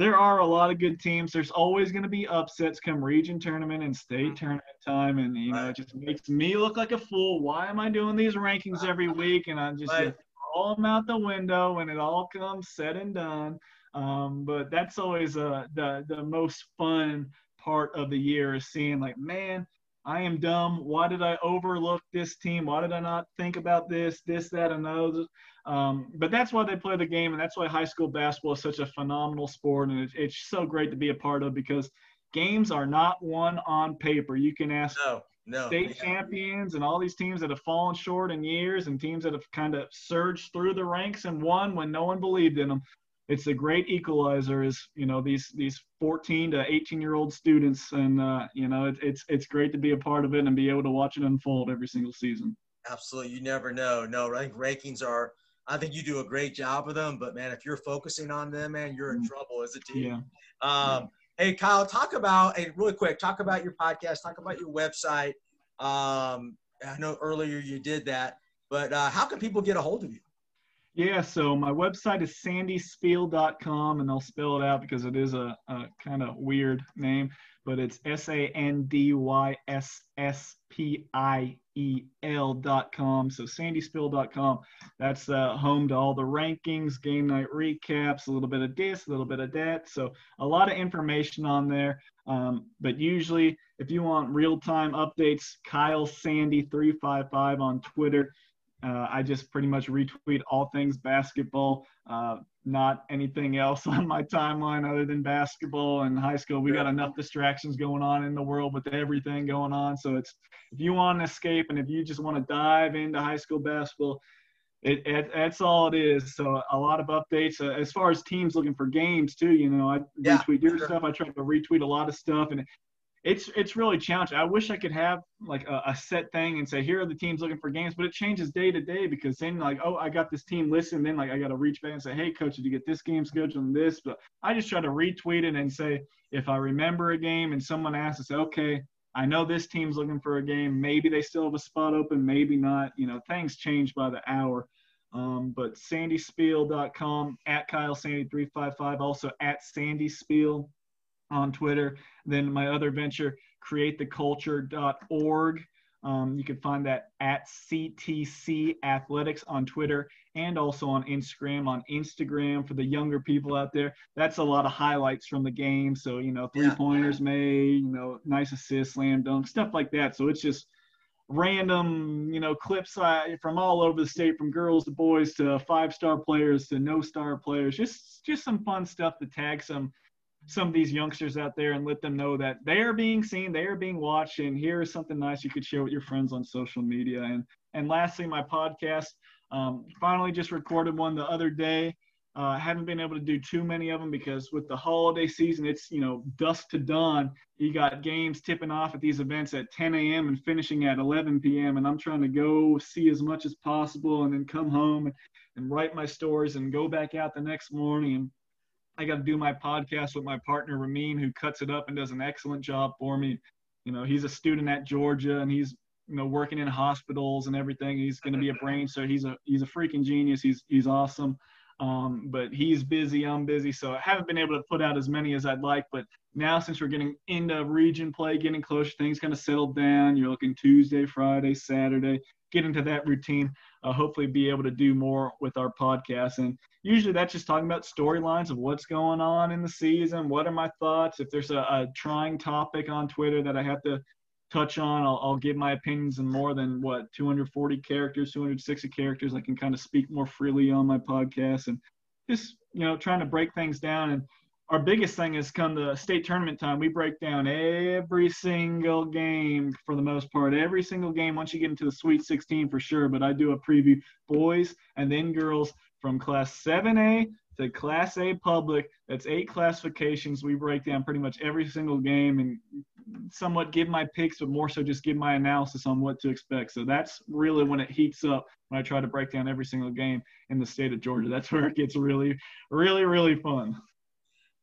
there are a lot of good teams. There's always going to be upsets come region tournament and state mm-hmm. tournament time, and you know it just makes me look like a fool. Why am I doing these rankings every week? And I'm just right. all them out the window when it all comes said and done. Um, but that's always uh, the the most fun part of the year is seeing like, man, I am dumb. Why did I overlook this team? Why did I not think about this, this, that, and those? Um, but that's why they play the game, and that's why high school basketball is such a phenomenal sport, and it's, it's so great to be a part of because games are not won on paper. You can ask no, no, state yeah. champions and all these teams that have fallen short in years, and teams that have kind of surged through the ranks and won when no one believed in them. It's a great equalizer, is you know these these 14 to 18 year old students, and uh, you know it, it's it's great to be a part of it and be able to watch it unfold every single season. Absolutely, you never know. No, I think rankings are I think you do a great job with them. But man, if you're focusing on them, man, you're in mm. trouble as a team. Yeah. Um, yeah. Hey, Kyle, talk about hey, really quick. Talk about your podcast. Talk about your website. Um, I know earlier you did that, but uh, how can people get a hold of you? Yeah, so my website is sandyspiel.com, and I'll spell it out because it is a, a kind of weird name, but it's S A N D Y S S P I E-L.com. So sandyspiel.com. That's uh, home to all the rankings, game night recaps, a little bit of this, a little bit of that. So a lot of information on there. Um, but usually, if you want real-time updates, Kyle Sandy 355 on Twitter. Uh, I just pretty much retweet all things basketball, uh, not anything else on my timeline other than basketball and high school. We got enough distractions going on in the world with everything going on. So it's if you want to escape and if you just want to dive into high school basketball, it, it, that's all it is. So a lot of updates uh, as far as teams looking for games too. You know, I yeah, retweet your sure. stuff. I try to retweet a lot of stuff, and it's it's really challenging. I wish I could have like a, a, set thing and say here are the teams looking for games, but it changes day to day because then like oh I got this team listed, and then like I got to reach back and say hey coach did you get this game scheduled and this? But I just try to retweet it and say if I remember a game and someone asks, I say okay I know this team's looking for a game. Maybe they still have a spot open, maybe not. You know things change by the hour. Um, but sandyspiel.com at Kyle Sandy 355 also at Sandy Spiel on Twitter. Then my other venture, createtheculture.org. Um, you can find that at CTC Athletics on Twitter and also on Instagram. On Instagram, for the younger people out there, that's a lot of highlights from the game. So, you know, three pointers yeah. made, you know, nice assist, slam dunk, stuff like that. So it's just random, you know, clips from all over the state, from girls to boys to five star players to no star players. Just, just some fun stuff to tag some some of these youngsters out there and let them know that they are being seen, they are being watched, and here is something nice you could share with your friends on social media. And and lastly, my podcast. Um, finally, just recorded one the other day. Uh, haven't been able to do too many of them because with the holiday season, it's you know dusk to dawn. You got games tipping off at these events at 10 a.m. and finishing at 11 p.m. And I'm trying to go see as much as possible and then come home and, and write my stories and go back out the next morning. And I got to do my podcast with my partner Ramin, who cuts it up and does an excellent job for me. You know, he's a student at Georgia and he's you know working in hospitals and everything. He's going to be a brain, so he's a he's a freaking genius. He's he's awesome. Um, but he's busy, I'm busy, so I haven't been able to put out as many as I'd like. But now, since we're getting into region play, getting closer, things kind of settled down. You're looking Tuesday, Friday, Saturday, get into that routine. Uh, hopefully, be able to do more with our podcast. And usually, that's just talking about storylines of what's going on in the season. What are my thoughts? If there's a, a trying topic on Twitter that I have to touch on. I'll, I'll give my opinions in more than what 240 characters, 260 characters. I can kind of speak more freely on my podcast and just you know trying to break things down. And our biggest thing is come the state tournament time, we break down every single game for the most part. Every single game once you get into the Sweet 16 for sure. But I do a preview boys and then girls from Class 7A to Class A public. That's eight classifications. We break down pretty much every single game and somewhat give my picks, but more so just give my analysis on what to expect. So that's really when it heats up when I try to break down every single game in the state of Georgia. That's where it gets really, really, really fun.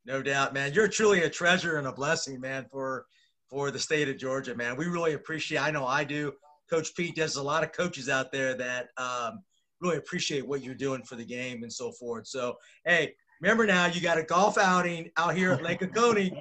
No doubt, man. You're truly a treasure and a blessing, man, for for the state of Georgia, man. We really appreciate. I know I do. Coach Pete, there's a lot of coaches out there that um, really appreciate what you're doing for the game and so forth. So, hey, remember now, you got a golf outing out here at Lake Oconee.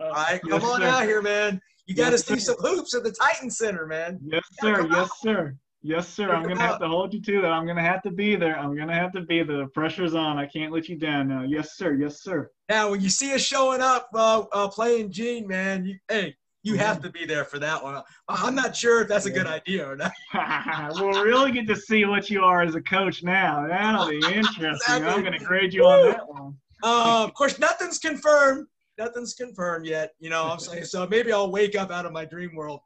All right, come yes, on sir. out here, man. You got to see some hoops at the Titan Center, man. Yes, sir. Yes, out. sir. Yes, sir. I'm gonna have to hold you to that. I'm gonna have to be there. I'm gonna have to be there. The pressure's on. I can't let you down now. Yes, sir. Yes, sir. Now, when you see us showing up, uh, uh, playing Gene, man, you, hey, you have mm-hmm. to be there for that one. I'm not sure if that's a good idea or not. we'll really get to see what you are as a coach now. That'll be interesting. exactly. I'm going to grade you Woo! on that one. Uh, of course, nothing's confirmed nothing's confirmed yet. You know, I'm saying so. Maybe I'll wake up out of my dream world.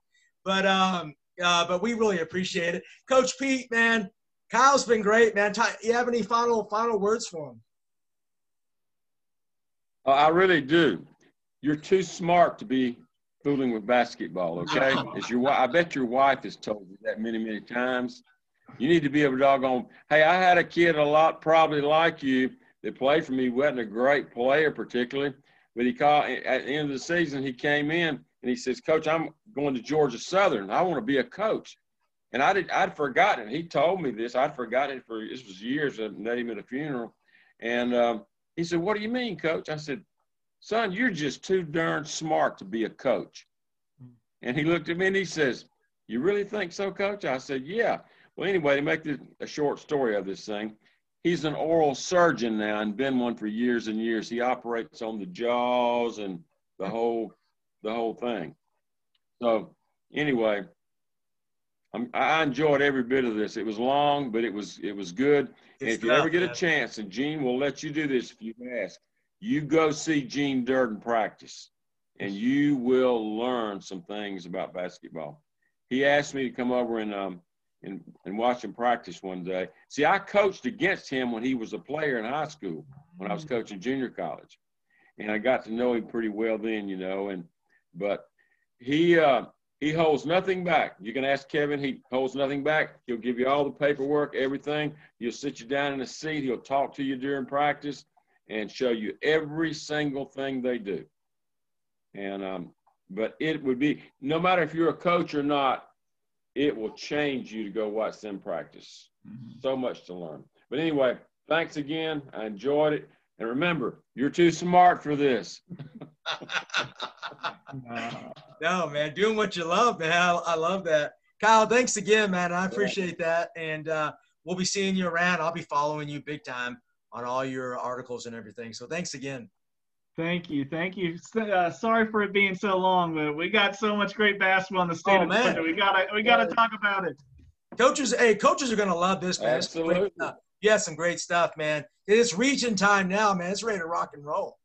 But um, uh, but we really appreciate it, Coach Pete. Man, Kyle's been great, man. You have any final final words for him? Uh, I really do. You're too smart to be fooling with basketball. Okay, Is your I bet your wife has told you that many many times. You need to be able to doggone. Hey, I had a kid a lot probably like you that played for me. wasn't a great player particularly, but he called at the end of the season. He came in and he says, "Coach, I'm going to Georgia Southern. I want to be a coach." And I did. I'd forgotten. He told me this. I'd forgotten it for this was years. I met him at a funeral, and um, he said, "What do you mean, Coach?" I said, "Son, you're just too darn smart to be a coach." And he looked at me and he says, "You really think so, Coach?" I said, "Yeah." Well, anyway, to make a short story of this thing, he's an oral surgeon now and been one for years and years. He operates on the jaws and the whole the whole thing. So anyway, I'm, i enjoyed every bit of this. It was long, but it was it was good. And if you ever get a chance, and Gene will let you do this if you ask, you go see Gene Durden practice, and you will learn some things about basketball. He asked me to come over and um, and, and watch him practice one day. See, I coached against him when he was a player in high school, when I was coaching junior college. And I got to know him pretty well then, you know, and but he uh, he holds nothing back. You can ask Kevin, he holds nothing back. He'll give you all the paperwork, everything. He'll sit you down in a seat, he'll talk to you during practice and show you every single thing they do. And um, but it would be no matter if you're a coach or not, it will change you to go watch them practice. Mm-hmm. So much to learn. But anyway, thanks again. I enjoyed it. And remember, you're too smart for this. no, man, doing what you love, man. I, I, love that. Kyle, thanks again, man. I appreciate that. And uh, we'll be seeing you around. I'll be following you big time on all your articles and everything. So thanks again. Thank you, thank you. Uh, sorry for it being so long, but we got so much great basketball in the state oh, of Georgia. We gotta we gotta talk about it. Coaches, hey, coaches are gonna love this, man. Absolutely. Yeah, some great stuff, man. It's region time now, man. It's ready to rock and roll.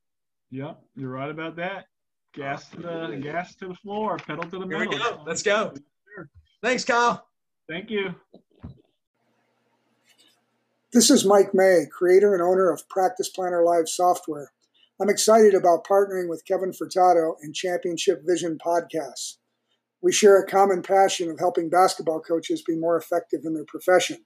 Yep, you're right about that. Gas to the gas to the floor, pedal to the Here metal. We go. Let's go. Thanks, Kyle. Thank you. This is Mike May, creator and owner of Practice Planner Live software. I'm excited about partnering with Kevin Furtado and Championship Vision podcasts. We share a common passion of helping basketball coaches be more effective in their profession.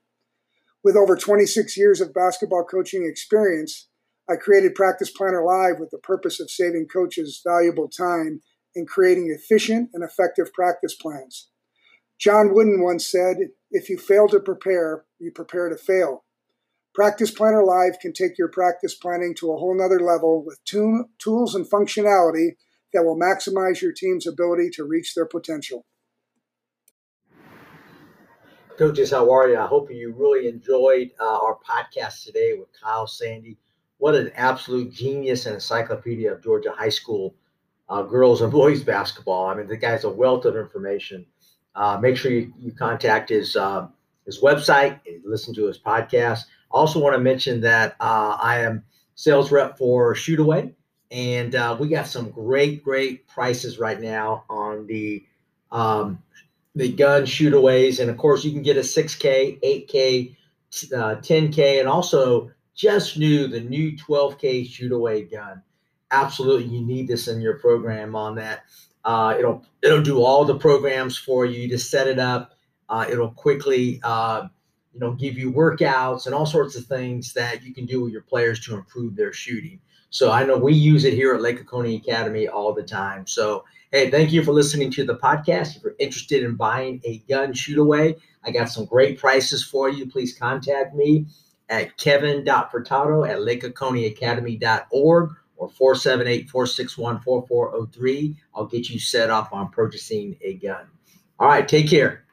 With over 26 years of basketball coaching experience, I created Practice Planner Live with the purpose of saving coaches valuable time in creating efficient and effective practice plans. John Wooden once said, If you fail to prepare, you prepare to fail. Practice Planner Live can take your practice planning to a whole nother level with tools and functionality that will maximize your team's ability to reach their potential. Coaches, how are you? I hope you really enjoyed uh, our podcast today with Kyle Sandy. What an absolute genius and encyclopedia of Georgia high school uh, girls and boys basketball. I mean, the guy's a wealth of information. Uh, make sure you, you contact his uh, his website, listen to his podcast. Also, want to mention that uh, I am sales rep for Shootaway, and uh, we got some great, great prices right now on the um, the gun shootaways, and of course, you can get a 6K, 8K, uh, 10K, and also just new the new 12K shootaway gun. Absolutely, you need this in your program. On that, uh, it'll it'll do all the programs for you. You just set it up. Uh, it'll quickly uh, you know, give you workouts and all sorts of things that you can do with your players to improve their shooting. So I know we use it here at Lake Oconee Academy all the time. So hey, thank you for listening to the podcast. If you're interested in buying a gun shoot away, I got some great prices for you. Please contact me at kevin.furtado at lakeoconeeacademy.org or 478-461-4403. I'll get you set up on purchasing a gun. All right, take care.